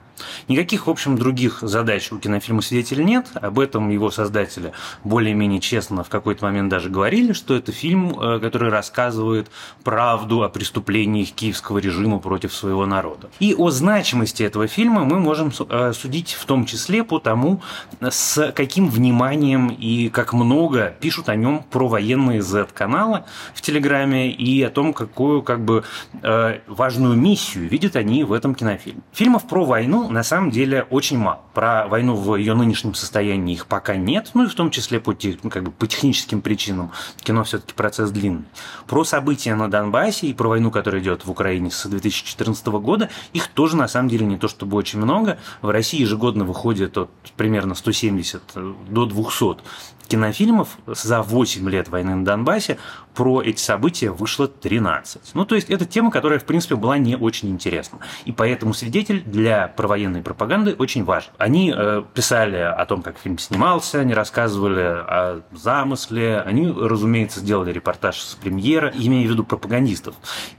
Никаких, в общем, других задач у кинофильма «Свидетель» нет. Об этом его создатели более-менее честно в какой-то момент даже говорили, что это фильм, э, который рассказывает правду о преступлениях киевского режима против своего народа. И о значимости этого фильма мы можем э, судить в том числе по тому, с каким вниманием и как много пишут о нем про военные Z-каналы в Телеграме и о том, какую как бы э, важную миссию видят они в этом кинофильме. Фильмов про войну на самом деле очень мало. Про войну в ее нынешнем состоянии их пока нет, ну и в том числе по, ну, как бы, по техническим причинам. Кино все-таки процесс длинный. Про события на Донбассе и про войну, которая идет в Украине с 2014 года, их тоже на самом деле не то чтобы очень много. В России ежегодно выходит от примерно 170 до 200 кинофильмов за 8 лет войны на Донбассе про эти события вышло 13. Ну, то есть, это тема, которая, в принципе, была не очень интересна. И поэтому свидетель для провоенной пропаганды очень важен. Они э, писали о том, как фильм снимался, они рассказывали о замысле, они, разумеется, сделали репортаж с премьера, имея в виду пропагандистов.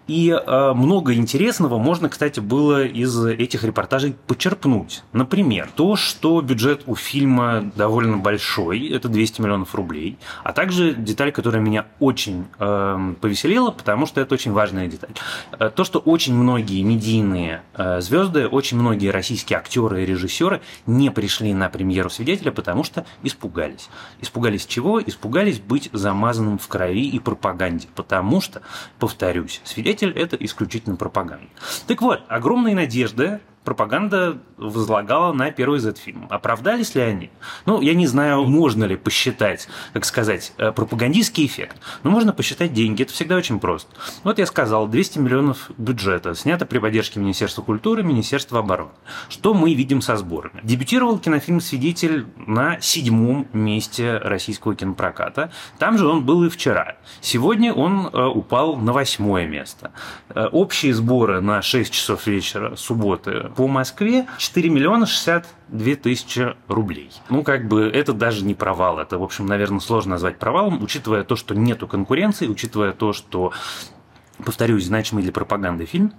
И э, много интересного можно, кстати, было из этих репортажей почерпнуть. Например, то, что бюджет у фильма довольно большой, это 200 миллионов рублей, а также деталь, которая меня очень э, повеселила, потому что это очень важная деталь. Э, то, что очень многие медийные э, звезды, очень многие российские актеры и режиссеры не пришли на премьеру свидетеля, потому что испугались. Испугались чего? Испугались быть замазанным в крови и пропаганде, потому что, повторюсь, свидетель это исключительно пропаганда. Так вот, огромные надежды пропаганда возлагала на первый Z-фильм. Оправдались ли они? Ну, я не знаю, можно ли посчитать, как сказать, э, пропагандистский эффект. Но можно посчитать деньги, это всегда очень просто. Вот я сказал, 200 миллионов бюджета снято при поддержке Министерства культуры, Министерства обороны. Что мы видим со сборами? Дебютировал кинофильм «Свидетель» на седьмом месте российского кинопроката. Там же он был и вчера. Сегодня он э, упал на восьмое место. Э, общие сборы на 6 часов вечера субботы по Москве 4 миллиона 62 тысячи рублей. Ну, как бы это даже не провал. Это, в общем, наверное, сложно назвать провалом, учитывая то, что нету конкуренции, учитывая то, что, повторюсь, значимый для пропаганды фильм.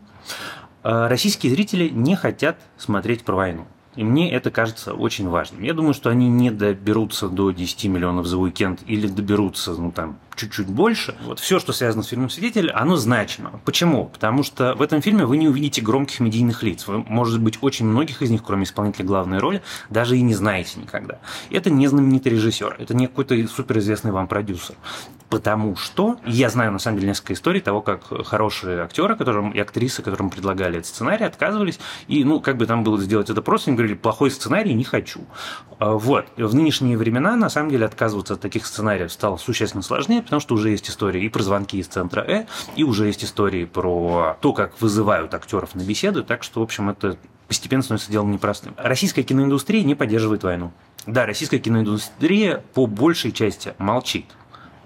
Э, российские зрители не хотят смотреть про войну. И мне это кажется очень важным. Я думаю, что они не доберутся до 10 миллионов за уикенд или доберутся, ну там, чуть-чуть больше. Вот все, что связано с фильмом «Свидетель», оно значимо. Почему? Потому что в этом фильме вы не увидите громких медийных лиц. Вы, может быть, очень многих из них, кроме исполнителя главной роли, даже и не знаете никогда. Это не знаменитый режиссер, это не какой-то суперизвестный вам продюсер. Потому что я знаю, на самом деле, несколько историй того, как хорошие актеры которым, и актрисы, которым предлагали этот сценарий, отказывались. И, ну, как бы там было сделать это просто, они говорили, плохой сценарий, не хочу. А, вот. В нынешние времена, на самом деле, отказываться от таких сценариев стало существенно сложнее, потому что уже есть истории и про звонки из центра Э, и уже есть истории про то, как вызывают актеров на беседы, так что, в общем, это постепенно становится делом непростым. Российская киноиндустрия не поддерживает войну. Да, российская киноиндустрия по большей части молчит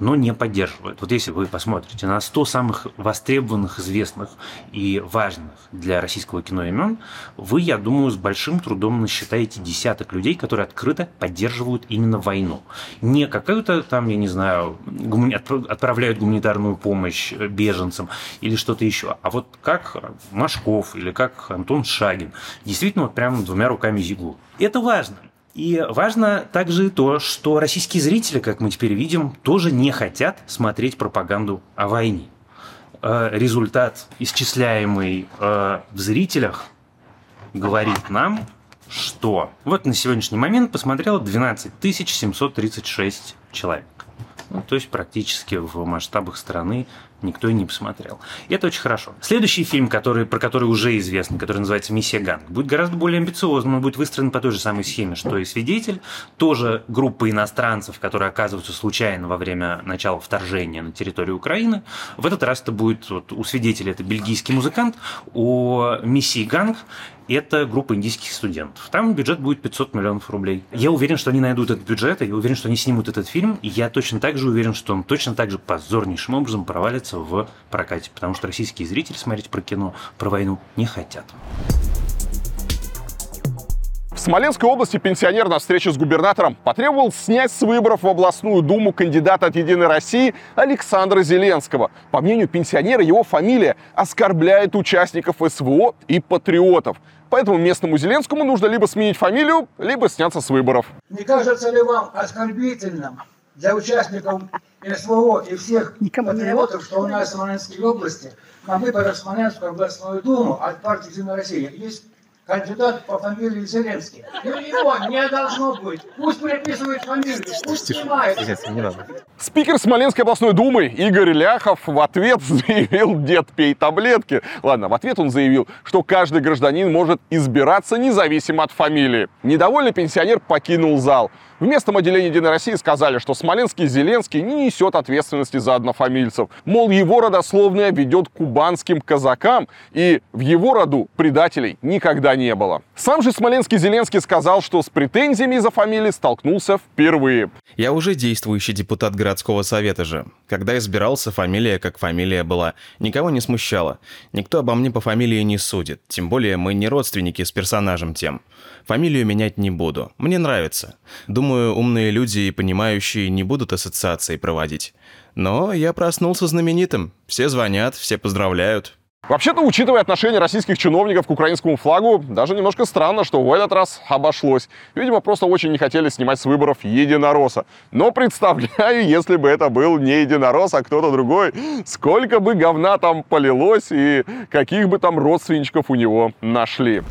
но не поддерживают. Вот если вы посмотрите на 100 самых востребованных, известных и важных для российского кино имен, вы, я думаю, с большим трудом насчитаете десяток людей, которые открыто поддерживают именно войну. Не какую-то там, я не знаю, гумани... отправляют гуманитарную помощь беженцам или что-то еще, а вот как Машков или как Антон Шагин. Действительно, вот прямо двумя руками зигу. Это важно. И важно также то, что российские зрители, как мы теперь видим, тоже не хотят смотреть пропаганду о войне. э, результат, исчисляемый э, в зрителях, говорит нам, что вот на сегодняшний момент посмотрело 12 736 человек. Ну, то есть практически в масштабах страны никто и не посмотрел. И это очень хорошо. Следующий фильм, который, про который уже известно, который называется «Миссия Ганг», будет гораздо более амбициозным, он будет выстроен по той же самой схеме, что и «Свидетель». Тоже группа иностранцев, которые оказываются случайно во время начала вторжения на территорию Украины. В этот раз это будет вот, у «Свидетеля» это бельгийский музыкант, у «Миссии Ганг» это группа индийских студентов. Там бюджет будет 500 миллионов рублей. Я уверен, что они найдут этот бюджет, и я уверен, что они снимут этот фильм, и я точно так же уверен, что он точно так же позорнейшим образом провалится в прокате, потому что российские зрители смотреть про кино, про войну не хотят. В Смоленской области пенсионер на встрече с губернатором потребовал снять с выборов в областную думу кандидата от «Единой России» Александра Зеленского. По мнению пенсионера, его фамилия оскорбляет участников СВО и патриотов. Поэтому местному Зеленскому нужно либо сменить фамилию, либо сняться с выборов. Не кажется ли вам оскорбительным для участников СВО и всех патриотов, что у нас в Смоленской области на выборах в Смоленскую областную думу от партии «Единая Россия» есть кандидат по фамилии Зеленский. И у него не должно быть. Пусть приписывает фамилию, пусть снимает. Спикер Смоленской областной думы Игорь Ляхов в ответ заявил «Дед, пей таблетки». Ладно, в ответ он заявил, что каждый гражданин может избираться независимо от фамилии. Недовольный пенсионер покинул зал. В местном отделении «Единой России» сказали, что смоленский Зеленский не несет ответственности за однофамильцев. Мол, его родословная ведет к кубанским казакам, и в его роду предателей никогда не было. Сам же смоленский Зеленский сказал, что с претензиями из-за фамилии столкнулся впервые. Я уже действующий депутат городского совета же. Когда избирался, фамилия как фамилия была. Никого не смущало. Никто обо мне по фамилии не судит. Тем более мы не родственники с персонажем тем. Фамилию менять не буду. Мне нравится. Думаю, умные люди и понимающие не будут ассоциации проводить. Но я проснулся знаменитым. Все звонят, все поздравляют. Вообще-то, учитывая отношение российских чиновников к украинскому флагу, даже немножко странно, что в этот раз обошлось. Видимо, просто очень не хотели снимать с выборов единороса. Но представляю, если бы это был не единорос, а кто-то другой, сколько бы говна там полилось и каких бы там родственничков у него нашли.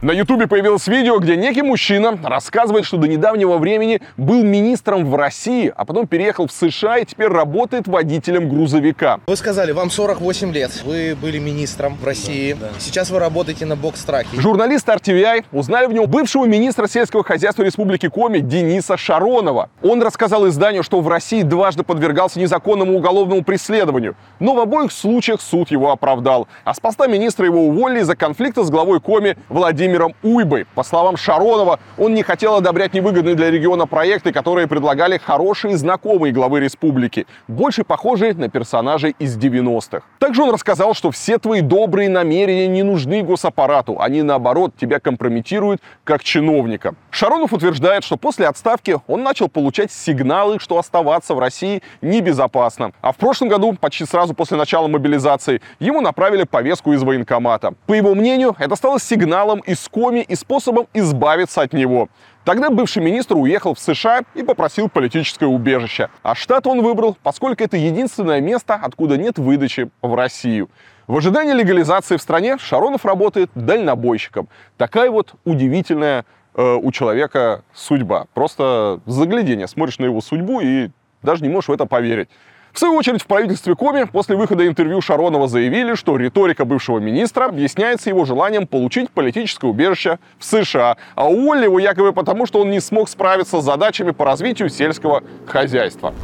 На Ютубе появилось видео, где некий мужчина рассказывает, что до недавнего времени был министром в России, а потом переехал в США и теперь работает водителем грузовика. Вы сказали, вам 48 лет, вы были министром в России, да, да. сейчас вы работаете на бокс-траке. Журналисты RTVI узнали в нем бывшего министра сельского хозяйства Республики Коми Дениса Шаронова. Он рассказал изданию, что в России дважды подвергался незаконному уголовному преследованию, но в обоих случаях суд его оправдал. А с поста министра его уволили из-за конфликта с главой Коми Владимиром Владимиром Уйбой. По словам Шаронова, он не хотел одобрять невыгодные для региона проекты, которые предлагали хорошие знакомые главы республики, больше похожие на персонажей из 90-х. Также он рассказал, что все твои добрые намерения не нужны госаппарату, они наоборот тебя компрометируют как чиновника. Шаронов утверждает, что после отставки он начал получать сигналы, что оставаться в России небезопасно. А в прошлом году, почти сразу после начала мобилизации, ему направили повестку из военкомата. По его мнению, это стало сигналом из Коми и способом избавиться от него. Тогда бывший министр уехал в США и попросил политическое убежище. А штат он выбрал, поскольку это единственное место, откуда нет выдачи в Россию. В ожидании легализации в стране Шаронов работает дальнобойщиком. Такая вот удивительная э, у человека судьба. Просто заглядение. Смотришь на его судьбу и даже не можешь в это поверить. В свою очередь, в правительстве Коми после выхода интервью Шаронова заявили, что риторика бывшего министра объясняется его желанием получить политическое убежище в США, а уволили его якобы потому, что он не смог справиться с задачами по развитию сельского хозяйства.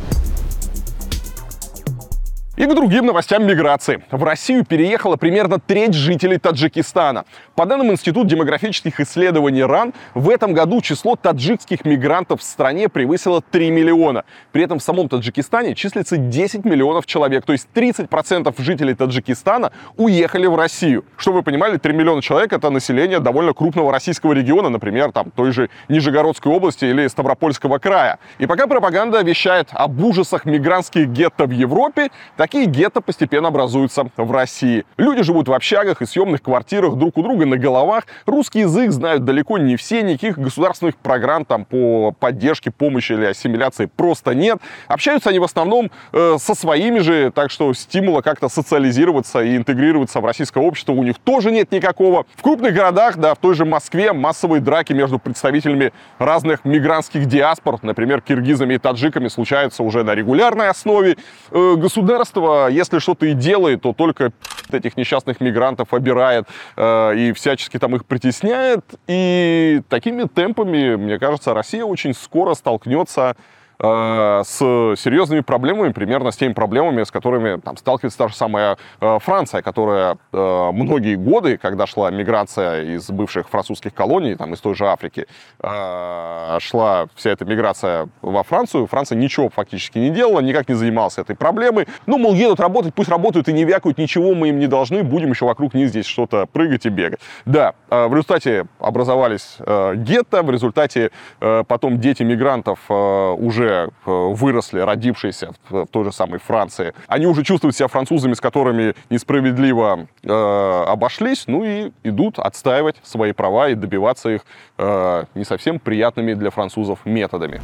И к другим новостям миграции. В Россию переехала примерно треть жителей Таджикистана. По данным Института демографических исследований РАН, в этом году число таджикских мигрантов в стране превысило 3 миллиона. При этом в самом Таджикистане числится 10 миллионов человек, то есть 30% жителей Таджикистана уехали в Россию. Чтобы вы понимали, 3 миллиона человек — это население довольно крупного российского региона, например, там той же Нижегородской области или Ставропольского края. И пока пропаганда вещает об ужасах мигрантских гетто в Европе, Такие гетто постепенно образуются в России. Люди живут в общагах и съемных квартирах друг у друга на головах. Русский язык знают далеко не все, никаких государственных программ там по поддержке, помощи или ассимиляции просто нет. Общаются они в основном э, со своими же, так что стимула как-то социализироваться и интегрироваться в российское общество у них тоже нет никакого. В крупных городах, да, в той же Москве массовые драки между представителями разных мигрантских диаспор, например, киргизами и таджиками, случаются уже на регулярной основе. Э, государство, если что-то и делает, то только этих несчастных мигрантов обирает э, и всячески там их притесняет. И такими темпами, мне кажется, Россия очень скоро столкнется с серьезными проблемами, примерно с теми проблемами, с которыми там, сталкивается та же самая э, Франция, которая э, многие годы, когда шла миграция из бывших французских колоний, там, из той же Африки, шла вся эта миграция во Францию, Франция ничего фактически не делала, никак не занималась этой проблемой. Ну, мол, едут работать, пусть работают и не вякают, ничего мы им не должны, будем еще вокруг них здесь что-то прыгать и бегать. Да, в результате образовались гетто, в результате потом дети мигрантов уже уже э, выросли, родившиеся в той же самой Франции, они уже чувствуют себя французами, с которыми несправедливо э, обошлись, ну и идут отстаивать свои права и добиваться их э, не совсем приятными для французов методами.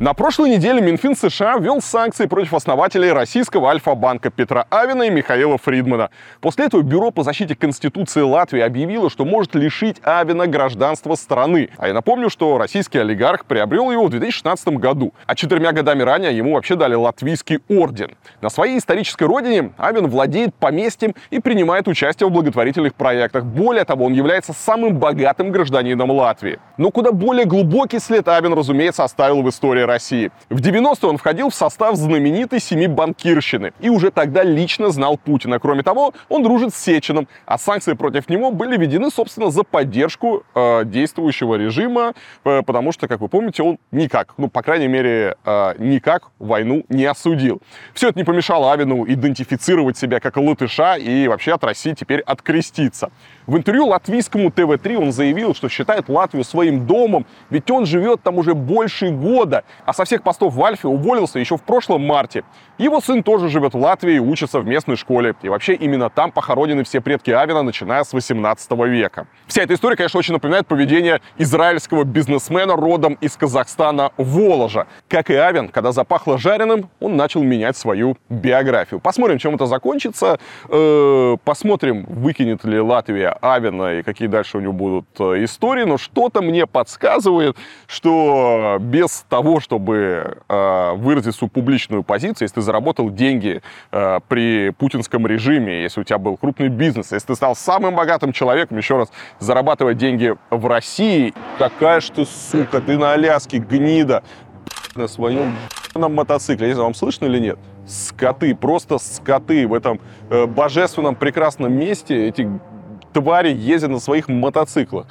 На прошлой неделе Минфин США ввел санкции против основателей российского Альфа-банка Петра Авина и Михаила Фридмана. После этого Бюро по защите Конституции Латвии объявило, что может лишить Авина гражданства страны. А я напомню, что российский олигарх приобрел его в 2016 году, а четырьмя годами ранее ему вообще дали латвийский орден. На своей исторической родине Авин владеет поместьем и принимает участие в благотворительных проектах. Более того, он является самым богатым гражданином Латвии. Но куда более глубокий след Авин, разумеется, оставил в истории России. В 90-е он входил в состав знаменитой семи банкирщины и уже тогда лично знал Путина. Кроме того, он дружит с Сечиным, а санкции против него были введены, собственно, за поддержку э, действующего режима, э, потому что, как вы помните, он никак, ну, по крайней мере, э, никак войну не осудил. Все это не помешало Авину идентифицировать себя как латыша и вообще от России теперь откреститься. В интервью латвийскому ТВ-3 он заявил, что считает Латвию своим домом, ведь он живет там уже больше года, а со всех постов в Альфе уволился еще в прошлом марте. Его сын тоже живет в Латвии и учится в местной школе. И вообще именно там похоронены все предки Авина, начиная с 18 века. Вся эта история, конечно, очень напоминает поведение израильского бизнесмена родом из Казахстана Воложа. Как и Авин, когда запахло жареным, он начал менять свою биографию. Посмотрим, чем это закончится. Э, посмотрим, выкинет ли Латвия Авина и какие дальше у него будут э, истории, но что-то мне подсказывает, что без того, чтобы э, выразить свою публичную позицию, если ты заработал деньги э, при путинском режиме, если у тебя был крупный бизнес, если ты стал самым богатым человеком, еще раз, зарабатывать деньги в России, какая ж ты, сука, ты на Аляске, гнида, на своем на мотоцикле. Я не знаю, вам слышно или нет? Скоты, просто скоты в этом э, божественном прекрасном месте. Эти твари ездят на своих мотоциклах.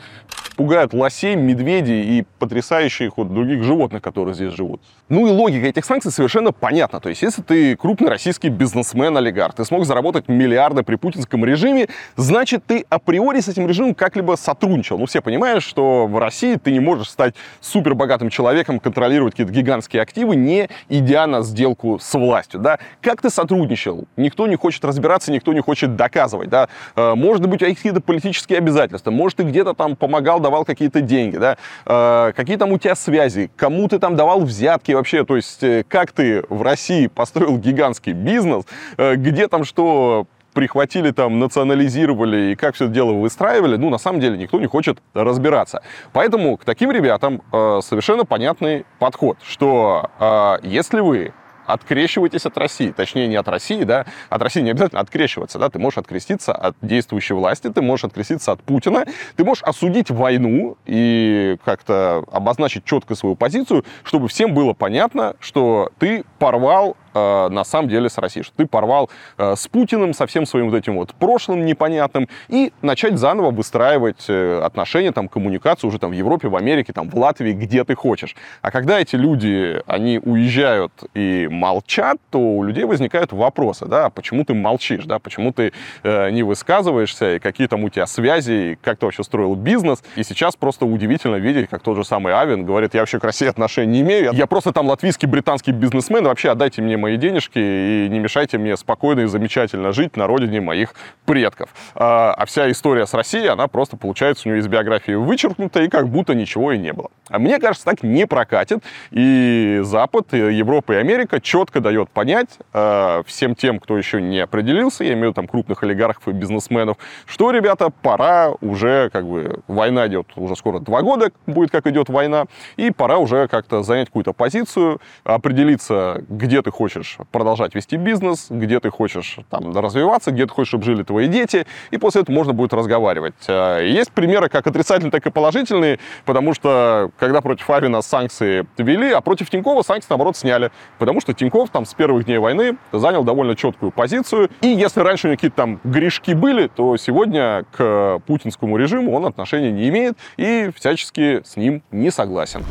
Пугают лосей, медведей и потрясающих вот других животных, которые здесь живут. Ну и логика этих санкций совершенно понятна. То есть, если ты крупный российский бизнесмен-олигарх, ты смог заработать миллиарды при путинском режиме, значит, ты априори с этим режимом как-либо сотрудничал. Ну, все понимают, что в России ты не можешь стать супербогатым человеком, контролировать какие-то гигантские активы, не идя на сделку с властью. Да? Как ты сотрудничал? Никто не хочет разбираться, никто не хочет доказывать. Да? Э, может быть, у тебя какие-то политические обязательства, может, ты где-то там помогал, давал какие-то деньги, да? Э, какие там у тебя связи, кому ты там давал взятки вообще, то есть э, как ты в России построил гигантский бизнес, где там что прихватили там, национализировали и как все это дело выстраивали, ну, на самом деле никто не хочет разбираться. Поэтому к таким ребятам э, совершенно понятный подход, что э, если вы открещивайтесь от России. Точнее, не от России, да, от России не обязательно открещиваться, да, ты можешь откреститься от действующей власти, ты можешь откреститься от Путина, ты можешь осудить войну и как-то обозначить четко свою позицию, чтобы всем было понятно, что ты порвал Э, на самом деле с Россией, что ты порвал э, с Путиным, со всем своим вот этим вот прошлым непонятным, и начать заново выстраивать э, отношения, там, коммуникацию уже там в Европе, в Америке, там, в Латвии, где ты хочешь. А когда эти люди, они уезжают и молчат, то у людей возникают вопросы, да, «А почему ты молчишь, да, почему ты э, не высказываешься, и какие там у тебя связи, и как ты вообще строил бизнес. И сейчас просто удивительно видеть, как тот же самый Авин говорит, я вообще к России отношения не имею, я просто там латвийский, британский бизнесмен, вообще отдайте мне мне мои денежки и не мешайте мне спокойно и замечательно жить на родине моих предков. А, а вся история с Россией, она просто, получается, у него из биографии вычеркнута, и как будто ничего и не было. А мне кажется, так не прокатит. И Запад, и Европа и Америка четко дает понять э, всем тем, кто еще не определился, я имею в виду там крупных олигархов и бизнесменов, что, ребята, пора уже, как бы, война идет уже скоро два года, будет как идет война, и пора уже как-то занять какую-то позицию, определиться, где ты хочешь продолжать вести бизнес, где ты хочешь там развиваться, где ты хочешь, чтобы жили твои дети, и после этого можно будет разговаривать. Э, есть примеры как отрицательные, так и положительные, потому что когда против Авина санкции ввели, а против Тинькова санкции, наоборот, сняли, потому что Тиньков там с первых дней войны занял довольно четкую позицию, и если раньше у него какие-то там грешки были, то сегодня к путинскому режиму он отношения не имеет и всячески с ним не согласен.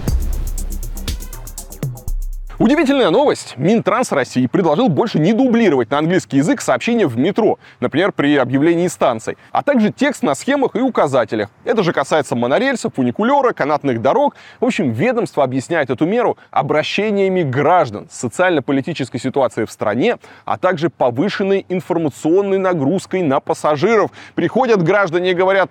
Удивительная новость. Минтранс России предложил больше не дублировать на английский язык сообщения в метро, например, при объявлении станций, а также текст на схемах и указателях. Это же касается монорельсов, фуникулера, канатных дорог. В общем, ведомство объясняет эту меру обращениями граждан, социально-политической ситуацией в стране, а также повышенной информационной нагрузкой на пассажиров. Приходят граждане и говорят,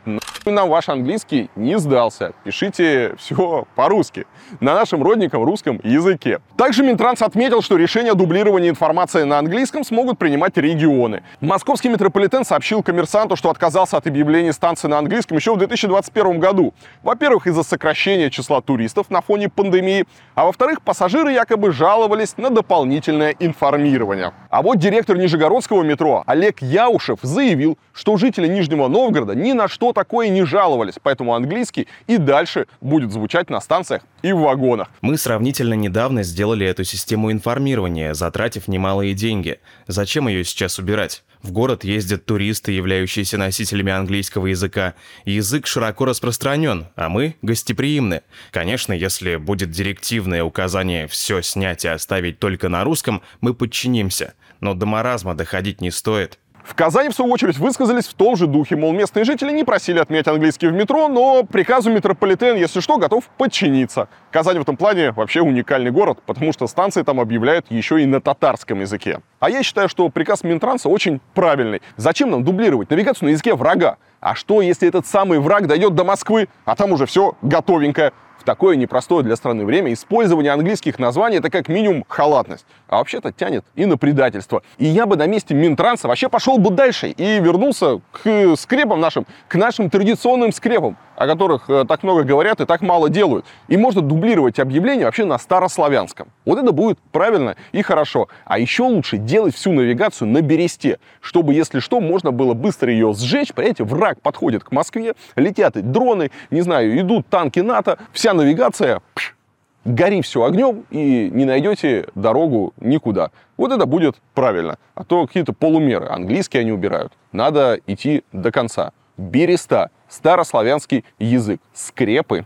нам ваш английский не сдался. Пишите все по-русски, на нашем родненьком русском языке. Также Минтранс отметил, что решение о дублировании информации на английском смогут принимать регионы. Московский метрополитен сообщил коммерсанту, что отказался от объявления станции на английском еще в 2021 году. Во-первых, из-за сокращения числа туристов на фоне пандемии, а во-вторых, пассажиры якобы жаловались на дополнительное информирование. А вот директор Нижегородского метро Олег Яушев заявил, что жители Нижнего Новгорода ни на что такое не жаловались, поэтому английский и дальше будет звучать на станциях и в вагонах. Мы сравнительно недавно сделали эту систему информирования, затратив немалые деньги. Зачем ее сейчас убирать? В город ездят туристы, являющиеся носителями английского языка. Язык широко распространен, а мы гостеприимны. Конечно, если будет директивное указание все снять и оставить только на русском, мы подчинимся. Но до маразма доходить не стоит. В Казани, в свою очередь, высказались в том же духе, мол, местные жители не просили отменять английский в метро, но приказу метрополитен, если что, готов подчиниться. Казань в этом плане вообще уникальный город, потому что станции там объявляют еще и на татарском языке. А я считаю, что приказ Минтранса очень правильный. Зачем нам дублировать навигацию на языке врага? А что, если этот самый враг дойдет до Москвы, а там уже все готовенькое? Такое непростое для страны время использование английских названий это как минимум халатность. А вообще-то тянет и на предательство. И я бы на месте Минтранса вообще пошел бы дальше и вернулся к скрепам нашим, к нашим традиционным скрепам о которых э, так много говорят и так мало делают. И можно дублировать объявление вообще на старославянском. Вот это будет правильно и хорошо. А еще лучше делать всю навигацию на бересте, чтобы, если что, можно было быстро ее сжечь. Понимаете, враг подходит к Москве, летят дроны, не знаю, идут танки НАТО, вся навигация пш, гори все огнем и не найдете дорогу никуда. Вот это будет правильно. А то какие-то полумеры, английские они убирают. Надо идти до конца. Береста старославянский язык, скрепы.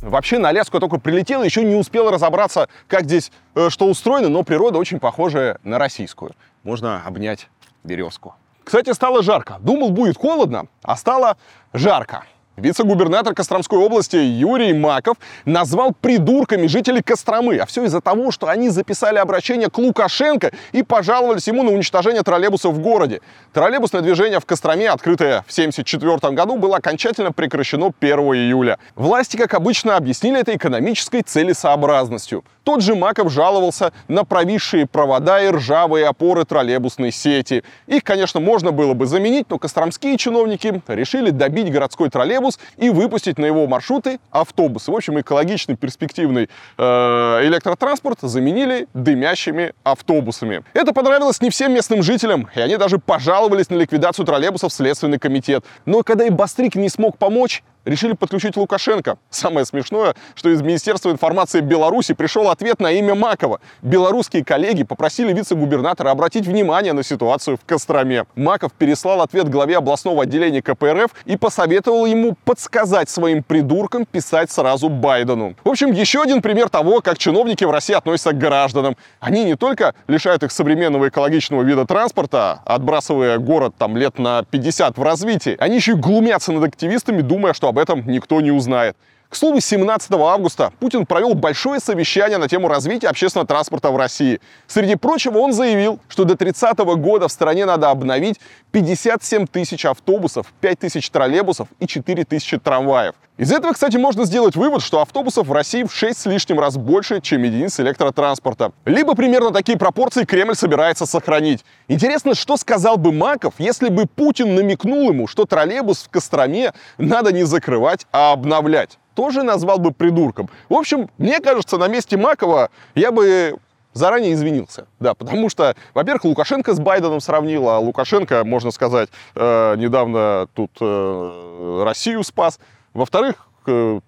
Вообще на Аляску только прилетел, еще не успел разобраться, как здесь э, что устроено, но природа очень похожая на российскую. Можно обнять березку. Кстати, стало жарко. Думал, будет холодно, а стало жарко. Вице-губернатор Костромской области Юрий Маков назвал придурками жителей Костромы. А все из-за того, что они записали обращение к Лукашенко и пожаловались ему на уничтожение троллейбусов в городе. Троллейбусное движение в Костроме, открытое в 1974 году, было окончательно прекращено 1 июля. Власти, как обычно, объяснили это экономической целесообразностью. Тот же Маков жаловался на провисшие провода и ржавые опоры троллейбусной сети. Их, конечно, можно было бы заменить, но костромские чиновники решили добить городской троллейбус и выпустить на его маршруты автобусы. В общем, экологичный, перспективный э, электротранспорт заменили дымящими автобусами. Это понравилось не всем местным жителям, и они даже пожаловались на ликвидацию троллейбусов в Следственный комитет. Но когда и Бастрик не смог помочь, решили подключить Лукашенко. Самое смешное, что из Министерства информации Беларуси пришел ответ на имя Макова. Белорусские коллеги попросили вице-губернатора обратить внимание на ситуацию в Костроме. Маков переслал ответ главе областного отделения КПРФ и посоветовал ему подсказать своим придуркам писать сразу Байдену. В общем, еще один пример того, как чиновники в России относятся к гражданам. Они не только лишают их современного экологичного вида транспорта, отбрасывая город там лет на 50 в развитии, они еще и глумятся над активистами, думая, что об этом никто не узнает. К слову, 17 августа Путин провел большое совещание на тему развития общественного транспорта в России. Среди прочего, он заявил, что до 30 года в стране надо обновить 57 тысяч автобусов, 5 тысяч троллейбусов и 4 тысячи трамваев. Из этого, кстати, можно сделать вывод, что автобусов в России в 6 с лишним раз больше, чем единиц электротранспорта. Либо примерно такие пропорции Кремль собирается сохранить. Интересно, что сказал бы Маков, если бы Путин намекнул ему, что троллейбус в Костроме надо не закрывать, а обновлять тоже назвал бы придурком. В общем, мне кажется, на месте Макова я бы заранее извинился. Да, потому что, во-первых, Лукашенко с Байденом сравнил, а Лукашенко, можно сказать, э, недавно тут э, Россию спас. Во-вторых, э,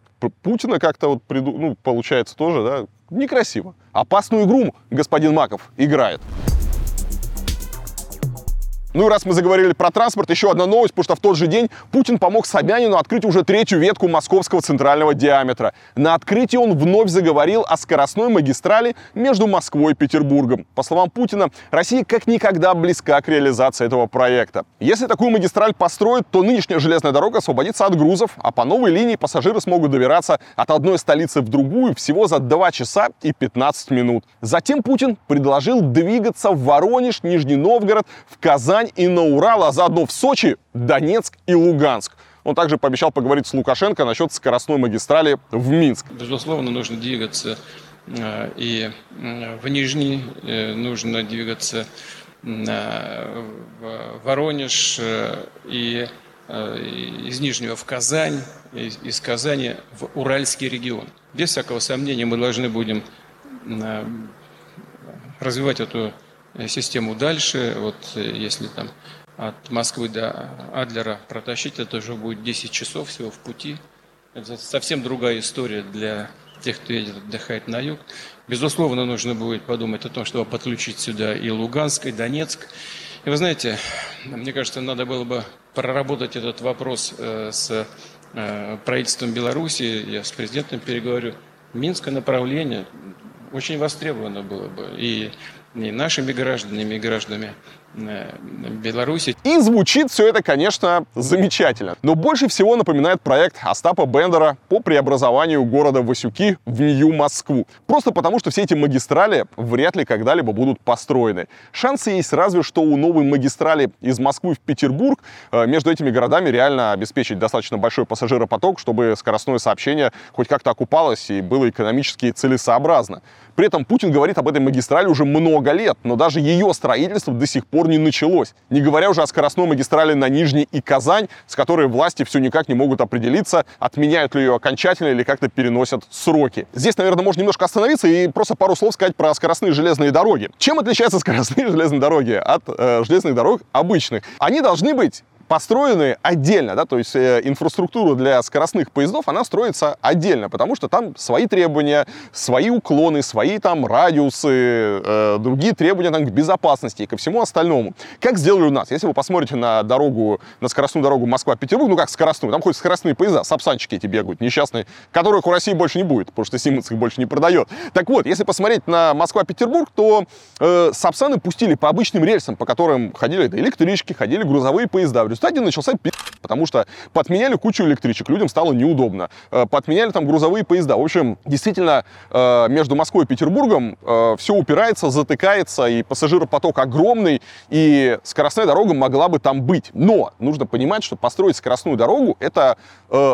Путина как-то вот, приду... ну, получается тоже, да, некрасиво. Опасную игру господин Маков играет. Ну и раз мы заговорили про транспорт, еще одна новость, потому что в тот же день Путин помог Собянину открыть уже третью ветку московского центрального диаметра. На открытии он вновь заговорил о скоростной магистрали между Москвой и Петербургом. По словам Путина, Россия как никогда близка к реализации этого проекта. Если такую магистраль построят, то нынешняя железная дорога освободится от грузов, а по новой линии пассажиры смогут добираться от одной столицы в другую всего за 2 часа и 15 минут. Затем Путин предложил двигаться в Воронеж, Нижний Новгород, в Казань, Казань и на Урал, а заодно в Сочи, Донецк и Луганск. Он также пообещал поговорить с Лукашенко насчет скоростной магистрали в Минск. Безусловно, нужно двигаться э, и в Нижний, э, нужно двигаться в Воронеж э, и из Нижнего в Казань, из Казани в Уральский регион. Без всякого сомнения мы должны будем развивать эту Э, систему дальше. Вот э, если там от Москвы до Адлера протащить, это уже будет 10 часов всего в пути. Это совсем другая история для тех, кто едет отдыхать на юг. Безусловно, нужно будет подумать о том, чтобы подключить сюда и Луганск, и Донецк. И вы знаете, мне кажется, надо было бы проработать этот вопрос э, с правительством Беларуси. Я с президентом переговорю. Минское направление очень востребовано было бы. И не нашими гражданами и гражданами Э, Беларуси. И звучит все это, конечно, замечательно. Но больше всего напоминает проект Остапа Бендера по преобразованию города Васюки в Нью-Москву. Просто потому, что все эти магистрали вряд ли когда-либо будут построены. Шансы есть разве что у новой магистрали из Москвы в Петербург. Э, между этими городами реально обеспечить достаточно большой пассажиропоток, чтобы скоростное сообщение хоть как-то окупалось и было экономически целесообразно. При этом Путин говорит об этой магистрали уже много лет, но даже ее строительство до сих пор не началось. Не говоря уже о скоростной магистрали на Нижний и Казань, с которой власти все никак не могут определиться, отменяют ли ее окончательно или как-то переносят сроки. Здесь, наверное, можно немножко остановиться и просто пару слов сказать про скоростные железные дороги. Чем отличаются скоростные железные дороги от э, железных дорог обычных? Они должны быть построены отдельно, да, то есть э, инфраструктура для скоростных поездов, она строится отдельно, потому что там свои требования, свои уклоны, свои там радиусы, э, другие требования там, к безопасности и ко всему остальному. Как сделали у нас? Если вы посмотрите на дорогу, на скоростную дорогу Москва-Петербург, ну как скоростную, там ходят скоростные поезда, сапсанчики эти бегают, несчастные, которых у России больше не будет, потому что Siemens их больше не продает. Так вот, если посмотреть на Москва-Петербург, то э, сапсаны пустили по обычным рельсам, по которым ходили это электрички, ходили грузовые поезда. В результате начался пи***, потому что подменяли кучу электричек, людям стало неудобно. Э, подменяли там грузовые поезда. В общем, действительно, э, между Москвой и Петербургом э, все упирается, затыкается, и пассажиропоток огромный, и скоростная дорога могла бы там быть. Но нужно понимать, что построить скоростную дорогу это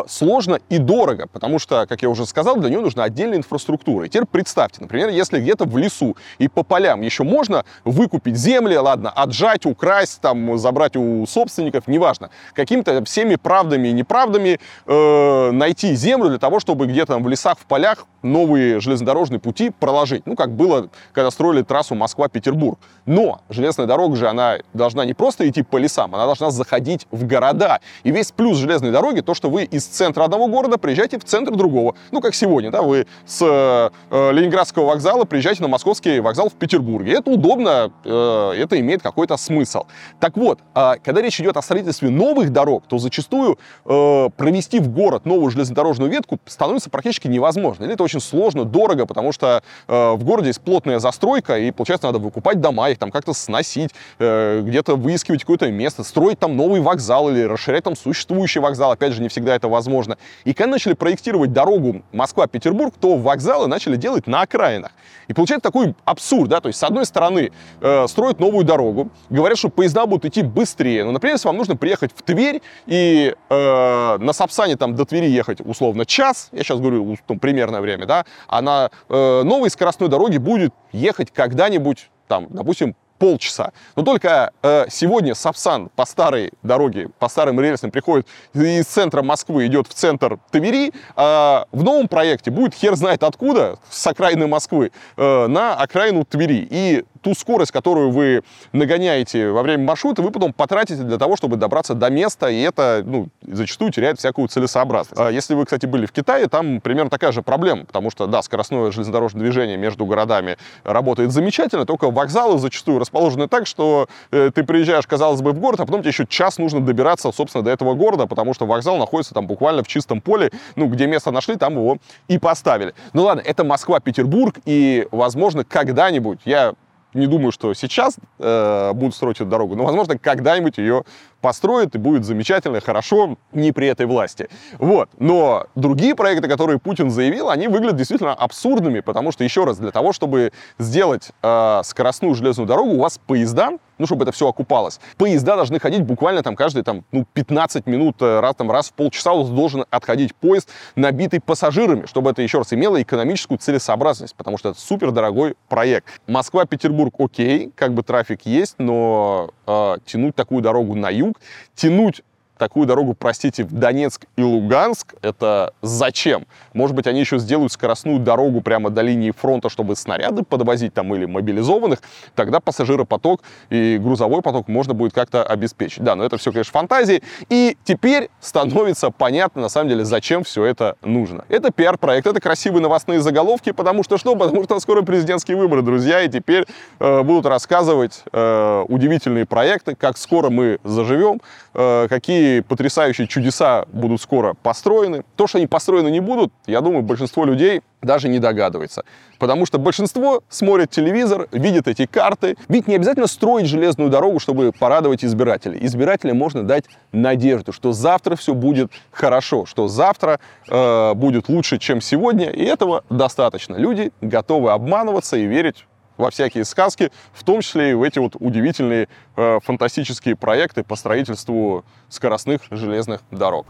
сложно и дорого, потому что, как я уже сказал, для нее нужна отдельная инфраструктура. И теперь представьте, например, если где-то в лесу и по полям еще можно выкупить земли, ладно, отжать, украсть, там, забрать у собственников, не неважно, какими-то всеми правдами и неправдами э, найти землю для того, чтобы где-то в лесах, в полях новые железнодорожные пути проложить. Ну, как было, когда строили трассу Москва-Петербург. Но железная дорога же, она должна не просто идти по лесам, она должна заходить в города. И весь плюс железной дороги, то, что вы из центра одного города приезжаете в центр другого. Ну, как сегодня, да, вы с э, Ленинградского вокзала приезжаете на московский вокзал в Петербурге. Это удобно, э, это имеет какой-то смысл. Так вот, э, когда речь идет о строительстве новых дорог, то зачастую э, провести в город новую железнодорожную ветку становится практически невозможно. Или это очень сложно, дорого, потому что э, в городе есть плотная застройка, и, получается, надо выкупать дома, их там как-то сносить, э, где-то выискивать какое-то место, строить там новый вокзал или расширять там существующий вокзал. Опять же, не всегда это возможно. И когда начали проектировать дорогу Москва-Петербург, то вокзалы начали делать на окраинах. И получается такой абсурд, да, то есть с одной стороны э, строят новую дорогу, говорят, что поезда будут идти быстрее. Но, например, если вам нужно приехать в Тверь и э, на Сапсане там до Твери ехать условно час, я сейчас говорю там, примерное время, да, а на э, новой скоростной дороге будет ехать когда-нибудь там, допустим, полчаса. Но только э, сегодня Сапсан по старой дороге, по старым рельсам приходит из центра Москвы, идет в центр Твери. А в новом проекте будет хер знает откуда, с окраины Москвы, э, на окраину Твери. И ту скорость, которую вы нагоняете во время маршрута, вы потом потратите для того, чтобы добраться до места, и это ну, зачастую теряет всякую целесообразность. А если вы, кстати, были в Китае, там примерно такая же проблема, потому что, да, скоростное железнодорожное движение между городами работает замечательно, только вокзалы зачастую расположены так, что э, ты приезжаешь, казалось бы, в город, а потом тебе еще час нужно добираться, собственно, до этого города, потому что вокзал находится там буквально в чистом поле, ну, где место нашли, там его и поставили. Ну ладно, это Москва-Петербург, и, возможно, когда-нибудь я не думаю, что сейчас э, будут строить эту дорогу, но, возможно, когда-нибудь ее построят, и будет замечательно, хорошо, не при этой власти. Вот. Но другие проекты, которые Путин заявил, они выглядят действительно абсурдными, потому что, еще раз, для того, чтобы сделать э, скоростную железную дорогу, у вас поезда, ну, чтобы это все окупалось, поезда должны ходить буквально там каждые там, ну, 15 минут, э, раз, там, раз в полчаса должен отходить поезд, набитый пассажирами, чтобы это, еще раз, имело экономическую целесообразность, потому что это супер дорогой проект. Москва-Петербург, окей, как бы трафик есть, но э, тянуть такую дорогу на юг, тянуть такую дорогу, простите, в Донецк и Луганск, это зачем? Может быть, они еще сделают скоростную дорогу прямо до линии фронта, чтобы снаряды подвозить там или мобилизованных, тогда пассажиропоток и грузовой поток можно будет как-то обеспечить. Да, но это все, конечно, фантазии. И теперь становится понятно, на самом деле, зачем все это нужно. Это пиар-проект, это красивые новостные заголовки, потому что что? Потому что скоро президентские выборы, друзья, и теперь э, будут рассказывать э, удивительные проекты, как скоро мы заживем, э, какие потрясающие чудеса будут скоро построены. То, что они построены не будут, я думаю, большинство людей даже не догадывается. Потому что большинство смотрит телевизор, видит эти карты. Ведь не обязательно строить железную дорогу, чтобы порадовать избирателей. Избирателям можно дать надежду, что завтра все будет хорошо, что завтра э, будет лучше, чем сегодня. И этого достаточно. Люди готовы обманываться и верить во всякие сказки, в том числе и в эти вот удивительные э, фантастические проекты по строительству скоростных железных дорог.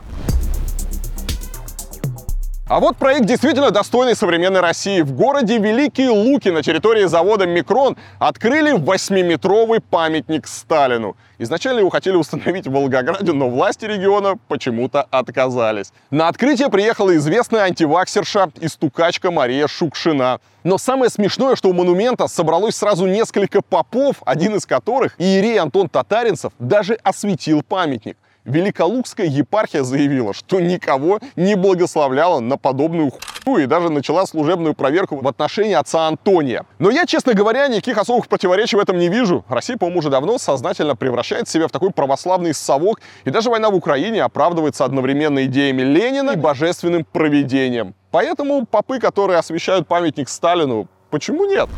А вот проект действительно достойный современной России. В городе Великие Луки на территории завода «Микрон» открыли 8-метровый памятник Сталину. Изначально его хотели установить в Волгограде, но власти региона почему-то отказались. На открытие приехала известная антиваксерша и стукачка Мария Шукшина. Но самое смешное, что у монумента собралось сразу несколько попов, один из которых, иерей Антон Татаринцев, даже осветил памятник. Великолукская епархия заявила, что никого не благословляла на подобную хуйню и даже начала служебную проверку в отношении отца Антония. Но я, честно говоря, никаких особых противоречий в этом не вижу. Россия, по-моему, уже давно сознательно превращает себя в такой православный совок, и даже война в Украине оправдывается одновременно идеями Ленина и божественным проведением. Поэтому попы, которые освещают памятник Сталину, почему нет?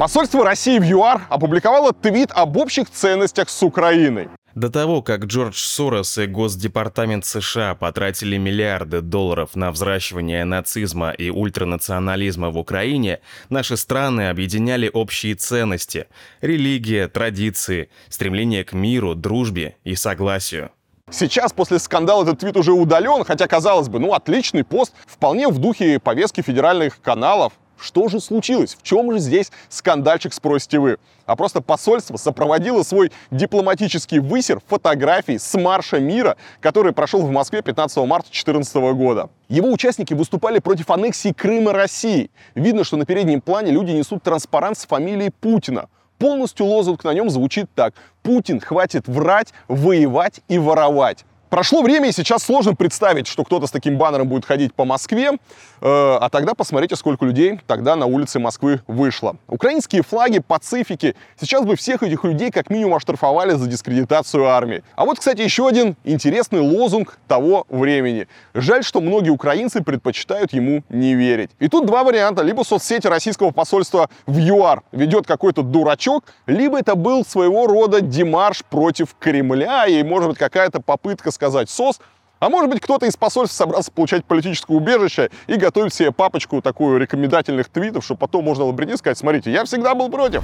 Посольство России в ЮАР опубликовало твит об общих ценностях с Украиной. До того, как Джордж Сорос и Госдепартамент США потратили миллиарды долларов на взращивание нацизма и ультранационализма в Украине, наши страны объединяли общие ценности – религия, традиции, стремление к миру, дружбе и согласию. Сейчас после скандала этот твит уже удален, хотя, казалось бы, ну отличный пост, вполне в духе повестки федеральных каналов, что же случилось? В чем же здесь скандальчик, спросите вы? А просто посольство сопроводило свой дипломатический высер фотографий с марша мира, который прошел в Москве 15 марта 2014 года. Его участники выступали против аннексии Крыма России. Видно, что на переднем плане люди несут транспарант с фамилией Путина. Полностью лозунг на нем звучит так. Путин, хватит врать, воевать и воровать. Прошло время, и сейчас сложно представить, что кто-то с таким баннером будет ходить по Москве, э, а тогда посмотрите, сколько людей тогда на улице Москвы вышло. Украинские флаги, пацифики, сейчас бы всех этих людей как минимум оштрафовали за дискредитацию армии. А вот, кстати, еще один интересный лозунг того времени. Жаль, что многие украинцы предпочитают ему не верить. И тут два варианта. Либо соцсети российского посольства в ЮАР ведет какой-то дурачок, либо это был своего рода демарш против Кремля, и, может быть, какая-то попытка сказать СОС, а может быть, кто-то из посольств собрался получать политическое убежище и готовить себе папочку такую рекомендательных твитов, чтобы потом можно было прийти сказать, смотрите, я всегда был против.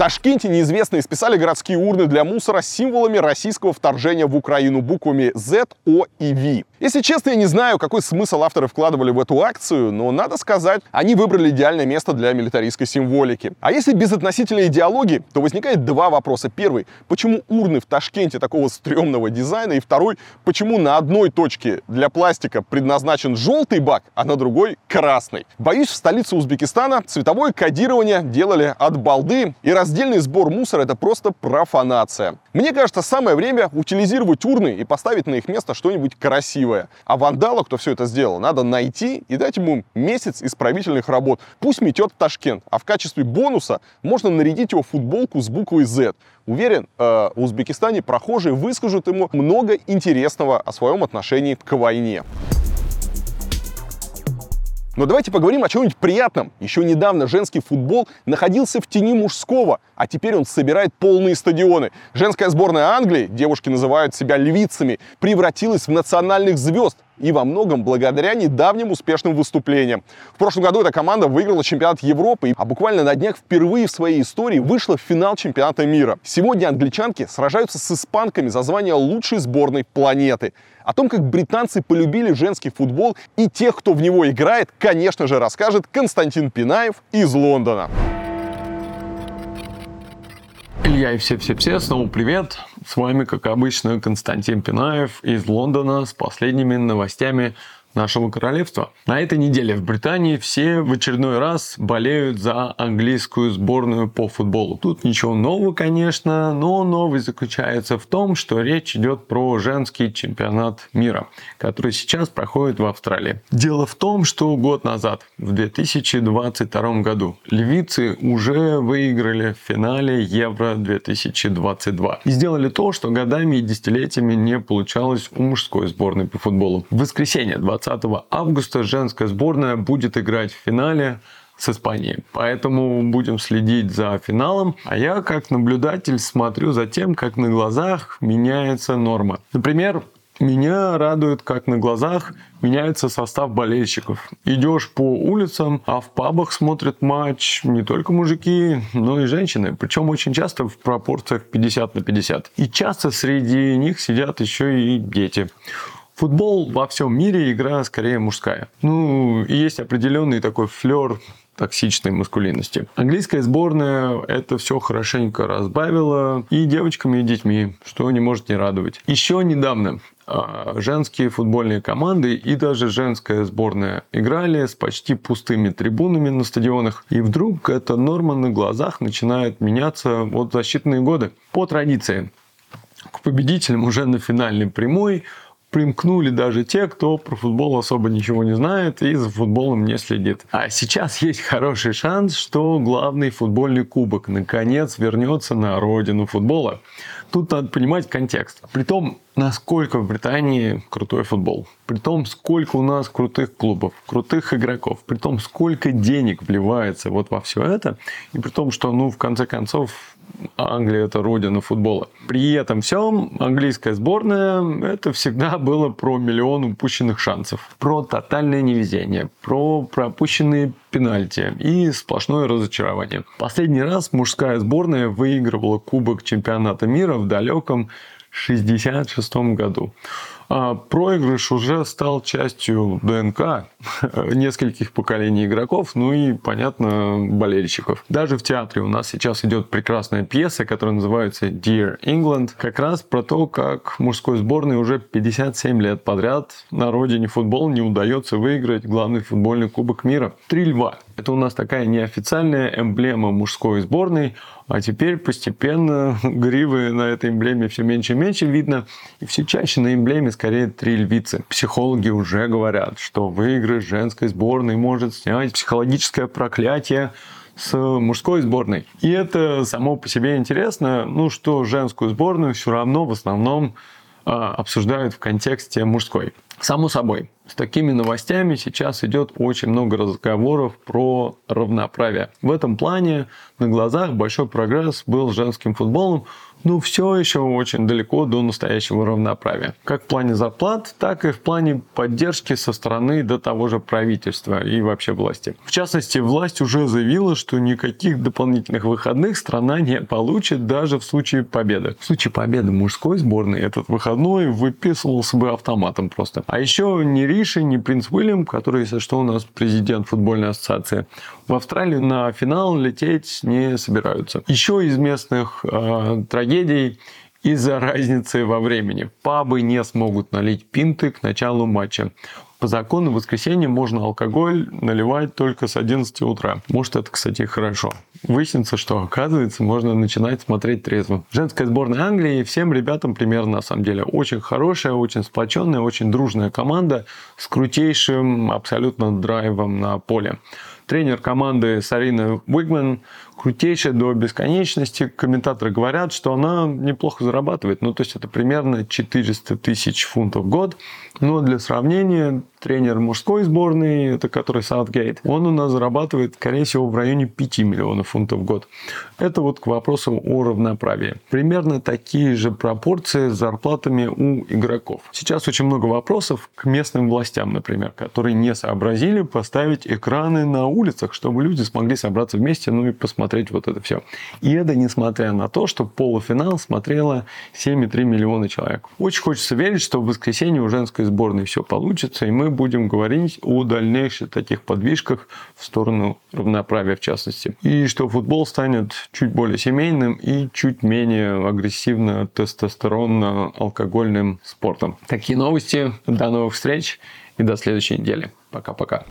Ташкенте неизвестные списали городские урны для мусора символами российского вторжения в Украину буквами Z, O и V. Если честно, я не знаю, какой смысл авторы вкладывали в эту акцию, но надо сказать, они выбрали идеальное место для милитаристской символики. А если без относительной идеологии, то возникает два вопроса. Первый, почему урны в Ташкенте такого стрёмного дизайна? И второй, почему на одной точке для пластика предназначен желтый бак, а на другой красный? Боюсь, в столице Узбекистана цветовое кодирование делали от балды, и раздельный сбор мусора это просто профанация. Мне кажется, самое время утилизировать урны и поставить на их место что-нибудь красивое красивое. А вандала, кто все это сделал, надо найти и дать ему месяц исправительных работ. Пусть метет в Ташкент, а в качестве бонуса можно нарядить его футболку с буквой Z. Уверен, э, в Узбекистане прохожие выскажут ему много интересного о своем отношении к войне. Но давайте поговорим о чем-нибудь приятном. Еще недавно женский футбол находился в тени мужского, а теперь он собирает полные стадионы. Женская сборная Англии, девушки называют себя львицами, превратилась в национальных звезд и во многом благодаря недавним успешным выступлениям. В прошлом году эта команда выиграла чемпионат Европы, а буквально на днях впервые в своей истории вышла в финал чемпионата мира. Сегодня англичанки сражаются с испанками за звание лучшей сборной планеты. О том, как британцы полюбили женский футбол и тех, кто в него играет, конечно же, расскажет Константин Пинаев из Лондона. Илья и все-все-все, снова привет. С вами, как обычно, Константин Пинаев из Лондона с последними новостями нашего королевства. На этой неделе в Британии все в очередной раз болеют за английскую сборную по футболу. Тут ничего нового, конечно, но новость заключается в том, что речь идет про женский чемпионат мира, который сейчас проходит в Австралии. Дело в том, что год назад, в 2022 году, львицы уже выиграли в финале Евро 2022 и сделали то, что годами и десятилетиями не получалось у мужской сборной по футболу. В воскресенье 20 20 августа женская сборная будет играть в финале с Испанией. Поэтому будем следить за финалом. А я как наблюдатель смотрю за тем, как на глазах меняется норма. Например, меня радует, как на глазах меняется состав болельщиков. Идешь по улицам, а в пабах смотрят матч не только мужики, но и женщины. Причем очень часто в пропорциях 50 на 50. И часто среди них сидят еще и дети. Футбол во всем мире игра скорее мужская. Ну, и есть определенный такой флер токсичной маскулинности. Английская сборная это все хорошенько разбавила и девочками, и детьми, что не может не радовать. Еще недавно а, женские футбольные команды и даже женская сборная играли с почти пустыми трибунами на стадионах. И вдруг эта норма на глазах начинает меняться вот за считанные годы. По традиции, к победителям уже на финальной прямой примкнули даже те, кто про футбол особо ничего не знает и за футболом не следит. А сейчас есть хороший шанс, что главный футбольный кубок наконец вернется на родину футбола. Тут надо понимать контекст. При том, насколько в Британии крутой футбол. При том, сколько у нас крутых клубов, крутых игроков. При том, сколько денег вливается вот во все это. И при том, что, ну, в конце концов, Англия – это родина футбола. При этом всем английская сборная – это всегда было про миллион упущенных шансов, про тотальное невезение, про пропущенные пенальти и сплошное разочарование. Последний раз мужская сборная выигрывала Кубок чемпионата мира в далеком 1966 году. А проигрыш уже стал частью ДНК нескольких поколений игроков, ну и, понятно, болельщиков. Даже в театре у нас сейчас идет прекрасная пьеса, которая называется Dear England, как раз про то, как мужской сборной уже 57 лет подряд на родине футбола не удается выиграть главный футбольный кубок мира. Три льва Это у нас такая неофициальная эмблема мужской сборной, а теперь постепенно гривы на этой эмблеме все меньше и меньше видно, и все чаще на эмблеме скорее три львицы. Психологи уже говорят, что выигрыш женской сборной может снять психологическое проклятие с мужской сборной. И это само по себе интересно, ну что женскую сборную все равно в основном обсуждают в контексте мужской. Само собой, с такими новостями сейчас идет очень много разговоров про равноправие. В этом плане на глазах большой прогресс был с женским футболом, но все еще очень далеко до настоящего равноправия. Как в плане зарплат, так и в плане поддержки со стороны до того же правительства и вообще власти. В частности, власть уже заявила, что никаких дополнительных выходных страна не получит даже в случае победы. В случае победы мужской сборной этот выходной выписывался бы автоматом просто. А еще ни Риши, ни принц Уильям, который, если что, у нас президент футбольной ассоциации, в Австралию на финал лететь не собираются. Еще из местных э, трагедий из-за разницы во времени. Пабы не смогут налить пинты к началу матча. По закону в воскресенье можно алкоголь наливать только с 11 утра. Может, это, кстати, хорошо. Выяснится, что, оказывается, можно начинать смотреть трезво. Женская сборная Англии всем ребятам примерно, на самом деле, очень хорошая, очень сплоченная, очень дружная команда с крутейшим абсолютно драйвом на поле. Тренер команды Сарина Уигман крутейшая до бесконечности. Комментаторы говорят, что она неплохо зарабатывает. Ну, то есть это примерно 400 тысяч фунтов в год. Но для сравнения, тренер мужской сборной, это который Саутгейт, он у нас зарабатывает, скорее всего, в районе 5 миллионов фунтов в год. Это вот к вопросу о равноправии. Примерно такие же пропорции с зарплатами у игроков. Сейчас очень много вопросов к местным властям, например, которые не сообразили поставить экраны на улицах, чтобы люди смогли собраться вместе, ну и посмотреть вот это все. И это несмотря на то, что полуфинал смотрело 7,3 миллиона человек. Очень хочется верить, что в воскресенье у женской сборной все получится, и мы будем говорить о дальнейших таких подвижках в сторону равноправия в частности. И что футбол станет чуть более семейным и чуть менее агрессивно тестостеронно-алкогольным спортом. Такие новости. До новых встреч и до следующей недели. Пока-пока.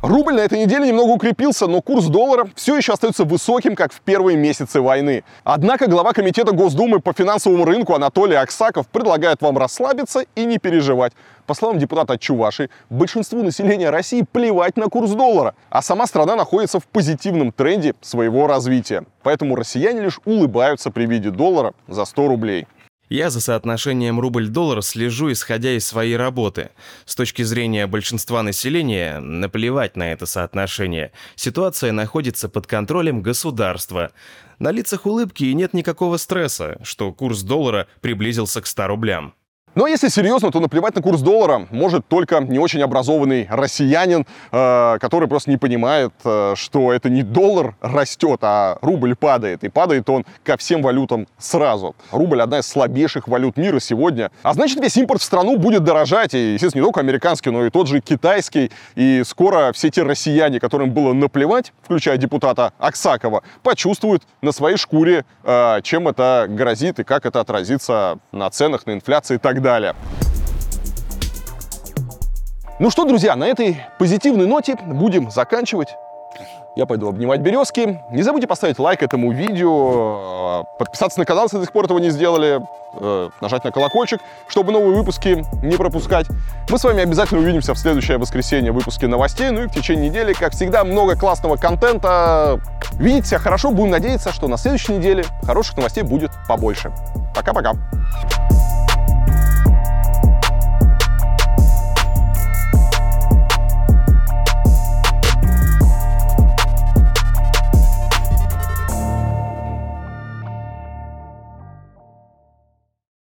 Рубль на этой неделе немного укрепился, но курс доллара все еще остается высоким, как в первые месяцы войны. Однако глава комитета Госдумы по финансовому рынку Анатолий Аксаков предлагает вам расслабиться и не переживать. По словам депутата Чуваши, большинству населения России плевать на курс доллара, а сама страна находится в позитивном тренде своего развития. Поэтому россияне лишь улыбаются при виде доллара за 100 рублей. Я за соотношением рубль-доллар слежу, исходя из своей работы. С точки зрения большинства населения, наплевать на это соотношение. Ситуация находится под контролем государства. На лицах улыбки и нет никакого стресса, что курс доллара приблизился к 100 рублям. Но если серьезно, то наплевать на курс доллара может только не очень образованный россиянин, э, который просто не понимает, э, что это не доллар растет, а рубль падает. И падает он ко всем валютам сразу. Рубль одна из слабейших валют мира сегодня. А значит, весь импорт в страну будет дорожать. И, естественно, не только американский, но и тот же китайский. И скоро все те россияне, которым было наплевать, включая депутата Аксакова, почувствуют на своей шкуре, э, чем это грозит и как это отразится на ценах, на инфляции и так далее далее. Ну что, друзья, на этой позитивной ноте будем заканчивать. Я пойду обнимать березки. Не забудьте поставить лайк этому видео, подписаться на канал, если до сих пор этого не сделали, э, нажать на колокольчик, чтобы новые выпуски не пропускать. Мы с вами обязательно увидимся в следующее воскресенье в выпуске новостей. Ну и в течение недели, как всегда, много классного контента. Видите себя хорошо, будем надеяться, что на следующей неделе хороших новостей будет побольше. Пока-пока.